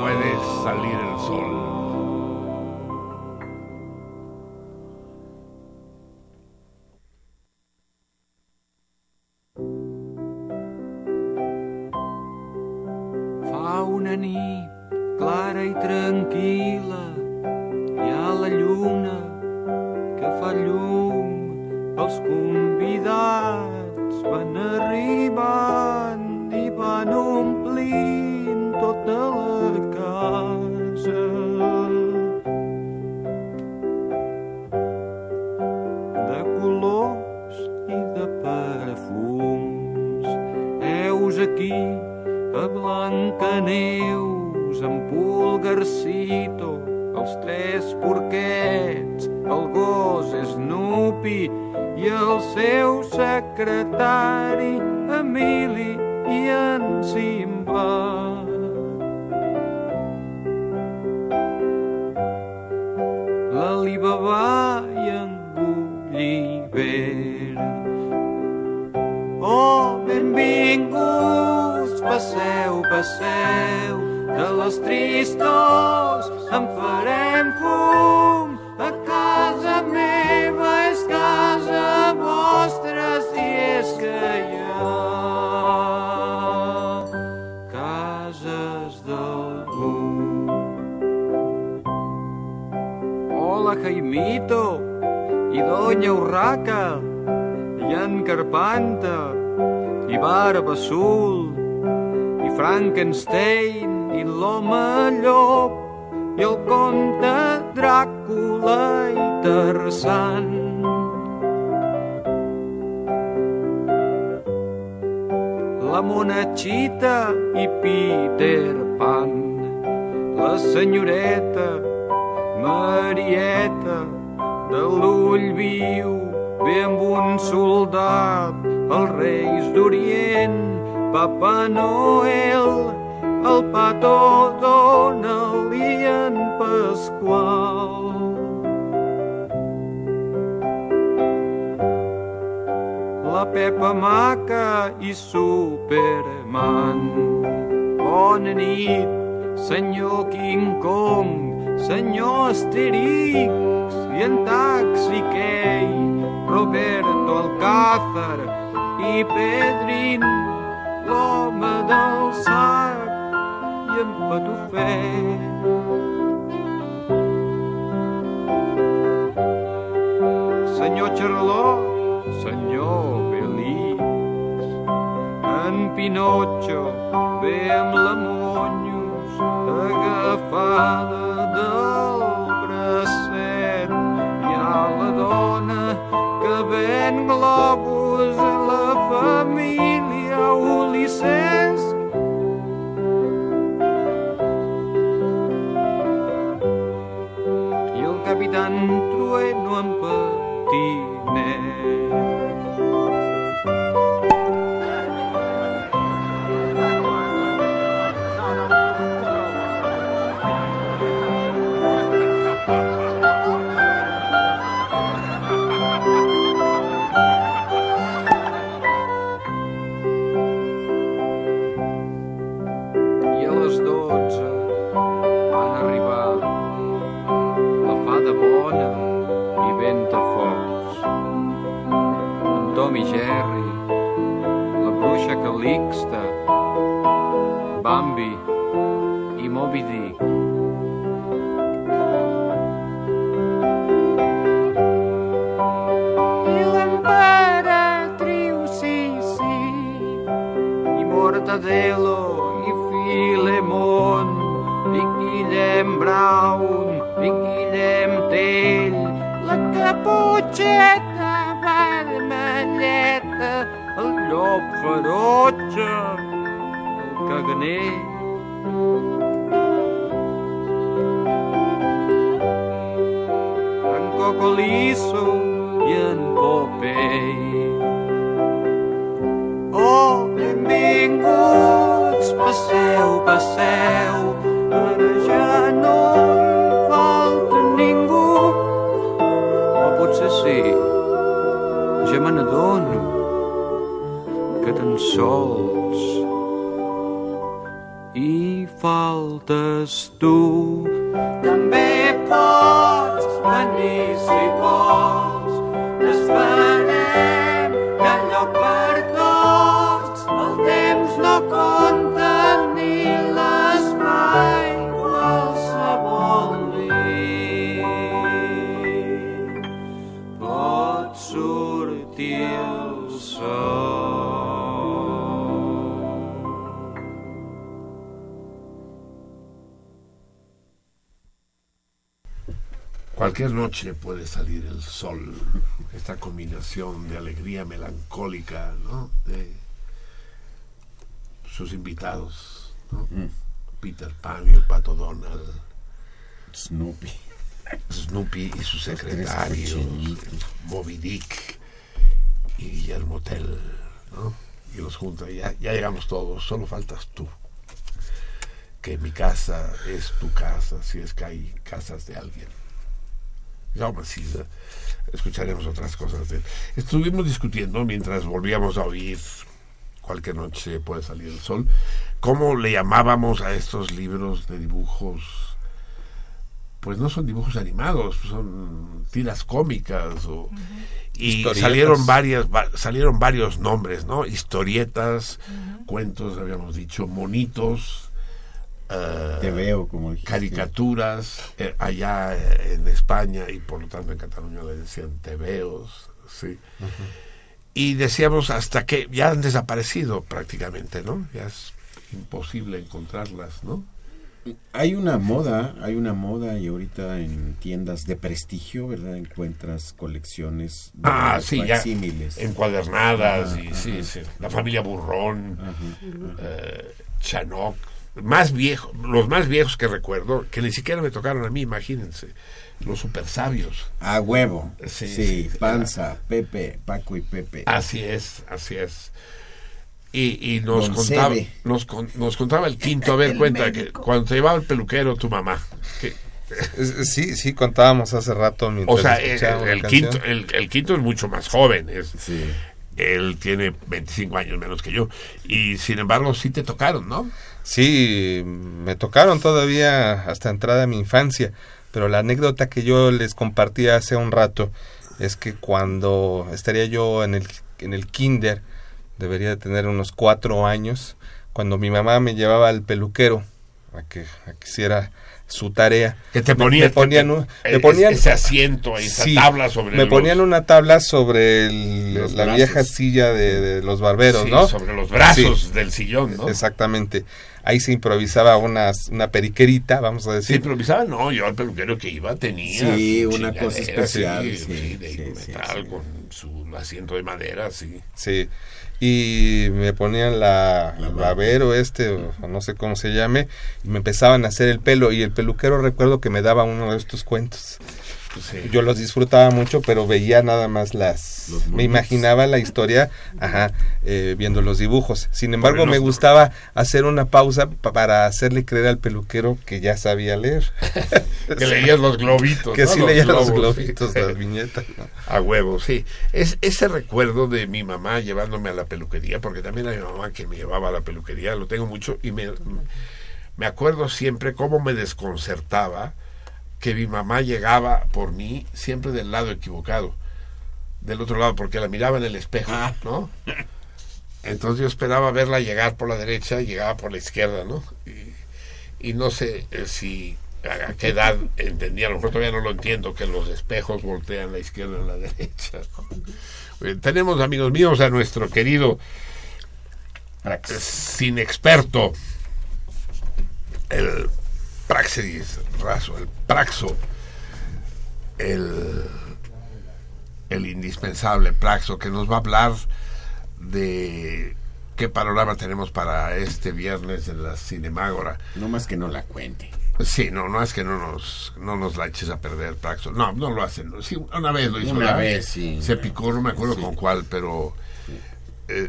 L: puede salir el sol.
C: Dràcula i Tarzan. La monachita i Peter Pan, la senyoreta Marieta de l'ull viu ve amb un soldat, els reis d'Orient, Papa Noel
L: el petó dona-li en Pasqual. Pepa Maca i Superman. Bona nit, senyor King Kong, senyor Asterix i en Taxi Key, Roberto Alcázar i Pedrin, l'home del sac i en Patufet. Senyor Charlot, senyor en Pinotxo ve amb la Monyos agafada del bracet. Hi ha la dona que ven globus caganer en Cocolizo i en Popeye Oh, benvinguts, passeu, passeu, ara ja no falta ningú. O potser sí, ja me n'adono que tan sols y faltas tú.
C: Cualquier noche puede salir el sol. Esta combinación de alegría melancólica, ¿no? De sus invitados, ¿no? Peter Pan y el Pato Donald.
E: Snoopy.
C: Snoopy y sus secretarios. Moby Dick y Guillermo Tell, ¿no? Y los junta. Ya, ya llegamos todos, solo faltas tú. Que mi casa es tu casa, si es que hay casas de alguien. Ya, pues sí, escucharemos otras cosas de él. Estuvimos discutiendo mientras volvíamos a oír Cualquier noche puede salir el sol, cómo le llamábamos a estos libros de dibujos. Pues no son dibujos animados, son tiras cómicas o, y
E: Historietas.
C: salieron varias va- salieron varios nombres, ¿no? Historietas, cuentos, habíamos dicho, monitos, eh,
E: Te veo, como dijiste.
C: caricaturas eh, allá eh, en España y por lo tanto en Cataluña le decían tebeos, sí. Y decíamos hasta que ya han desaparecido prácticamente, ¿no? Ya es imposible encontrarlas, ¿no?
E: Hay una moda, hay una moda y ahorita en tiendas de prestigio, ¿verdad? Encuentras colecciones de
C: Ah, sí, ya. Encuadernadas
E: Ajá,
C: y
E: ajá.
C: sí, sí. La familia Burrón,
E: Ajá.
C: eh, Chanoc, más viejos, los más viejos que recuerdo, que ni siquiera me tocaron a mí, imagínense, los super sabios.
E: A huevo.
C: Sí,
E: Sí,
C: sí.
E: Panza, Pepe, Paco y Pepe.
C: Así es, así es. Y, y nos,
E: Don
C: contaba, nos, con- nos contaba el quinto, a ver,
M: El
C: cuenta, que cuando te llevaba el peluquero tu mamá, que,
M: Sí, sí, contábamos hace rato.
C: o sea, el, quinto, el, el quinto es mucho más joven, es, él tiene 25 años menos que yo, y sin embargo sí te tocaron, ¿no?
M: Sí, me tocaron todavía hasta entrada a mi infancia, pero la anécdota que yo les compartí hace un rato es que cuando estaría yo en el, en el kinder, debería de tener unos cuatro años, cuando mi mamá me llevaba al peluquero a que, a que hiciera su tarea.
C: Que te ponía-
M: me ponían,
C: te-
M: un- me ponían
C: ese asiento, esa tabla sobre
M: Me
C: los-
M: ponían una tabla sobre el- la
C: brazos.
M: vieja silla de, de los barberos,
C: Sí,
M: ¿no?
C: sobre los brazos
M: Sí.
C: del sillón, ¿no?
M: Exactamente. Ahí se improvisaba unas, una periquerita, vamos a
C: ¿Se
M: decir.
C: improvisaba? No, yo al peluquero que iba tenía.
E: Sí, una cosa especial,
C: Sí,
E: sí,
C: sí, de
E: sí, sí,
C: metal con su asiento de madera, sí.
M: Sí. Y me ponían la, el babero este, o o no sé cómo se llame, y me empezaban a hacer el pelo. Y el peluquero recuerdo que me daba uno de estos cuentos.
C: Sí.
M: Yo los disfrutaba mucho, pero veía nada más las... Me imaginaba la historia, ajá, eh, viendo los dibujos. Sin embargo, me gustaba hacer una pausa pa- para hacerle creer al peluquero que ya sabía leer.
C: Que leías los globitos.
M: que
C: ¿no?
M: sí
C: Los
M: leía los globitos,
C: sí.
M: las viñetas. ¿no?
C: A huevo, sí. Es ese recuerdo de mi mamá llevándome a la peluquería, porque también era mi mamá que me llevaba a la peluquería, lo tengo mucho y me, me acuerdo siempre cómo me desconcertaba que mi mamá llegaba por mí siempre del lado equivocado, del otro lado, porque la miraba en el espejo, ¿no? Entonces yo esperaba verla llegar por la derecha y llegaba por la izquierda, ¿no? Y, y no sé eh, si a, a qué edad entendía, a lo mejor todavía no lo entiendo, que los espejos voltean la izquierda y la derecha. ¿no? Eh, tenemos, amigos míos, a nuestro querido eh, sin experto, el Praxedis Raso, el Praxo, el, el indispensable Praxo, que nos va a hablar de qué panorama tenemos para este viernes en la Cinemágora.
E: No más que no la cuente.
C: Sí, no, no es que no nos, no nos la eches a perder, Praxo. No, no lo hacen. Sí, una vez lo hizo.
E: Una vez, sí.
C: Se picó, no me acuerdo
E: Sí.
C: con cuál, pero eh,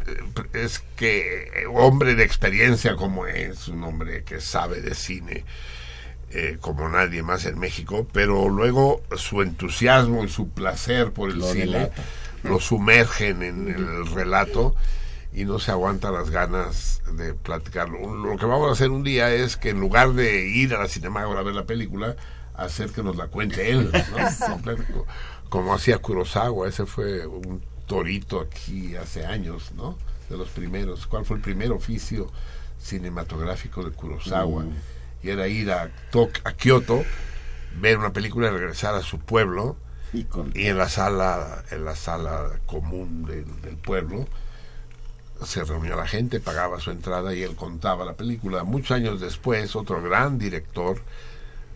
C: es que eh, hombre de experiencia como es, un hombre que sabe de cine eh, como nadie más en México, pero luego su entusiasmo y su placer por el
E: Lo
C: cine lo sumergen en el relato y no se aguanta las ganas de platicarlo. Lo que vamos a hacer un día es que en lugar de ir a la Cinemágora a ver la película, hacer que nos la cuente él, ¿no? Como hacía Kurosawa, ese fue un torito aquí hace años, ¿no? De los primeros. ¿Cuál fue el primer oficio cinematográfico de Kurosawa?
E: Mm.
C: Y era ir a, a Kioto, ver una película y regresar a su pueblo
E: Y con
C: y en la sala en la sala común del, del pueblo se reunía la gente pagaba su entrada y él contaba la película. Muchos años después otro gran director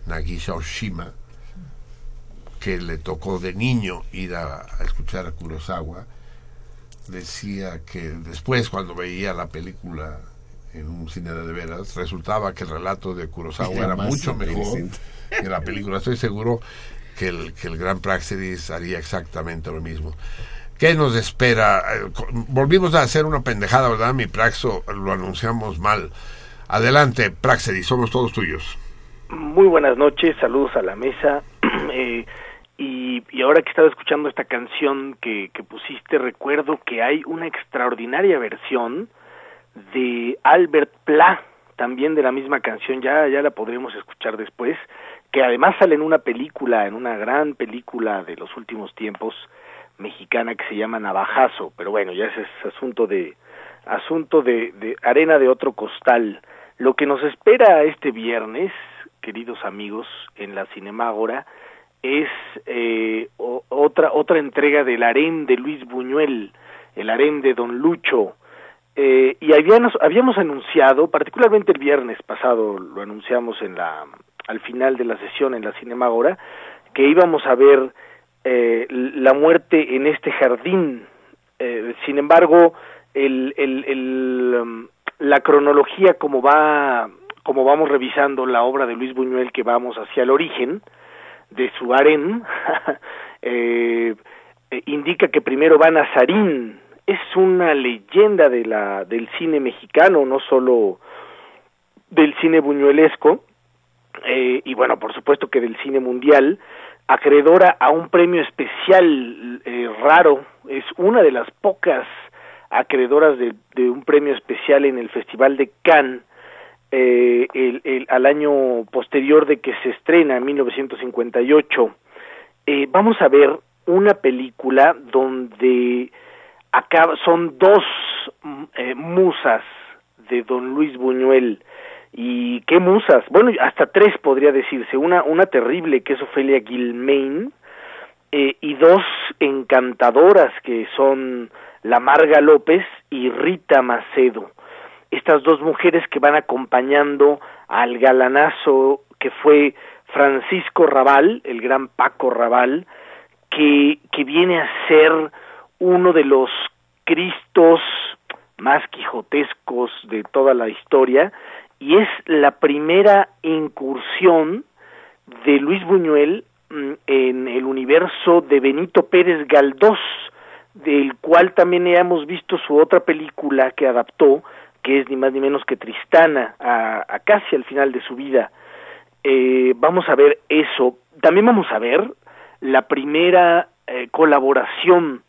C: Nagisa Oshima que le tocó de niño ir a, a escuchar a Kurosawa decía que después cuando veía la película en un cine de veras resultaba que el relato de Kurosawa
E: Era
C: mucho mejor que la película estoy seguro que el, que el gran Praxedis haría exactamente lo mismo. ¿Qué nos espera? Eh, Volvimos a hacer una pendejada, ¿verdad? Mi Praxo lo anunciamos mal. Adelante, Praxedis, somos todos tuyos.
N: Muy buenas noches, saludos a la mesa. Eh, y, y ahora que estaba escuchando esta canción que, que pusiste, recuerdo que hay una extraordinaria versión de Albert Pla, también de la misma canción, ya, ya la podremos escuchar después, que además sale en una película, en una gran película de los últimos tiempos mexicana que se llama Navajazo, pero bueno, ya ese es asunto de asunto de, arena de otro costal. Lo que nos espera este viernes, queridos amigos, en la Cinemágora, es eh, otra otra entrega del harem de Luis Buñuel, el harem de Don Lucho. Eh, y habíamos, habíamos anunciado, particularmente el viernes pasado, lo anunciamos en la al final de la sesión en la Cinemágora, que íbamos a ver eh, la muerte en este jardín. Eh, sin embargo, el, el, el, um, la cronología como va como vamos revisando la obra de Luis Buñuel que vamos hacia el origen de su harem eh, eh, indica que primero va Nazarín es una leyenda de la, del cine mexicano, no solo del cine buñuelesco, eh, y bueno, por supuesto que del cine mundial, acreedora a un premio especial eh, raro, es una de las pocas acreedoras de, un premio especial en el Festival de Cannes eh, el, el, al año posterior de que se estrena, en 1958. Eh, vamos a ver una película donde acá son dos eh, musas de don Luis Buñuel. Y qué musas, bueno, hasta tres podría decirse, una, una terrible que es Ofelia Gilmain eh, y dos encantadoras que son la Marga López y Rita Macedo. Estas dos mujeres que van acompañando al galanazo que fue Francisco Raval, el gran Paco Raval, que, que viene a ser uno de los Cristos más quijotescos de toda la historia y es la primera incursión de Luis Buñuel mm, en el universo de Benito Pérez Galdós, del cual también hemos visto su otra película que adaptó, que es ni más ni menos que Tristana, a, a casi al final de su vida. Eh, vamos a ver eso. También vamos a ver la primera eh, colaboración,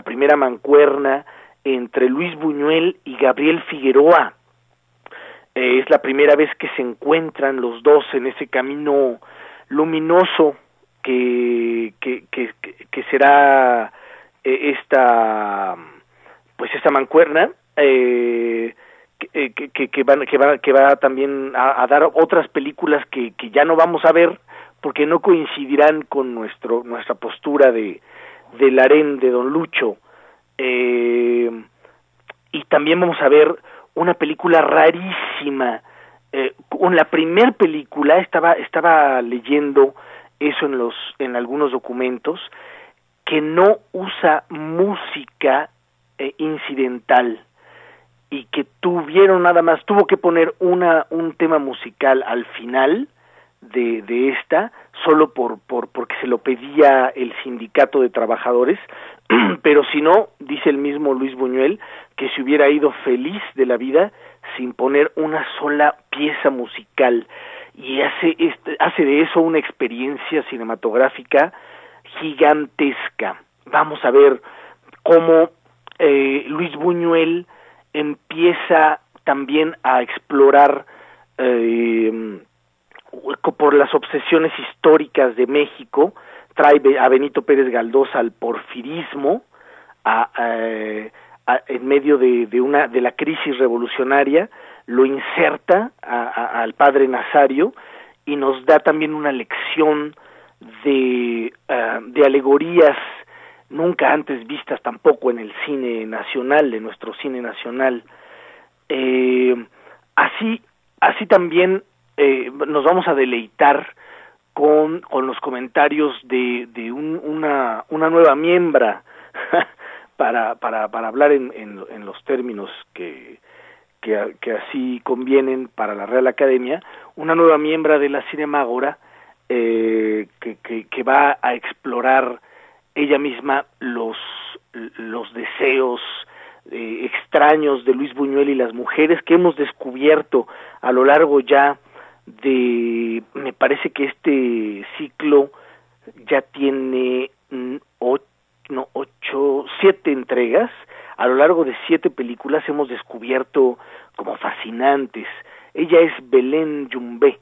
N: la primera mancuerna entre Luis Buñuel y Gabriel Figueroa. Eh, es la primera vez que se encuentran los dos en ese camino luminoso que, que, que, que será eh, esta pues esta mancuerna eh, que, que, que, van, que, va, que va también a, a dar otras películas que, que ya no vamos a ver porque no coincidirán con nuestro nuestra postura de del harén de Don Lucho. Eh, y también vamos a ver una película rarísima. Eh, con la primer película estaba estaba leyendo eso en los en algunos documentos que no usa música eh, incidental y que tuvieron nada más tuvo que poner una un tema musical al final de, esta solo por, por porque se lo pedía el sindicato de trabajadores pero si no dice el mismo Luis Buñuel que se hubiera ido feliz de la vida sin poner una sola pieza musical. Y hace este, hace de eso una experiencia cinematográfica gigantesca. Vamos a ver cómo eh, Luis Buñuel empieza también a explorar eh, por las obsesiones históricas de México, trae a Benito Pérez Galdós al porfirismo, a, a, en medio de, de, una de la crisis revolucionaria, lo inserta al padre Nazario y nos da también una lección de, uh, de alegorías nunca antes vistas tampoco en el cine nacional, de nuestro cine nacional. Eh, así, así también eh, nos vamos a deleitar con, con los comentarios de, de un, una, una nueva miembra para, para, para hablar en, en, en los términos que, que, que, así convienen para la Real Academia, una nueva miembro de la Cinemágora eh, que, que, que, va a explorar ella misma los, los deseos eh, extraños de Luis Buñuel y las mujeres que hemos descubierto a lo largo ya de, me parece que este ciclo ya tiene mm, ocho, siete entregas. A lo largo de siete películas hemos descubierto como fascinantes. Ella es Belén Yumbé.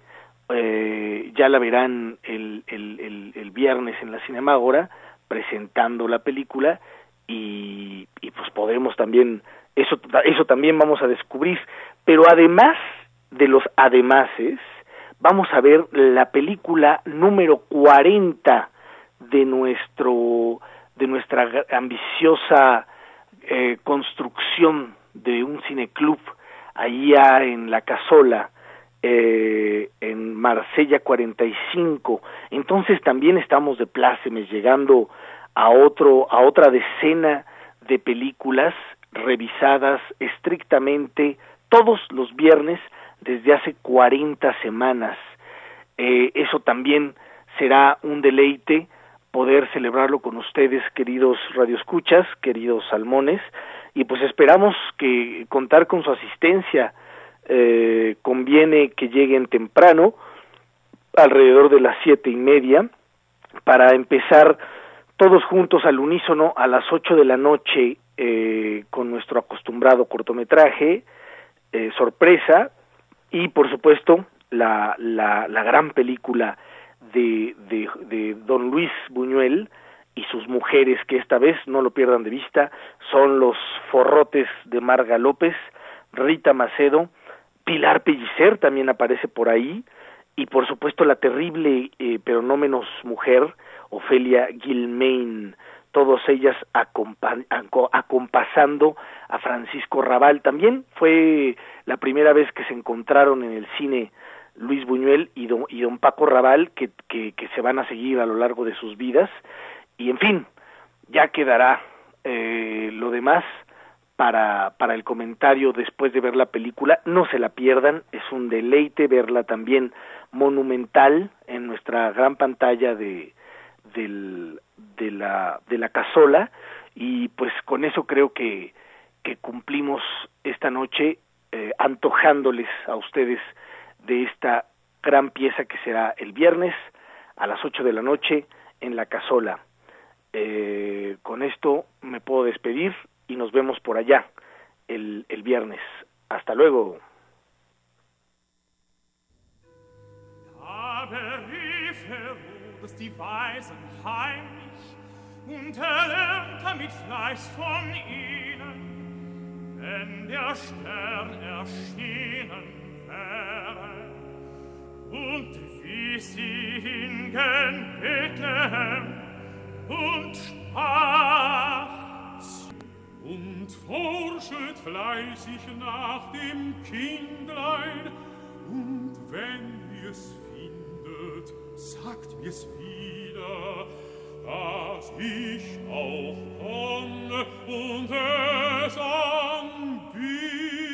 N: Eh, ya la verán el, el, el, el viernes en la Cinemágora presentando la película y, y pues podremos también eso eso también vamos a descubrir pero además de los ademases vamos a ver la película número 40 de nuestro de nuestra ambiciosa eh, construcción de un cineclub allá en la Casola eh, en Marsella 45 entonces también estamos de plácemes llegando a otro a otra decena de películas revisadas estrictamente todos los viernes desde hace 40 semanas. Eh, eso también será un deleite poder celebrarlo con ustedes, queridos radioescuchas, queridos salmones, y pues esperamos que contar con su asistencia. Eh, conviene que lleguen temprano, alrededor de las siete y media, para empezar todos juntos al unísono a las ocho de la noche eh, con nuestro acostumbrado cortometraje, sorpresa, y por supuesto la, la, la gran película de, de, de Don Luis Buñuel, y sus mujeres, que esta vez no lo pierdan de vista, son los forrotes de Marga López, Rita Macedo, Pilar Pellicer también aparece por ahí, y por supuesto la terrible, eh, pero no menos mujer, Ofelia Gilmain, todos ellas acompasando a Francisco Raval. También fue la primera vez que se encontraron en el cine Luis Buñuel y don, y don Paco Raval, que, que, que se van a seguir a lo largo de sus vidas y en fin, ya quedará eh, lo demás para, para el comentario después de ver la película. No se la pierdan, es un deleite verla también monumental en nuestra gran pantalla de, del, de, la, de la casola y pues con eso creo que, que cumplimos esta noche eh, antojándoles a ustedes de esta gran pieza que será el viernes a las ocho de la noche en la casola. Eh, con esto me puedo despedir y nos vemos por allá el, el viernes. Hasta luego. Und erlernte mit Fleiß von ihnen, wenn der Stern erschienen wäre. Und wie sie hingen Bethlehem und sprach und forschet fleißig nach dem Kindlein. Und wenn ihr's findet, sagt mir's wieder, dass ich auch komme und es anbiete.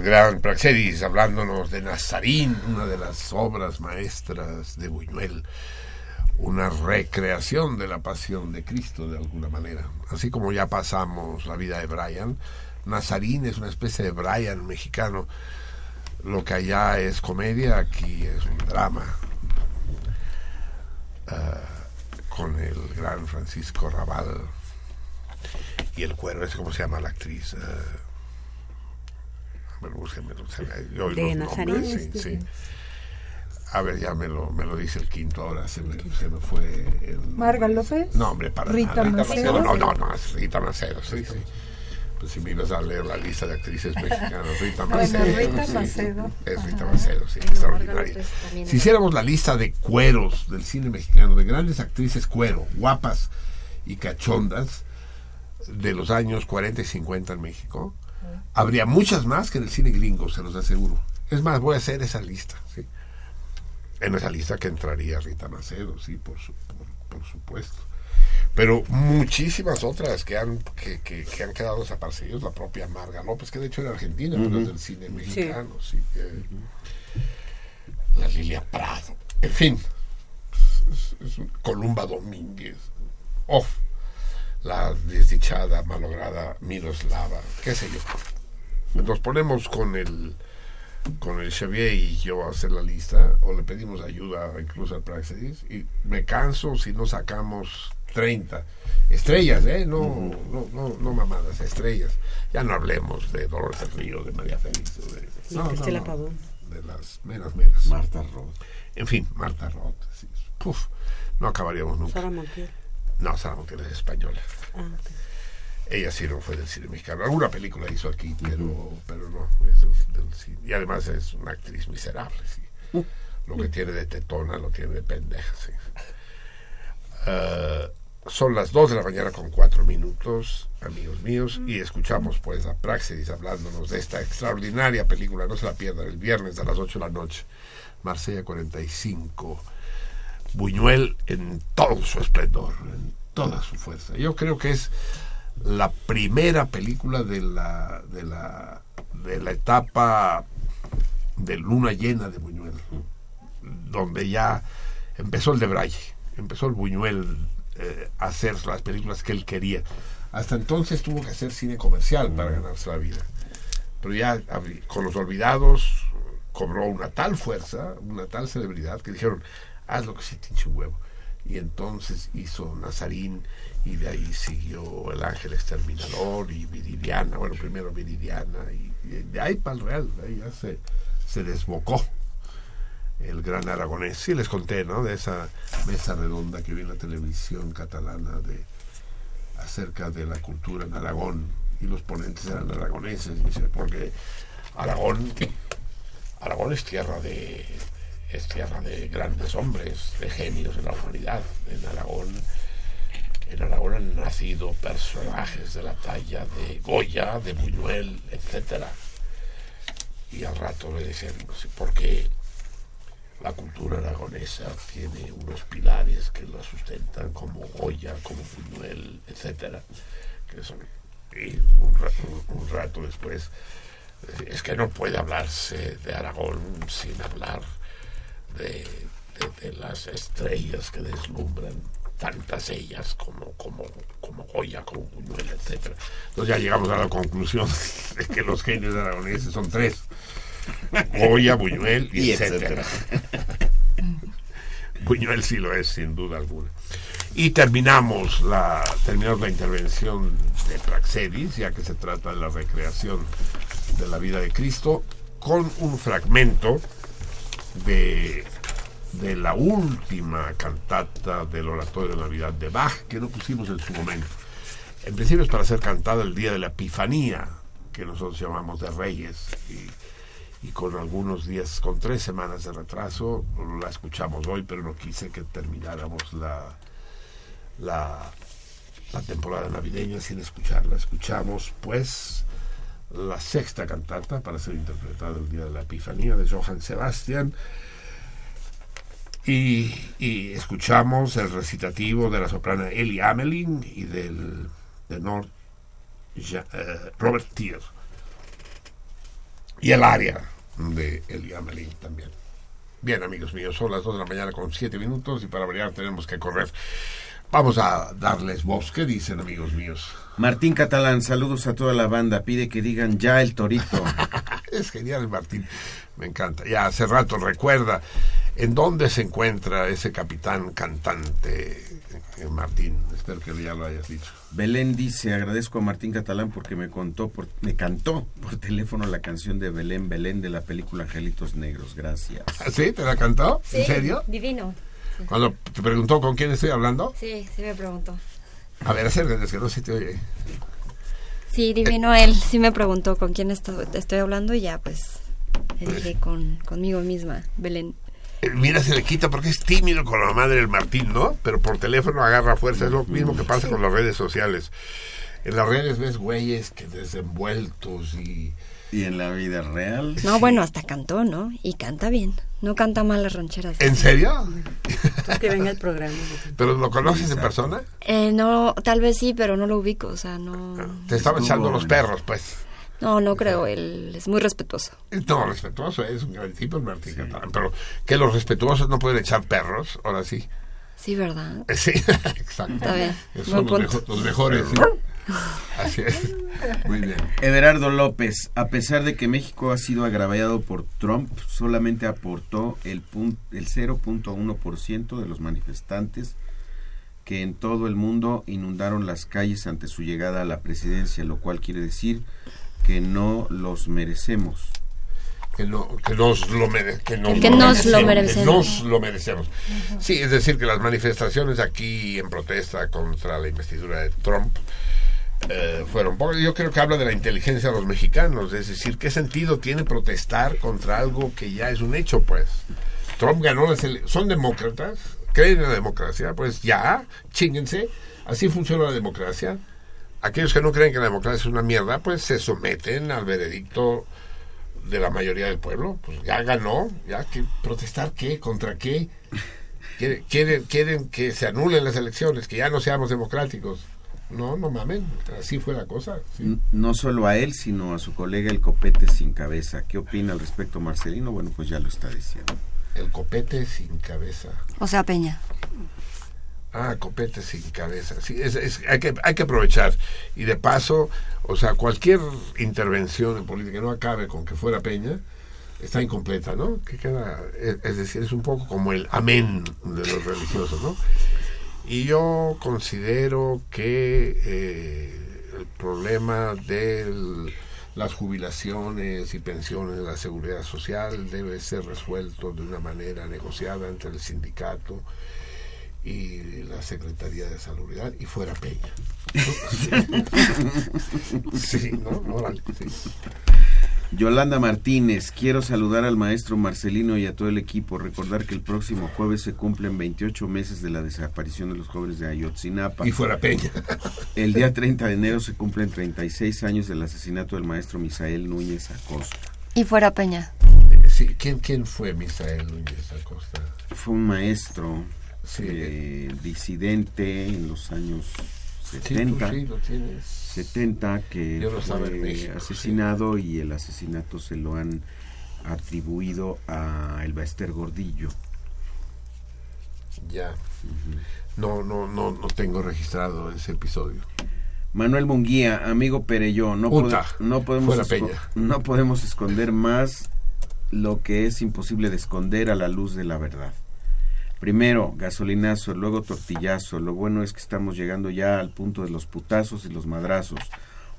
C: Gran Praxedis hablándonos de Nazarín, una de las obras maestras de Buñuel, una recreación de la pasión de Cristo de alguna manera. Así como ya pasamos la vida de Brian, Nazarín es una especie de Brian mexicano. Lo que allá es comedia, aquí es un drama. Ah, con el gran Francisco Raval y el cuero, es como se llama la actriz. Ah, a ver, búsquenmelo, se me- yo
F: ¿De Nazarín?
C: nombres, sí, sí. A ver, ya me lo, me lo dice el quinto ahora, se me, se me fue el...
K: Marga López.
C: No, hombre, para
K: Rita
C: nada.
K: Macedo.
C: No, no, no, es Rita Macedo, sí, sí. Pues si me ibas a leer la lista de actrices mexicanas, Rita
K: Bueno,
C: Macedo.
K: Rita
C: sí,
K: Macedo.
C: Es Rita Macedo, sí, extraordinaria. Si hiciéramos la lista de cueros del cine mexicano, de grandes actrices cuero, guapas y cachondas de los años 40 y 50 en México, habría muchas más que en el cine gringo, se los aseguro. Es más, voy a hacer esa lista, sí. En esa lista que entraría Rita Macedo, sí, por, su- por, por supuesto. Pero muchísimas otras que han que, que, que han quedado desaparecidas, la propia Marga López, que de hecho era argentina, pero es del cine mexicano, sí. que- la Lilia Prado, en fin, es- es un- Columba Domínguez, oh, la desdichada, malograda Miroslava, qué sé yo. Nos ponemos con el con el Xavier y yo a hacer la lista, o le pedimos ayuda incluso al Praxedis, y me canso si no sacamos 30 estrellas, ¿eh? No, no, no, no mamadas, estrellas. Ya no hablemos de Dolores del Río, de María Félix, o de,
F: No, Cristela Pavón.
C: de las meras meras.
E: Marta Roth.
C: En fin, Marta Roth. sí. Puf, no acabaríamos nunca.
F: Sara Montiel.
C: No, Sara Montiel es española.
F: Ah, ok.
C: Ella sí no fue del cine mexicano. Alguna película hizo aquí, pero, pero no, es del, del cine. Y además es una actriz miserable, sí. Lo que tiene de tetona lo tiene de pendeja, sí. Ah, son las 2 de la mañana con 4 minutos, amigos míos, y escuchamos pues a Praxedis hablándonos de esta extraordinaria película. No se la pierdan, el viernes a las 8 de la noche. Marsella 45. Buñuel en todo su esplendor, en toda su fuerza. Yo creo que es la primera película de la de la de la etapa de luna llena de Buñuel, donde ya empezó el de empezó el Buñuel eh, a hacer las películas que él quería. Hasta entonces tuvo que hacer cine comercial para ganarse la vida. Pero ya con los olvidados cobró una tal fuerza, una tal celebridad que dijeron, haz lo que se te huevo. Y entonces hizo Nazarín y de ahí siguió El Ángel Exterminador y Viridiana, bueno, primero Viridiana y, y de ahí para el Real, ahí ya se, se desbocó el gran aragonés. Sí les conté, ¿no? De esa mesa redonda que vi en la televisión catalana de acerca de la cultura en Aragón y los ponentes eran aragoneses, dice, porque Aragón Aragón es tierra de es tierra de grandes hombres, de genios de la humanidad. En Aragón en Aragón han nacido personajes de la talla de Goya, de Buñuel, etcétera. Y al rato le decían, no sé por qué la cultura aragonesa tiene unos pilares que la sustentan como Goya, como Buñuel, etcétera. Que son, y un, ra- un- un rato después es que no puede hablarse de Aragón sin hablar de las estrellas que deslumbran tantas ellas como como como Goya, como Buñuel, etcétera. Entonces ya llegamos a la conclusión de que los genios aragoneses son tres. Goya, Buñuel y,
E: Y
C: etcétera.
E: etcétera.
C: Buñuel sí lo es, sin duda alguna. Y terminamos la, terminamos la intervención de Praxedis, ya que se trata de la recreación de la vida de Cristo, con un fragmento de, de la última cantata del Oratorio de Navidad de Bach, que no pusimos en su momento. En principio es para ser cantada el día de la Epifanía, que nosotros llamamos de Reyes, y, con algunos días, con tres semanas de retraso, la escuchamos hoy, pero no quise que termináramos la, la, la temporada navideña sin escucharla. Escuchamos, pues, la sexta cantata para ser interpretada el día de la Epifanía de Johann Sebastian. Y, y escuchamos el recitativo de la soprana Ellie Amelin y del tenor Ja- eh, Robert Thier. y el área de Elia Melín también. Bien, amigos míos, son las 2 de la mañana con 7 minutos y para variar tenemos que correr. Vamos a darles voz. ¿Qué dicen, amigos míos?
E: Martín Catalán, saludos a toda la banda. Pide que digan ya el torito.
C: es genial, Martín. Me encanta. Ya hace rato recuerda en dónde se encuentra ese capitán cantante, eh, Martín. Espero que ya lo hayas dicho.
E: Belén dice, agradezco a Martín Catalán porque me contó, por, me cantó por teléfono la canción de Belén Belén de la película Angelitos Negros. Gracias.
C: ¿Sí? ¿Te la cantó?
O: Sí,
C: ¿En serio?
O: Divino.
C: Cuando te preguntó con quién estoy hablando.
O: Sí, sí me preguntó.
C: A ver, acércate, es que no se te oye.
O: Sí, divino él. Sí me preguntó con quién esto- estoy hablando y ya pues le dije con, conmigo misma, Belén.
C: Eh, Mira, se le quita porque es tímido con la madre del Martín, ¿no? Pero por teléfono agarra fuerza. Es lo mismo que pasa con las redes sociales. En las redes ves güeyes que desenvueltos y...
E: ¿Y en la vida real?
O: No, bueno, hasta cantó, ¿no? Y canta bien. No canta mal las rancheras.
C: ¿En serio?
F: que venga el programa.
C: ¿Pero lo conoces en persona?
O: Eh, no, tal vez sí, pero no lo ubico, o sea, no...
C: Te estaba echando los perros, pues.
O: No, no creo, él es muy respetuoso.
C: No, respetuoso, es un gran tipo el Martín Catalán. Pero que los respetuosos no pueden echar perros, ahora sí.
O: Sí, ¿verdad?
C: Sí, exacto.
O: Está bien.
C: Son los,
O: punto.
C: mejo- los mejores. ¿sí? Así es. Muy bien.
E: Everardo López, a pesar de que México ha sido agraviado por Trump, solamente aportó el, pun- el 0.1% de los manifestantes que en todo el mundo inundaron las calles ante su llegada a la presidencia, lo cual quiere decir que no los merecemos.
C: que, no, que nos lo, mere- que nos
O: Que
C: lo
O: nos lo
C: merecemos, que nos lo merecemos. Sí, es decir, que las manifestaciones aquí en protesta contra la investidura de Trump eh, fueron poco- Yo creo que habla de la inteligencia de los mexicanos, es decir, ¿qué sentido tiene protestar contra algo que ya es un hecho, pues? Trump ganó las ele- ¿Son demócratas? ¿Creen en la democracia? Pues ya, chinguense. Así funciona la democracia. Aquellos que no creen que la democracia es una mierda, pues se someten al veredicto de la mayoría del pueblo. Pues ya ganó, ya que protestar qué, contra qué. Quieren, quieren, quieren que se anulen las elecciones, que ya no seamos democráticos. No, no mamen, así fue la cosa. sí.
E: No solo a él, sino a su colega el copete sin cabeza. ¿Qué opina al respecto Marcelino? Bueno, pues ya lo está diciendo.
C: El copete sin cabeza.
O: O sea, Peña.
C: Ah, copete sin cabeza. Sí, es, es- hay, que, hay que aprovechar. Y de paso, o sea, cualquier intervención en política que no acabe con que fuera Peña, está incompleta, ¿no? Que queda, es, decir, es un poco como el amén de los religiosos, ¿no? Y yo considero que eh, el problema de las jubilaciones y pensiones de la seguridad social debe ser resuelto de una manera negociada entre el sindicato y la Secretaría de Salubridad y fuera Peña. sí, ¿no? Órale, sí.
E: Yolanda Martínez, quiero saludar al maestro Marcelino y a todo el equipo. Recordar que el próximo jueves se cumplen 28 meses de la desaparición de los jóvenes de Ayotzinapa.
C: Y fuera Peña.
E: El día 30 de enero se cumplen 36 años del asesinato del maestro Misael Núñez Acosta.
O: Y fuera Peña.
C: Sí, ¿quién, ¿Quién fue Misael Núñez Acosta?
E: Fue un maestro
C: Sí.
E: eh, disidente en los años
C: Sí, tú
E: 70.
C: sí lo tienes.
E: 70 que fue
C: México,
E: asesinado y el asesinato se lo han atribuido a el Baester Gordillo.
C: Ya. No, no, no, no tengo registrado ese episodio.
E: Manuel Munguía, amigo Pereyó, no, pode- no podemos no podemos esconder más lo que es imposible de esconder a la luz de la verdad. Primero, gasolinazo, luego tortillazo. Lo bueno es que estamos llegando ya al punto de los putazos y los madrazos.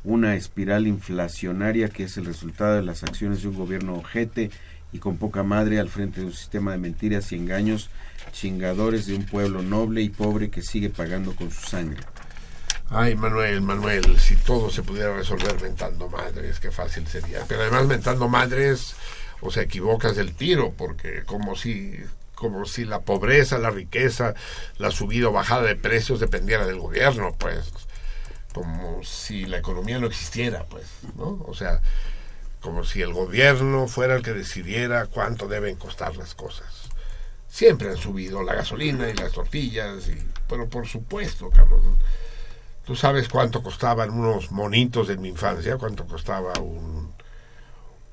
E: Una espiral inflacionaria que es el resultado de las acciones de un gobierno ojete y con poca madre al frente de un sistema de mentiras y engaños, chingadores de un pueblo noble y pobre que sigue pagando con su sangre.
C: Ay, Manuel, Manuel, si todo se pudiera resolver mentando madres, qué fácil sería. Pero además mentando madres, o sea, equivocas el tiro, porque como si, como si la pobreza, la riqueza, la subida o bajada de precios dependiera del gobierno, pues. Como si la economía no existiera, pues, ¿no? O sea, como si el gobierno fuera el que decidiera cuánto deben costar las cosas. Siempre han subido la gasolina y las tortillas, pero por supuesto, cabrón. ¿Tú sabes cuánto costaban unos monitos en mi infancia? ¿Cuánto costaba un,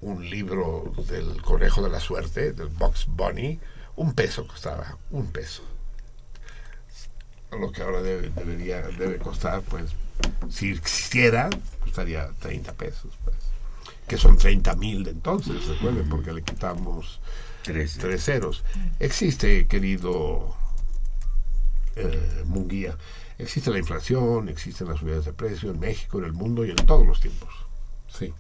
C: un libro del Conejo de la Suerte, del Box Bunny, un peso costaba, un peso. Lo que ahora debe, debería, debe costar, pues, si existiera, costaría 30 pesos, pues. Que son 30 mil de entonces, recuerden, porque le quitamos
E: Tres.
C: tres ceros. Existe, querido eh, Munguía, existe la inflación, existen las subidas de precio en México, en el mundo y en todos los tiempos. Sí.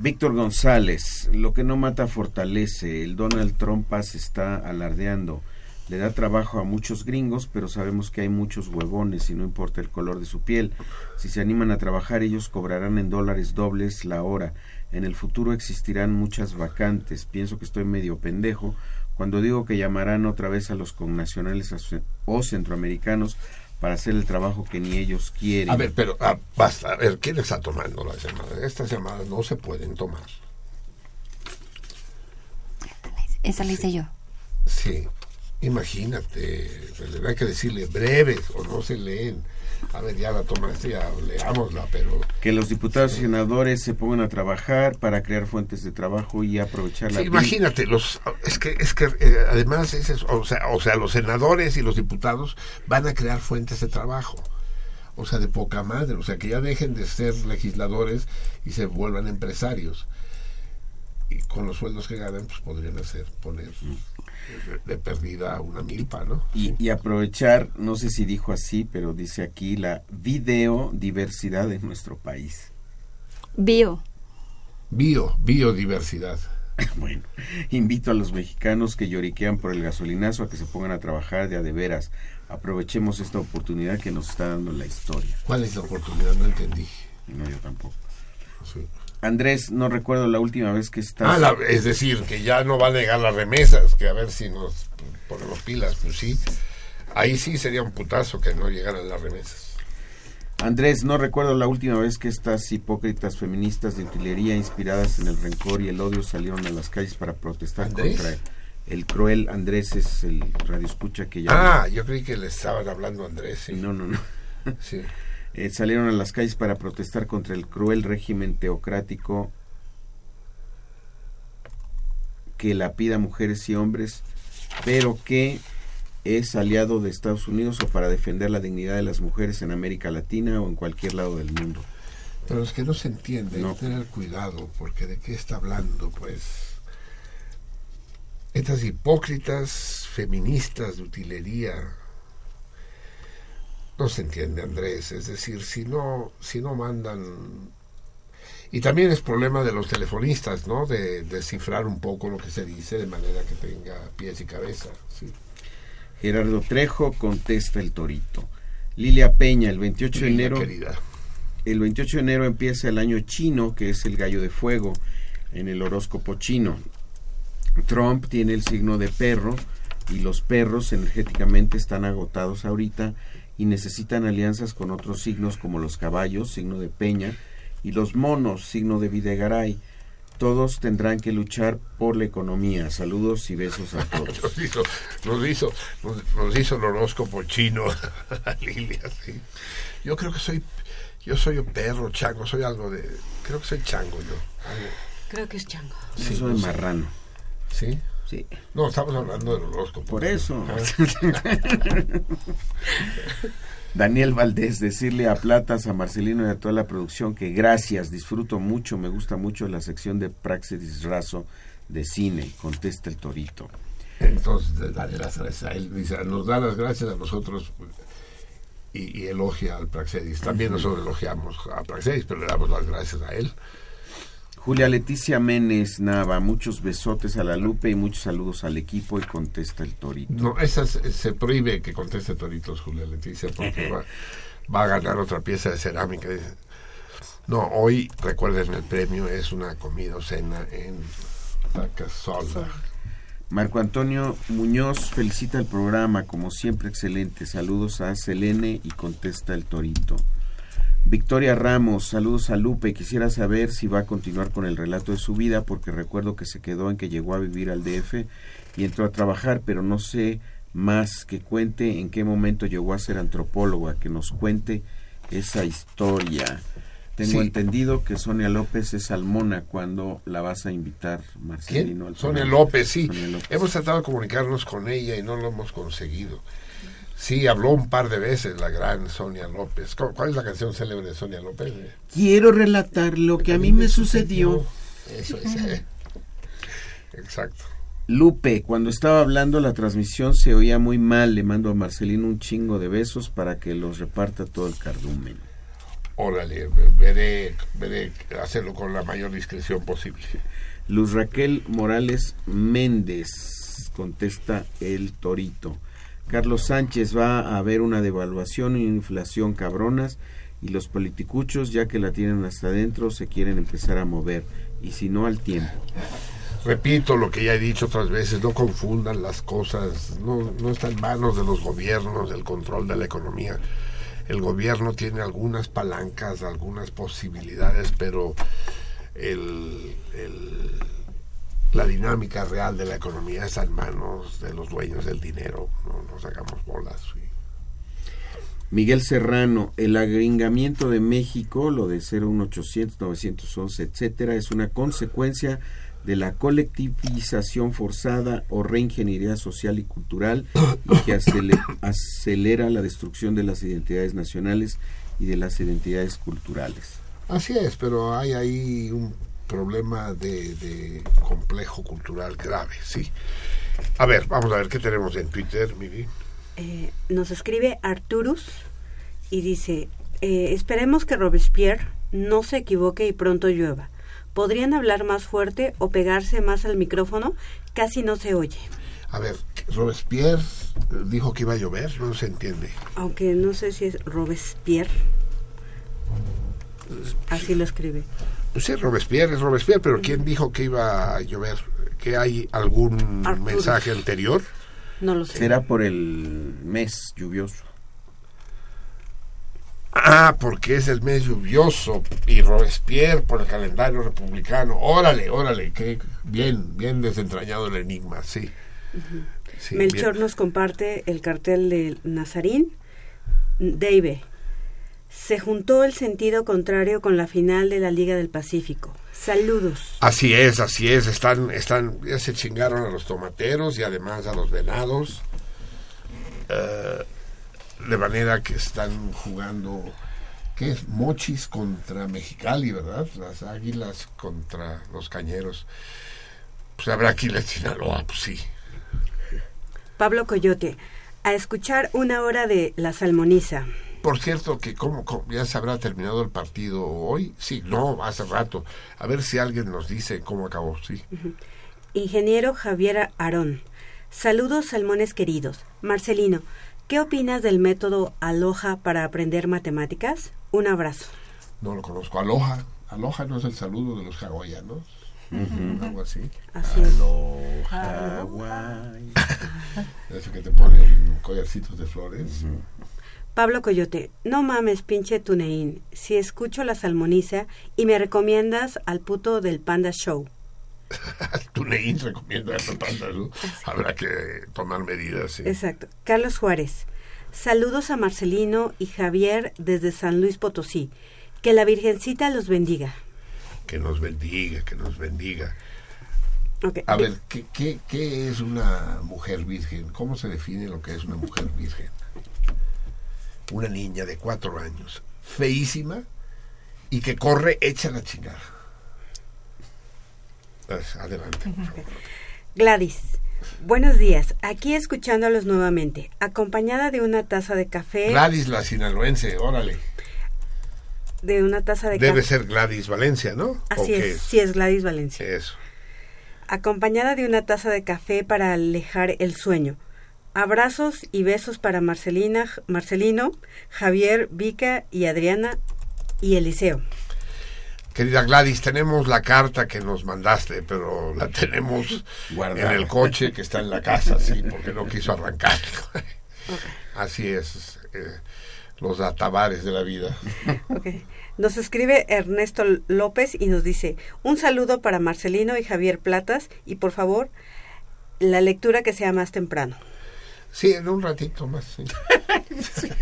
E: Víctor González, lo que no mata fortalece. El Donald Trump se está alardeando. Le da trabajo a muchos gringos, pero sabemos que hay muchos huevones y no importa el color de su piel. Si se animan a trabajar, ellos cobrarán en dólares dobles la hora. En el futuro existirán muchas vacantes. Pienso que estoy medio pendejo cuando digo que llamarán otra vez a los connacionales o centroamericanos para hacer el trabajo que ni ellos quieren.
C: A ver, pero ah, basta. A ver, ¿quién está tomando las llamadas? Estas llamadas no se pueden tomar.
O: Esa la hice yo.
C: Sí. Imagínate, pues, hay que decirle breves o no se leen. A ver, ya la tomaste, ya leámosla, pero...
E: que los diputados y senadores se pongan a trabajar para crear fuentes de trabajo y aprovechar la
C: Sí, imagínate, los, es que, es que eh, además, es eso, o, sea, o sea, los senadores y los diputados van a crear fuentes de trabajo. O sea, de poca madre. O sea, que ya dejen de ser legisladores y se vuelvan empresarios. Y con los sueldos que ganan, pues podrían hacer, poner de, de perdida una milpa, ¿no?
E: y, y aprovechar, no sé si dijo así, pero dice aquí la videodiversidad de nuestro país.
O: Bio.
C: Bio, biodiversidad.
E: Bueno, invito a los mexicanos que lloriquean por el gasolinazo a que se pongan a trabajar de a de veras. Aprovechemos esta oportunidad que nos está dando la historia.
C: ¿Cuál es la oportunidad? No entendí.
E: No, yo tampoco.
C: Sí.
E: Andrés, no recuerdo la última vez que estás...
C: Ah, la- es decir, que ya no va a negar las remesas, que a ver si nos ponemos pilas, pues sí. Ahí sí sería un putazo que no llegaran las remesas.
E: Andrés, no recuerdo la última vez que estas hipócritas feministas de utilería inspiradas en el rencor y el odio salieron a las calles para protestar
C: ¿Andrés?
E: contra el cruel Andrés es el radioescucha que ya
C: Ah, yo creí que le estaban hablando a Andrés. sí.
E: no no no
C: Sí.
E: Eh, salieron a las calles para protestar contra el cruel régimen teocrático que lapida mujeres y hombres pero que es aliado de Estados Unidos o para defender la dignidad de las mujeres en América Latina o en cualquier lado del mundo
C: Pero es que no se entiende, hay
E: No.
C: que tener cuidado, porque de qué está hablando, pues. Estas hipócritas feministas de utilería. No se entiende, Andrés. Es decir, si no, si no mandan. Y también es problema de los telefonistas, ¿no? De descifrar un poco lo que se dice de manera que tenga pies y cabeza. Sí.
E: Gerardo Trejo contesta el torito. Lilia Peña, el 28 de enero.
C: querida.
E: El 28 de enero empieza el año chino, que es el gallo de fuego en el horóscopo chino. Trump tiene el signo de perro y los perros energéticamente están agotados ahorita y necesitan alianzas con otros signos como los caballos, signo de peña, y los monos, signo de Videgaray. Todos tendrán que luchar por la economía. Saludos y besos a todos.
C: Nos hizo, nos hizo, nos, nos hizo el horóscopo chino a Lilia, sí. Yo creo que soy, yo soy un perro, chango, soy algo de, creo que soy chango yo. algo.
F: Creo que es chango.
E: Sí, soy
C: no sé.
E: marrano.
C: ¿Sí?
E: Sí.
C: No, estamos hablando del horóscopo.
E: Por eso.
C: Ah.
E: Daniel Valdés, decirle a Platas, a Marcelino y a toda la producción que gracias, disfruto mucho, me gusta mucho la sección de Praxedis Razo de cine, contesta el torito.
C: Entonces, dale las gracias a él. Dice, nos da las gracias a nosotros y, y elogia al Praxedis. También nosotros elogiamos a Praxedis, pero le damos las gracias a él.
E: Julia Leticia Menes Nava, muchos besotes a la Lupe y muchos saludos al equipo y contesta el torito.
C: No, esa se, prohíbe que conteste Toritos, Julia Leticia, porque va, va a ganar otra pieza de cerámica. No, hoy, recuerden, el premio es una comida o cena en Tacasola.
E: Marco Antonio Muñoz felicita el programa, como siempre excelente. Saludos a Selene y contesta el Torito. Victoria Ramos, saludos a Lupe. Quisiera saber si va a continuar con el relato de su vida, porque recuerdo que se quedó en que llegó a vivir al DF y entró a trabajar, pero no sé más que cuente en qué momento llegó a ser antropóloga, que nos cuente esa historia. Tengo
C: Sí.
E: entendido que Sonia López es salmona cuando la vas a invitar, Marcelino.
C: Sonia. López, sí.
E: Sonia López.
C: Hemos tratado de comunicarnos con ella y no lo hemos conseguido. Sí, habló un par de veces la gran Sonia López. ¿Cu- ¿Cuál es la canción célebre de Sonia López?
E: Quiero relatar lo que a mí me sucedió.
C: Eso es. eh. Exacto.
E: Lupe, cuando estaba hablando la transmisión se oía muy mal. Le mando a Marcelino un chingo de besos para que los reparta todo el cardumen.
C: Órale, veré, veré hacerlo con la mayor discreción posible.
E: Luz Raquel Morales Méndez, contesta el Torito. Carlos Sánchez va a haber una devaluación una inflación cabronas y los politicuchos, ya que la tienen hasta adentro, se quieren empezar a mover y si no al tiempo.
C: Repito lo que ya he dicho otras veces, no confundan las cosas, no, no está en manos de los gobiernos el control de la economía. El gobierno tiene algunas palancas, algunas posibilidades, pero el- la dinámica real de la economía está en manos de los dueños del dinero. No nos hagamos bolas. sí.
E: Miguel Serrano, el agringamiento de México, lo de 01800, 911, etcétera, es una consecuencia de la colectivización forzada o reingeniería social y cultural y que acele- acelera la destrucción de las identidades nacionales y de las identidades culturales.
C: Así es, pero hay ahí un problema de, de complejo cultural grave, sí. A ver, vamos a ver qué tenemos en Twitter, Miri.
F: Eh, nos escribe Arturus y dice, eh, esperemos que Robespierre no se equivoque y pronto llueva. ¿Podrían hablar más fuerte o pegarse más al micrófono? Casi no se oye.
C: A ver, Robespierre dijo que iba a llover, no se entiende.
F: Aunque no sé si es Robespierre. Así lo escribe.
C: Sí, Robespierre es Robespierre, pero ¿quién dijo que iba a llover? ¿Que hay algún mensaje anterior?
F: No lo sé.
E: Será por el mes lluvioso.
C: Ah, porque es el mes lluvioso y Robespierre por el calendario republicano. Órale, órale, qué bien, bien desentrañado el enigma, sí. Sí,
F: Melchor
C: bien.
F: nos comparte el cartel de Nazarín. Dave. Se juntó el sentido contrario con la final de la Liga del Pacífico. Saludos.
C: Así es, así es. Están, están, ya se chingaron a los tomateros y además a los venados. Eh, de manera que están jugando, ¿qué es? Mochis contra Mexicali, ¿verdad? Las águilas contra los cañeros. Pues habrá aquí la Sinaloa, pues sí.
F: Pablo Coyote. A escuchar una hora de La Salmoniza.
C: Por cierto, que como ya se habrá terminado el partido hoy. Sí, no, hace rato. A ver si alguien nos dice cómo acabó, sí.
F: Ingeniero Javier Arón. Saludos, salmones queridos. Marcelino, ¿qué opinas del método Aloha para aprender matemáticas? Un abrazo.
C: No lo conozco. Aloha. Aloha no es el saludo de los hawaianos.
E: Ujú.
C: Algo así.
F: Así es.
E: Aloha.
C: Eso que te ponen collarcitos de flores.
F: Pablo Coyote, no mames, pinche Tuneín. Si escucho la salmoniza y me recomiendas al puto del Panda Show.
C: Tuneín recomienda a Panda, ¿no? Habrá que tomar medidas. sí.
F: Exacto. Carlos Juárez. Saludos a Marcelino y Javier desde San Luis Potosí. Que la Virgencita los bendiga.
C: Que nos bendiga, que nos bendiga. A ver, ¿qué, qué, qué es una mujer virgen? ¿Cómo se define lo que es una mujer virgen? Una niña de cuatro años, feísima, y que corre hecha la chingada. Pues, Adelante. por favor.
F: Gladys. Buenos días. Aquí escuchándolos nuevamente. Acompañada de una taza de café.
C: Gladys la sinaloense, órale.
F: De una taza de
C: Debe
F: café.
C: ser Gladys Valencia, ¿no? ¿O
F: Así
C: qué
F: es. Sí, es Gladys Valencia.
C: Eso.
F: acompañada de una taza de café para alejar el sueño. Abrazos y besos para Marcelina, Marcelino, Javier, Vica y Adriana y Eliseo.
C: Querida Gladys, tenemos la carta que nos mandaste, pero la tenemos
E: Guardada.
C: en el coche que está en la casa, sí, porque no quiso arrancar. Así es, eh, los atabares de la vida.
F: Nos escribe Ernesto López y nos dice, un saludo para Marcelino y Javier Platas y por favor, la lectura que sea más temprano.
C: Sí, en un ratito más. sí.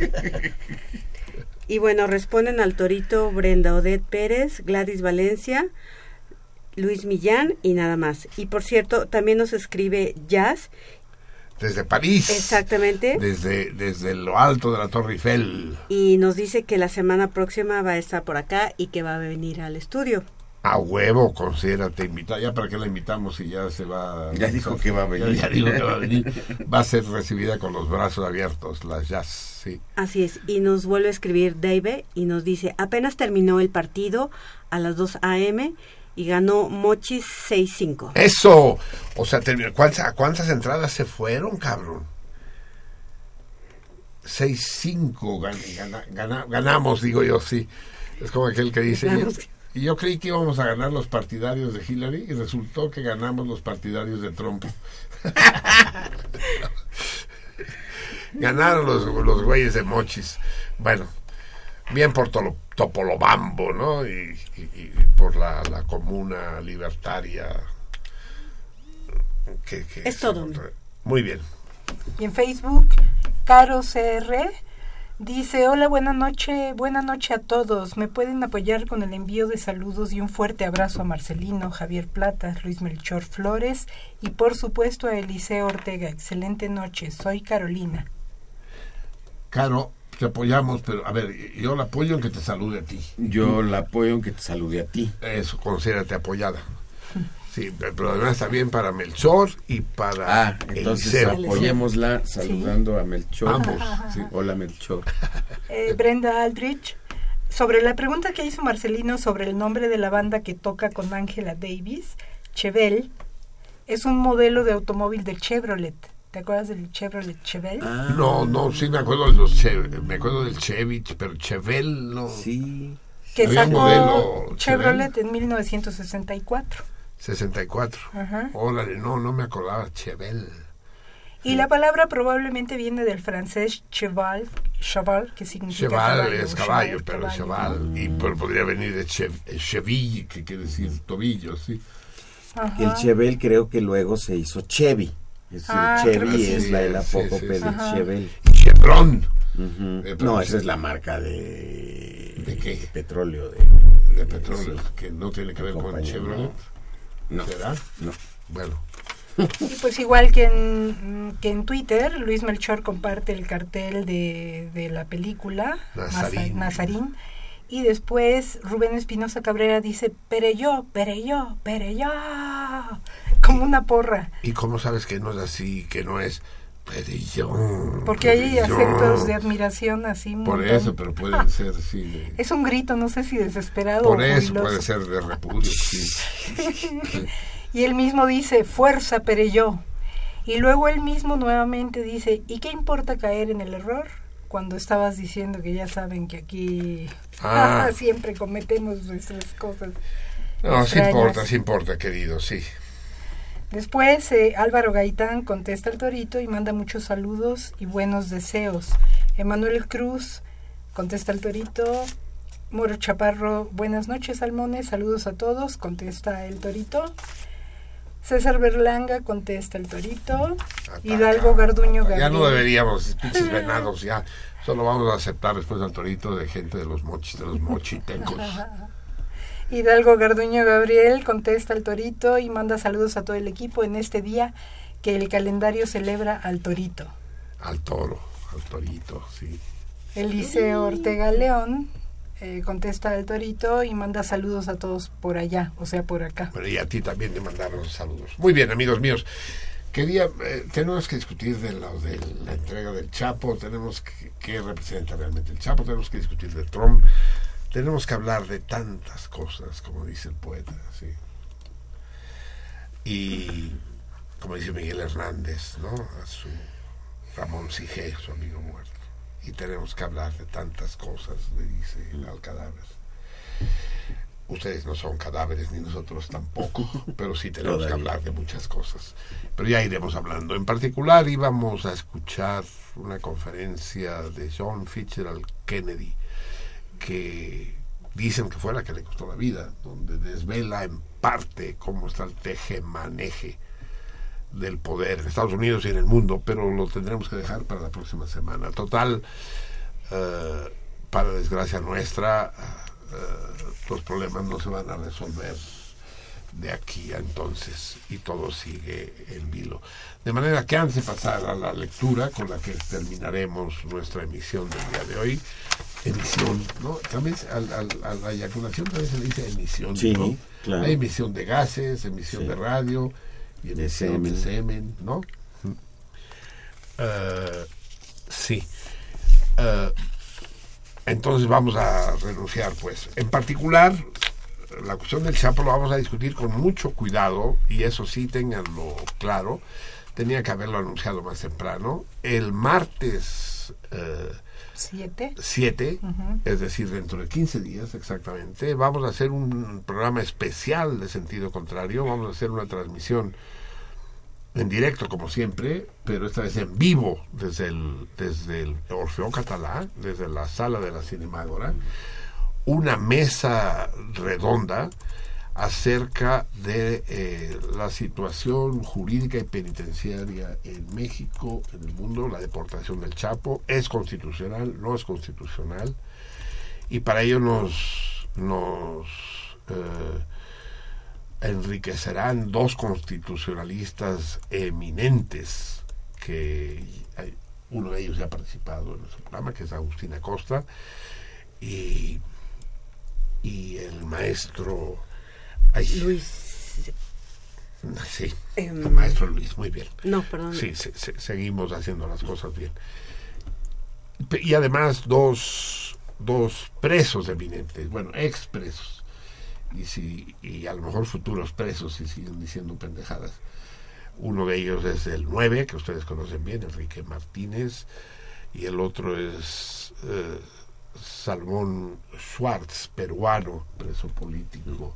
F: Y bueno, responden al Torito Brenda Odette Pérez, Gladys Valencia, Luis Millán y nada más. Y por cierto, también nos escribe Jazz.
C: Desde París.
F: Exactamente.
C: Desde, desde lo alto de la Torre Eiffel.
F: Y nos dice que la semana próxima va a estar por acá y que va a venir al estudio.
C: A huevo, considérate invitar. Ya para qué la invitamos y ya se va.
E: Ya dijo que va a venir.
C: Ya, ya dijo que va a venir. Va a ser recibida con los brazos abiertos, las jazz, sí.
F: Así es. Y nos vuelve a escribir Dave y nos dice: apenas terminó el partido a las 2 a.m. y ganó Mochis 6-5.
C: Eso. O sea, terminó. ¿cuántas, ¿cuántas entradas se fueron, cabrón? 6-5 gan, gana, gana, ganamos, digo yo, sí. Es como aquel que dice.
F: Ganamos.
C: Y yo creí que íbamos a ganar los partidarios de Hillary y resultó que ganamos los partidarios de Trump. Ganaron los, los güeyes de Mochis. Bueno, bien por Tolo- Topolobambo, ¿no? Y, y- y por la, la comuna libertaria. Que, que
K: Es todo.
C: Muy bien.
K: Y en Facebook, Caro CR dice, hola, buena noche, buena noche a todos. Me pueden apoyar con el envío de saludos y un fuerte abrazo a Marcelino, Javier Plata, Luis Melchor Flores y por supuesto a Eliseo Ortega. Excelente noche, soy Carolina.
C: Caro, te apoyamos, pero a ver, yo la apoyo en que te salude a ti.
E: Yo la apoyo en que te salude a ti.
C: Eso, considérate apoyada. Sí, pero además está bien para Melchor y para
E: Ah, entonces
C: Eliseo.
E: apoyémosla saludando a Melchor.
C: Sí.
E: Hola Melchor.
K: Eh, Brenda Aldrich, sobre la pregunta que hizo Marcelino sobre el nombre de la banda que toca con Angela Davis, Chevelle, es un modelo de automóvil de Chevrolet. ¿Te acuerdas del Chevrolet Chevelle?
E: Ah.
C: No, no, sí me acuerdo de los Chev- me acuerdo del Chevy, pero Chevel no.
E: Sí.
K: que
C: Había un
K: sacó
C: modelo
K: Chevrolet en 1964.
C: 64.
K: Ajá.
C: Órale, no, no me acordaba Chevel.
K: Y la palabra probablemente viene del francés cheval, cheval que significa
C: Cheval
K: caballo,
C: es caballo,
K: cheval,
C: pero
K: caballo.
C: cheval. Y pero podría venir de eh, cheville, que quiere decir tobillo, sí.
K: Ajá.
E: El Chevel creo que luego se hizo Chevy. Es decir,
K: Ah, creo
E: Chevy
K: que
E: es
K: sí.
E: la, el
C: Sí,
E: apócope
C: sí, sí.
E: de. Chevel.
C: Y Chevron. Eh, pero
E: no,
C: sí.
E: esa es la marca de...
C: ¿De qué?
E: petróleo. De,
C: De petróleo,
E: sí.
C: que no tiene que ver con Chevrolet.
E: No.
C: ¿Será?
E: No.
C: Bueno.
K: Y pues igual que en, que en Twitter, Luis Melchor comparte el cartel de, de la película
C: Nazarín.
K: Naza- Nazarín. Y después Rubén Espinosa Cabrera dice, Pereyó, Pereyó, Pereyó. Como una porra.
C: ¿Y cómo sabes que no es así, que no es Perillón?
K: Porque hay
C: Perillón?
K: acentos de admiración así. un
C: Por
K: montón.
C: eso, pero pueden ser, sí. de-
K: Es un grito, no sé si desesperado
C: por
K: o
C: eso
K: jubiloso.
C: puede ser de repudio, sí.
K: Y él mismo dice, fuerza Pereyó. Y luego él mismo nuevamente dice, ¿y qué importa caer en el error? Cuando estabas diciendo que ya saben que aquí
C: Ah.
K: siempre cometemos nuestras cosas.
C: No, sí importa, sí importa, querido, sí.
K: Después eh, Álvaro Gaitán contesta al torito y manda muchos saludos y buenos deseos. Emanuel Cruz contesta al torito. Moro Chaparro, buenas noches, Salmones, saludos a todos, contesta el torito. César Berlanga contesta el torito. Hidalgo Garduño
C: Ya
K: Gabriel.
C: no deberíamos, pinches venados, ya. Solo vamos a aceptar después al torito de gente de los mochis, de los mochitecos.
K: Hidalgo Garduño Gabriel contesta al torito y manda saludos a todo el equipo en este día que el calendario celebra al torito.
C: Al toro, al torito, sí.
K: Eliseo Ortega León eh, contesta al torito y manda saludos a todos por allá, o sea, por acá.
C: Bueno, y a ti también te mandaron saludos. Muy bien, amigos míos. Quería, eh, tenemos que discutir de, lo, de la entrega del Chapo, tenemos que, qué representa realmente el Chapo, tenemos que discutir de Trump, tenemos que hablar de tantas cosas, como dice el poeta, sí. Y, como dice Miguel Hernández, ¿no? A su Ramón Sige, su amigo muerto. Y tenemos que hablar de tantas cosas, le dice al cadáver. Ustedes no son cadáveres ni nosotros tampoco, pero sí tenemos que hablar de muchas cosas. Pero ya iremos hablando. En particular íbamos a escuchar una conferencia de John Fitzgerald Kennedy, que dicen que fue la que le costó la vida, donde desvela en parte cómo está el teje-maneje del poder en Estados Unidos y en el mundo, pero lo tendremos que dejar para la próxima semana. Total, eh, para desgracia nuestra, eh, los problemas no se van a resolver de aquí a entonces y todo sigue en vilo. De manera que antes de pasar a la lectura con la que terminaremos nuestra emisión del día de hoy, emisión, ¿no? También se- al- al- a la eyaculación también se le dice emisión,
E: Sí,
C: ¿no?
E: claro.
C: Hay emisión de gases, emisión
E: Sí.
C: de radio y emisión de
E: semen.
C: semen, ¿no? Eh, sí. Eh, entonces vamos a renunciar, pues. En particular, la cuestión del Chapo lo vamos a discutir con mucho cuidado, y eso sí, tenganlo claro. Tenía que haberlo anunciado más temprano. El martes eh,
K: Siete.
C: 7,
K: Ujú.
C: es decir, dentro de 15 días exactamente, vamos a hacer un programa especial de sentido contrario. Vamos a hacer una transmisión en directo, como siempre, pero esta vez en vivo desde el, desde el Orfeo Catalá, desde la sala de la Cinemágora, una mesa redonda acerca de eh, la situación jurídica y penitenciaria en México, en el mundo, la deportación del Chapo, es constitucional, no es constitucional, y para ello nos, nos eh, enriquecerán dos constitucionalistas eminentes que uno de ellos ya ha participado en nuestro programa, que es Agustín Acosta, y, y el maestro ay,
F: Luis.
C: Sí,
F: Em,
C: el maestro Luis, muy bien.
F: No, perdón.
C: Sí, se- se- seguimos haciendo las cosas bien. Y además dos, dos presos eminentes, bueno, expresos, y, si, y a lo mejor futuros presos si siguen diciendo pendejadas. Uno de ellos es el 9, que ustedes conocen bien, Enrique Martínez, y el otro es eh, Salmón Schwartz, peruano, preso político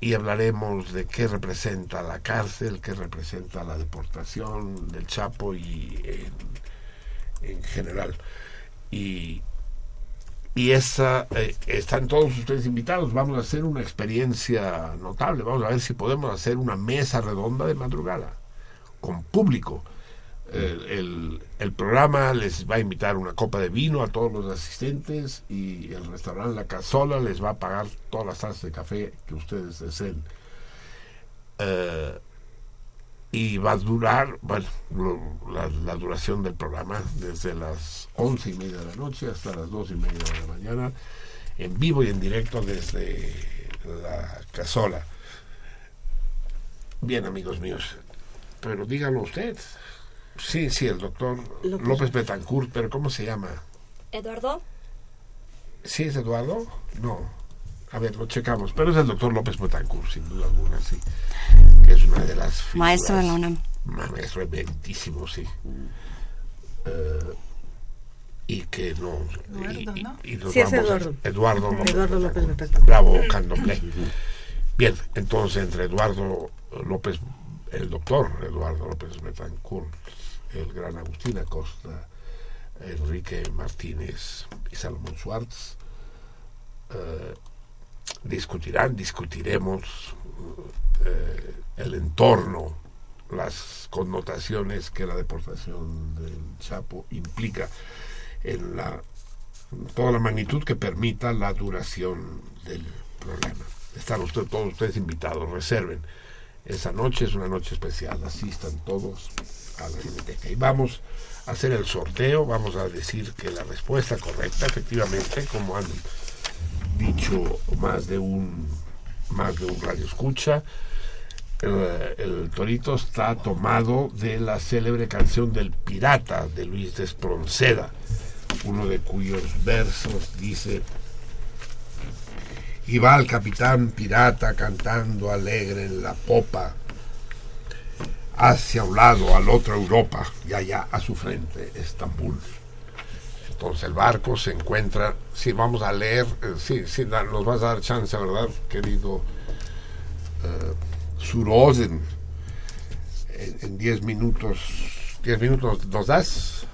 C: y hablaremos de qué representa la cárcel, qué representa la deportación del Chapo y en, en general. Y, y esa, eh, están todos ustedes invitados. Vamos a hacer una experiencia notable. Vamos a ver si podemos hacer una mesa redonda de madrugada con público. El, el- programa les va a invitar una copa de vino a todos los asistentes y el restaurante La Casola les va a pagar todas las tazas de café que ustedes deseen. Eh, y va a durar, bueno, la, la duración del programa desde las once y media de la noche hasta las dos y media de la mañana, en vivo y en directo desde La Casola. Bien, amigos míos, pero dígalo usted. Sí, sí, el doctor
O: López.
C: López Betancourt, pero ¿cómo se llama?
O: Eduardo,
C: ¿Sí es Eduardo? No. A ver, lo checamos. Pero es el doctor López Betancourt, sin duda alguna, sí. Que es una de las figuras-
O: maestro de la UNAM.
C: Maestro emeritísimo, sí. Eh, y que no...
F: Eduardo,
C: y-
F: ¿no?
C: y nos
F: Sí, es
C: vamos a-
F: Eduardo.
C: Eduardo López.
F: Eduardo López
C: Betancourt.
F: Betancourt.
C: Bravo, Candomblé. Bien, entonces entre Eduardo López, el doctor Eduardo López Betancourt, el gran Agustín Acosta, Enrique Martínez y Salomón Schwartz, eh, discutirán, discutiremos eh, el entorno, las connotaciones que la deportación del Chapo implica en la toda la magnitud que permita la duración del problema. Están usted, todos ustedes invitados, reserven. Esa noche es una noche especial, asistan todos Y vamos a hacer el sorteo, vamos a decir que la respuesta correcta, efectivamente, como han dicho más de un más de un radio escucha, el, torito está tomado de la célebre canción del pirata de Luis Despronceda, uno de cuyos versos dice y va el capitán pirata cantando alegre en la popa hacia un lado al otro Europa y allá a su frente Estambul. Entonces el barco se encuentra, sí, vamos a leer, eh, sí, sí, nos vas a dar chance, ¿verdad, querido eh, Surosen? En- En 10 minutos, 10 minutos nos das.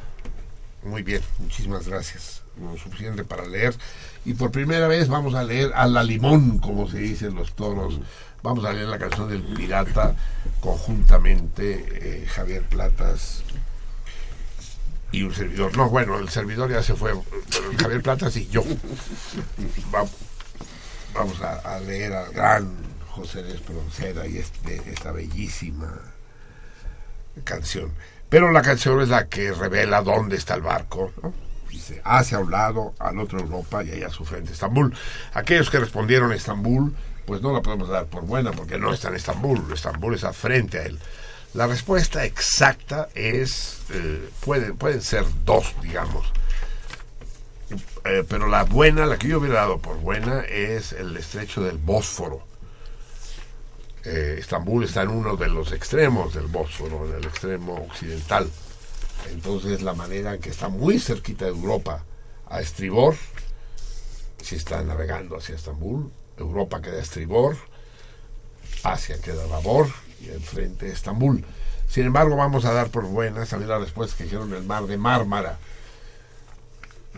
C: Muy bien, muchísimas gracias. Lo suficiente para leer. Y por primera vez vamos a leer a la limón, como se dicen los toros. Vamos a leer la canción del pirata conjuntamente, eh, Javier Platas y un servidor. No, bueno, el servidor ya se fue, Javier Platas y yo. Va- vamos a, leer al gran José Espronceda y este, esta bellísima canción. Pero la canción es la que revela dónde está el barco. ¿no? Dice, hacia un lado, al otro Europa y allá a su frente Estambul. Aquellos que respondieron Estambul, pues no la podemos dar por buena porque no está en Estambul. Estambul está frente a él. La respuesta exacta es, eh, pueden, pueden ser dos, digamos. Eh, pero la buena, la que yo hubiera dado por buena, es el estrecho del Bósforo. Eh, Estambul está en uno de los extremos del Bósforo, en el extremo occidental. Entonces la manera que está muy cerquita de Europa, a estribor, si está navegando hacia Estambul, Europa queda estribor, Asia queda a babor y enfrente Estambul. Sin embargo, vamos a dar por buenas también la respuesta que dijeron el mar de Mármara,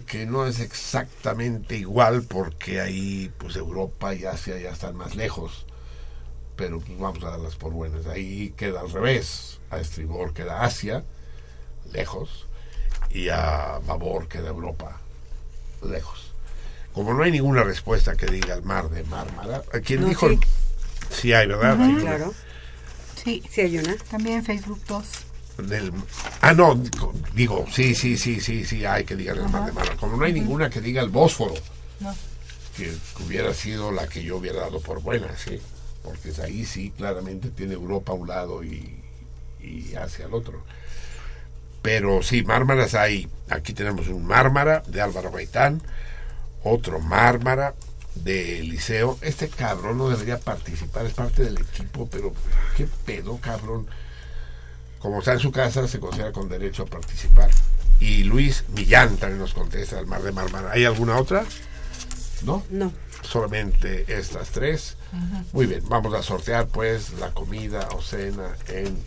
C: que no es exactamente igual porque ahí pues Europa y Asia ya están más lejos, pero pues vamos a darlas por buenas. Ahí queda al revés, a estribor queda Asia, lejos, y a babor queda Europa, lejos. Como no hay ninguna respuesta que diga el mar de Mármara, ¿a ¿quién
F: No,
C: dijo?
F: sí.
C: Sí hay, ¿verdad? Hay
F: claro.
K: Sí.
F: Sí, hay una.
K: También en Facebook 2.
C: Del- ah, no, digo- sí, sí, sí, sí, sí, hay que diga el mar de Mármara. Como no hay ninguna que diga el Bósforo,
K: No.
C: que hubiera sido la que yo hubiera dado por buena, sí. Porque es ahí sí, claramente tiene Europa a un lado y, y Asia al otro. Pero sí, Mármaras hay. Aquí tenemos un Mármara de Álvaro Gaitán, otro Mármara de Liceo. Este cabrón no debería participar, es parte del equipo, pero qué pedo, cabrón. Como está en su casa, se considera con derecho a participar. Y Luis Millán también nos contesta el Mar de Mármara. ¿Hay alguna otra? ¿No?
F: No.
C: Solamente estas tres. Muy bien, vamos a sortear pues la comida o cena en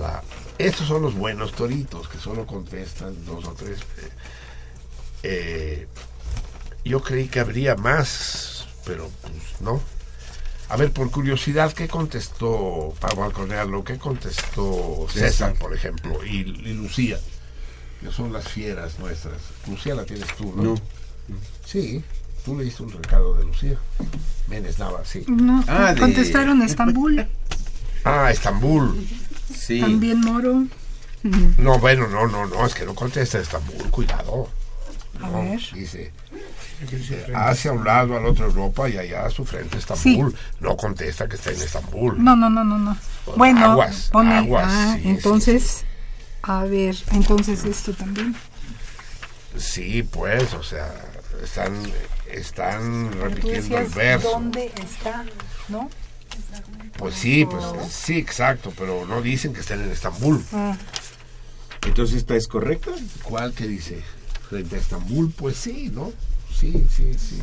C: la... Estos son los buenos toritos que solo contestan dos o tres. Eh, eh, yo creí que habría más, pero pues no. A ver, por curiosidad, ¿qué contestó Pablo Alcornealo? ¿Qué contestó César, por ejemplo? Y, y Lucía, que son las fieras nuestras. Lucía la tienes tú, ¿no?
E: No.
C: Sí, tú leíste un recado de Lucía. Menes Nava, sí.
K: No,
E: Ah, de-
K: contestaron Estambul,
C: Ah, Estambul.
E: Sí.
K: también Moro.
C: No, bueno, no, no, no, es que no contesta Estambul, cuidado.
K: A
C: No,
K: ver.
C: dice, hacia un lado, al otro Europa y allá a su frente Estambul. No contesta que está en Estambul.
K: No, no, no, no, no. Bueno,
C: aguas,
K: pone.
C: aguas,
K: ah,
C: sí, sí,
K: entonces, a ver, entonces esto también.
C: Sí, pues, o sea, están, están repitiendo el verso.
K: dónde está, ¿no?
C: Pues sí, pues sí, exacto, pero no dicen que estén en Estambul.
K: Ah,
E: Entonces, ¿esta es correcta?
C: ¿Cuál que dice? Frente a Estambul, pues sí, ¿no? Sí, sí, sí.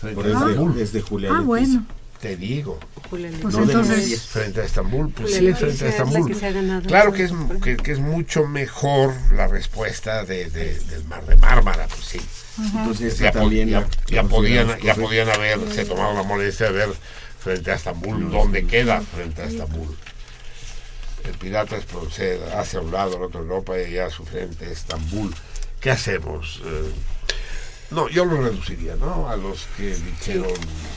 C: Frente
E: Por
C: a
E: es,
C: Estambul.
E: de, es de Julia
K: ah bueno.
C: Te digo.
F: Julia
K: Pues
E: No de
K: entonces.
C: Frente a Estambul, pues
F: Julia
C: sí, frente a Estambul.
F: que
C: Claro
F: el
C: que es, que, que es mucho mejor la respuesta de, de- del Mar de Mármara, pues sí.
E: Entonces,
C: Ya,
E: también
C: ya-
E: la-
C: ya
E: la
C: podían, ya podían haberse tomado la molestia de ver frente a Estambul dónde queda frente a Estambul. El pirata es proceda hacia un lado, al otro Europa y allá a su frente Estambul. ¿Qué hacemos? Eh, no, yo lo reduciría, ¿no? A los que dijeron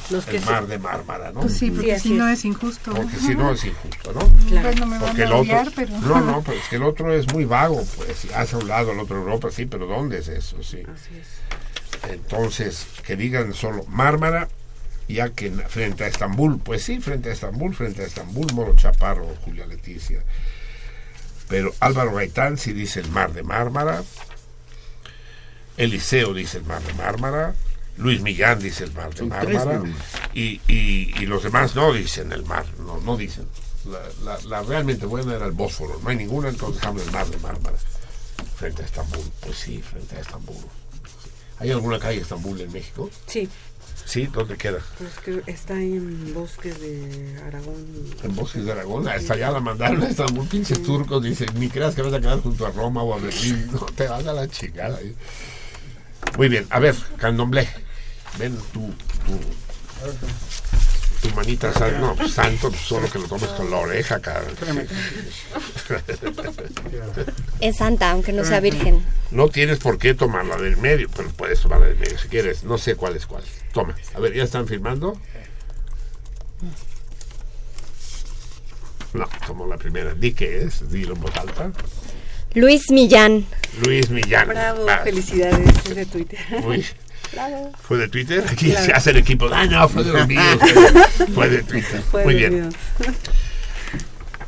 F: Los que
C: el
F: sí.
C: mar de Mármara, ¿no?
K: pues sí, porque si no
F: es.
K: injusto.
C: Porque
K: Ajá.
C: si no es injusto, ¿no?
F: Claro.
K: Bueno, me van
C: Porque el
K: a
C: otro,
K: pero...
C: no, no, pero es que el otro es muy vago, pues, hacia un lado, al otro Europa, sí, pero ¿dónde es eso? Sí.
F: Así es.
C: Entonces, que digan solo Mármara, ya que en- frente a Estambul, pues sí, frente a Estambul, frente a Estambul, Moro Chaparro, Julia Leticia. Pero Álvaro Gaitán sí dice el mar de Mármara, Eliseo dice el mar de Mármara, Luis Millán dice el mar de
E: Son
C: Mármara, y, y, y los demás no dicen el mar, no, no dicen. La, la- la realmente buena era el Bósforo, no hay ninguna, entonces dejamos el mar de Mármara. Frente a Estambul, pues sí, frente a Estambul. ¿Hay alguna calle Estambul en México?
F: Sí,
C: Sí, ¿dónde queda?
F: pues que está ahí en bosques de Aragón.
C: En Bosques de Aragón. Hasta allá la mandaron a Estambul, pinches turcos. Dice, ni creas que vas a quedar junto a Roma o a Berlín. No, te vas a la chingada. ahí. Muy bien, a ver, Candomblé. Ven tú, tú. tu manita santa, no, santo, pues, solo que lo tomes con la oreja, cabrón.
O: Es santa, aunque no sea virgen.
C: No tienes por qué tomarla del medio, pero puedes tomarla del medio si quieres. No sé cuál es cuál. Toma. A ver, ¿ya están filmando? No, tomo la primera. Di qué es, dilo en voz alta.
O: Luis Millán.
C: Luis Millán.
F: Bravo, felicidades. Es de Twitter.
C: Uy,
F: Bravo.
C: ¿Fue de Twitter? Aquí
F: Claro.
C: se hace el equipo. Ah, no, fue de los míos. Fue de Twitter.
F: Fue
C: Muy
F: de
C: bien.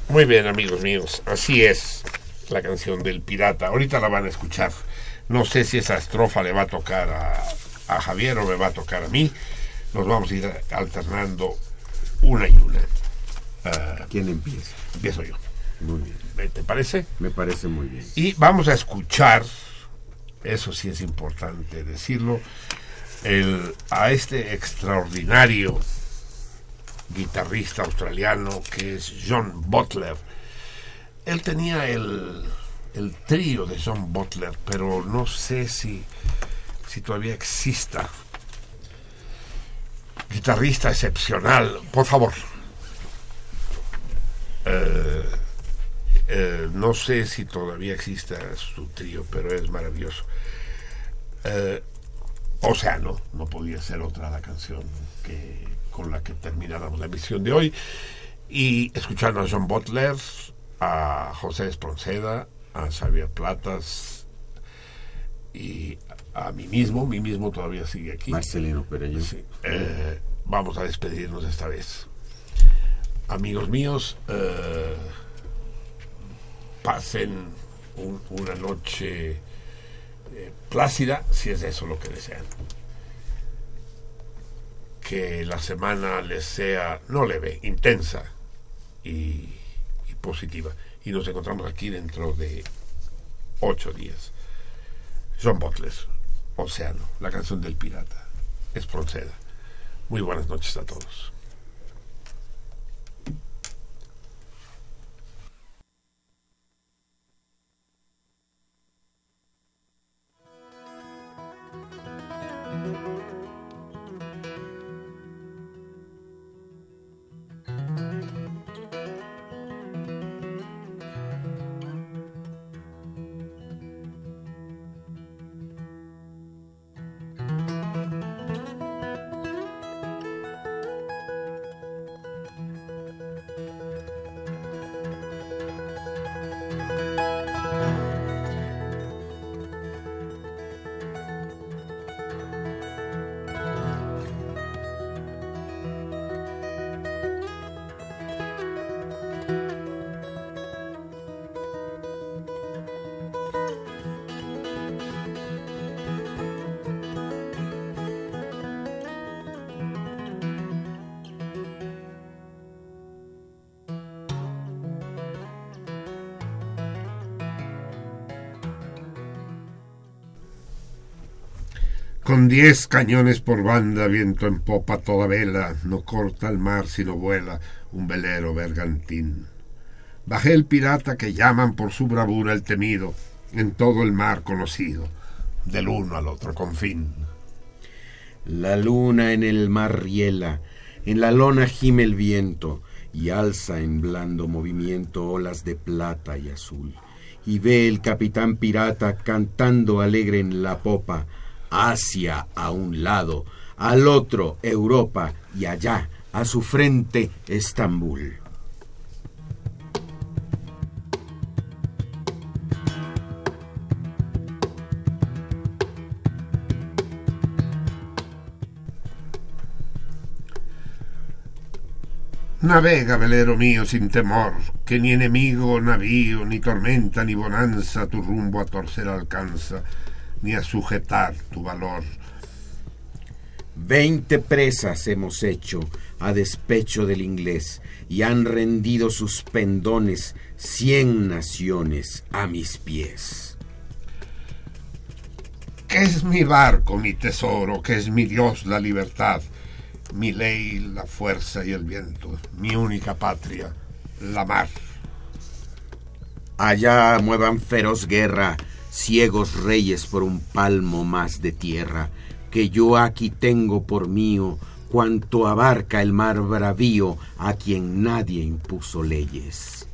C: Muy bien, amigos míos. Así es la canción del pirata. Ahorita la van a escuchar. No sé si esa estrofa le va a tocar a, a Javier o me va a tocar a mí. Nos vamos a ir alternando una y una. Ah,
E: ¿Quién empieza?
C: empiezo yo.
E: Muy bien.
C: ¿Te parece?
E: Me parece muy bien.
C: Y vamos a escuchar, eso sí es importante decirlo, el, a este extraordinario guitarrista australiano que es John Butler. Él tenía el, el trío de John Butler, pero no sé si, si todavía exista. Guitarrista excepcional, por favor. Eh, eh, no sé si todavía exista su trío, pero es maravilloso. Eh, Océano, no podía ser otra la canción que, con la que termináramos la emisión de hoy. Y escuchando a John Butler, a José Espronceda, a Xavier Platas y a mí mismo, mí mismo todavía sigue aquí.
E: Marcelino Perello.
C: Sí. Eh, vamos a despedirnos esta vez. Amigos míos, eh, pasen un- una noche eh, plácida, si es eso lo que desean. Que la semana les sea, no leve, intensa y, positiva. Y nos encontramos aquí dentro de ocho días. John Butler, Océano, la canción del pirata. Es Proceda. Muy buenas noches a todos. Diez cañones por banda, viento en popa toda vela, no corta el mar sino vuela un velero bergantín. Bajé el pirata que llaman por su bravura el temido, en todo el mar conocido, del uno al otro confín.
E: La luna en el mar riela, en la lona gime el viento, y alza en blando movimiento olas de plata y azul. Y ve el capitán pirata cantando alegre en la popa, Asia a un lado, al otro Europa, y allá, a su frente, Estambul.
C: Navega, velero mío, sin temor, que ni enemigo, navío, ni tormenta, ni bonanza tu rumbo a torcer alcanza, ni a sujetar tu valor.
E: Veinte presas hemos hecho a despecho del inglés y han rendido sus pendones cien naciones a mis pies.
C: ¿Qué es mi barco, mi tesoro? ¿Qué es mi Dios, la libertad? Mi ley, la fuerza y el viento. Mi única patria, la mar.
E: Allá muevan feroz guerra ciegos reyes por un palmo más de tierra que yo aquí tengo por mío cuanto abarca el mar bravío a quien nadie impuso leyes.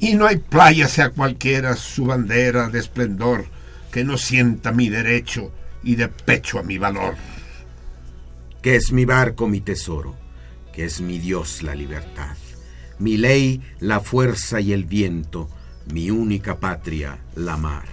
C: Y no hay playa sea cualquiera su bandera de esplendor que no sienta mi derecho y de pecho a mi valor.
E: Que es mi barco mi tesoro, que es mi Dios la libertad, mi ley la fuerza y el viento, mi única patria la mar.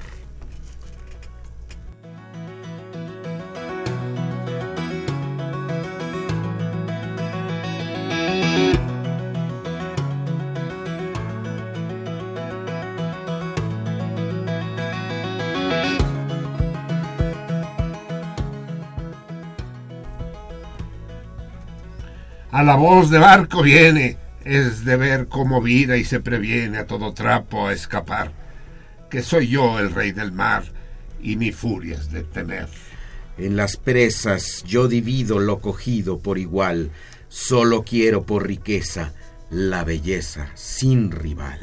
C: A la voz de barco viene, es de ver cómo vida y se previene a todo trapo a escapar, que soy yo el rey del mar y mi furia es de temer.
E: En las presas yo divido lo cogido por igual, solo quiero por riqueza la belleza sin rival.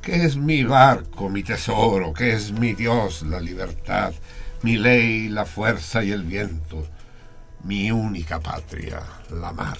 C: Que es mi barco, mi tesoro, que es mi Dios la libertad, mi ley la fuerza y el viento, mi única patria la mar.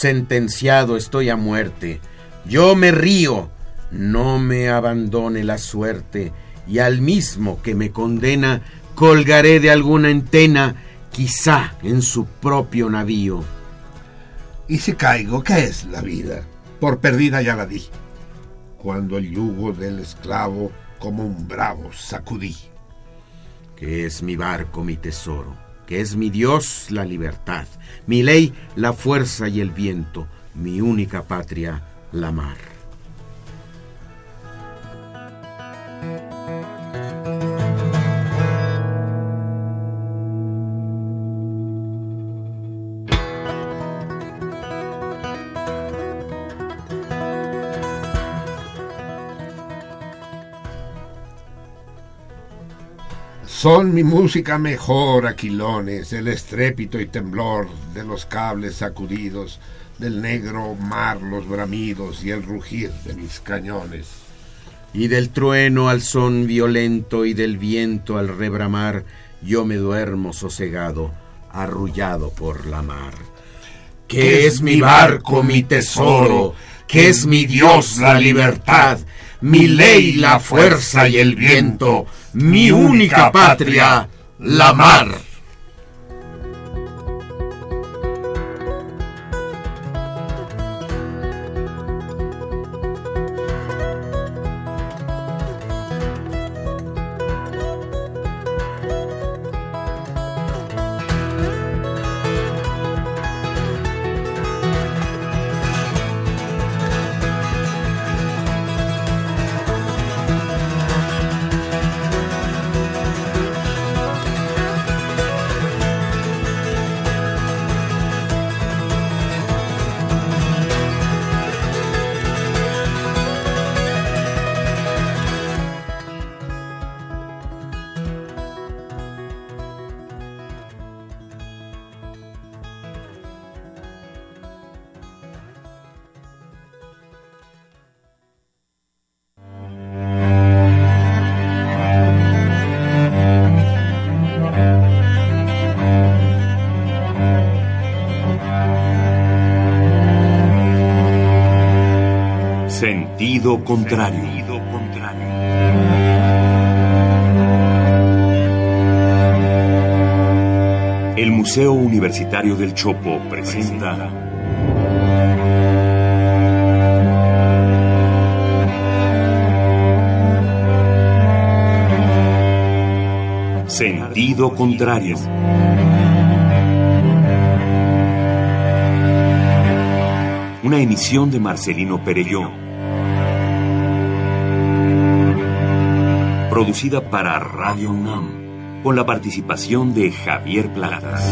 E: Sentenciado estoy a muerte. Yo me río, no me abandone la suerte, y al mismo que me condena, colgaré de alguna entena, quizá en su propio navío.
C: Y si caigo, ¿qué es la vida? Por perdida ya la di, cuando el yugo del esclavo como un bravo sacudí.
E: Que es mi barco mi tesoro, que es mi Dios la libertad, mi ley la fuerza y el viento, mi única patria la mar.
C: Son mi música mejor, aquilones, el estrépito y temblor de los cables sacudidos, del negro mar los bramidos y el rugir de mis cañones.
E: Y del trueno al son violento y del viento al rebramar, yo me duermo sosegado, arrullado por la mar.
C: Que es mi barco, mi tesoro, que es mi Dios la libertad, mi ley la fuerza y el viento, mi única patria, la mar.
A: Contrario. El Museo Universitario del Chopo presenta Sentido contrario. Una emisión de Marcelino Perelló. producida para Radio UNAM, con la participación de Javier Platas.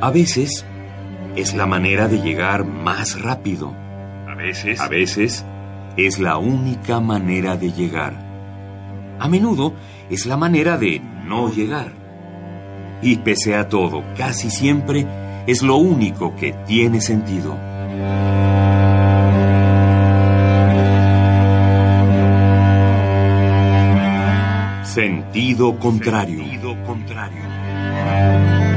B: A veces es la manera de llegar más rápido. A veces. A veces es la única manera de llegar. A menudo es la manera de no llegar. Y pese a todo, casi siempre es lo único que tiene sentido. Sentido contrario. Sentido contrario.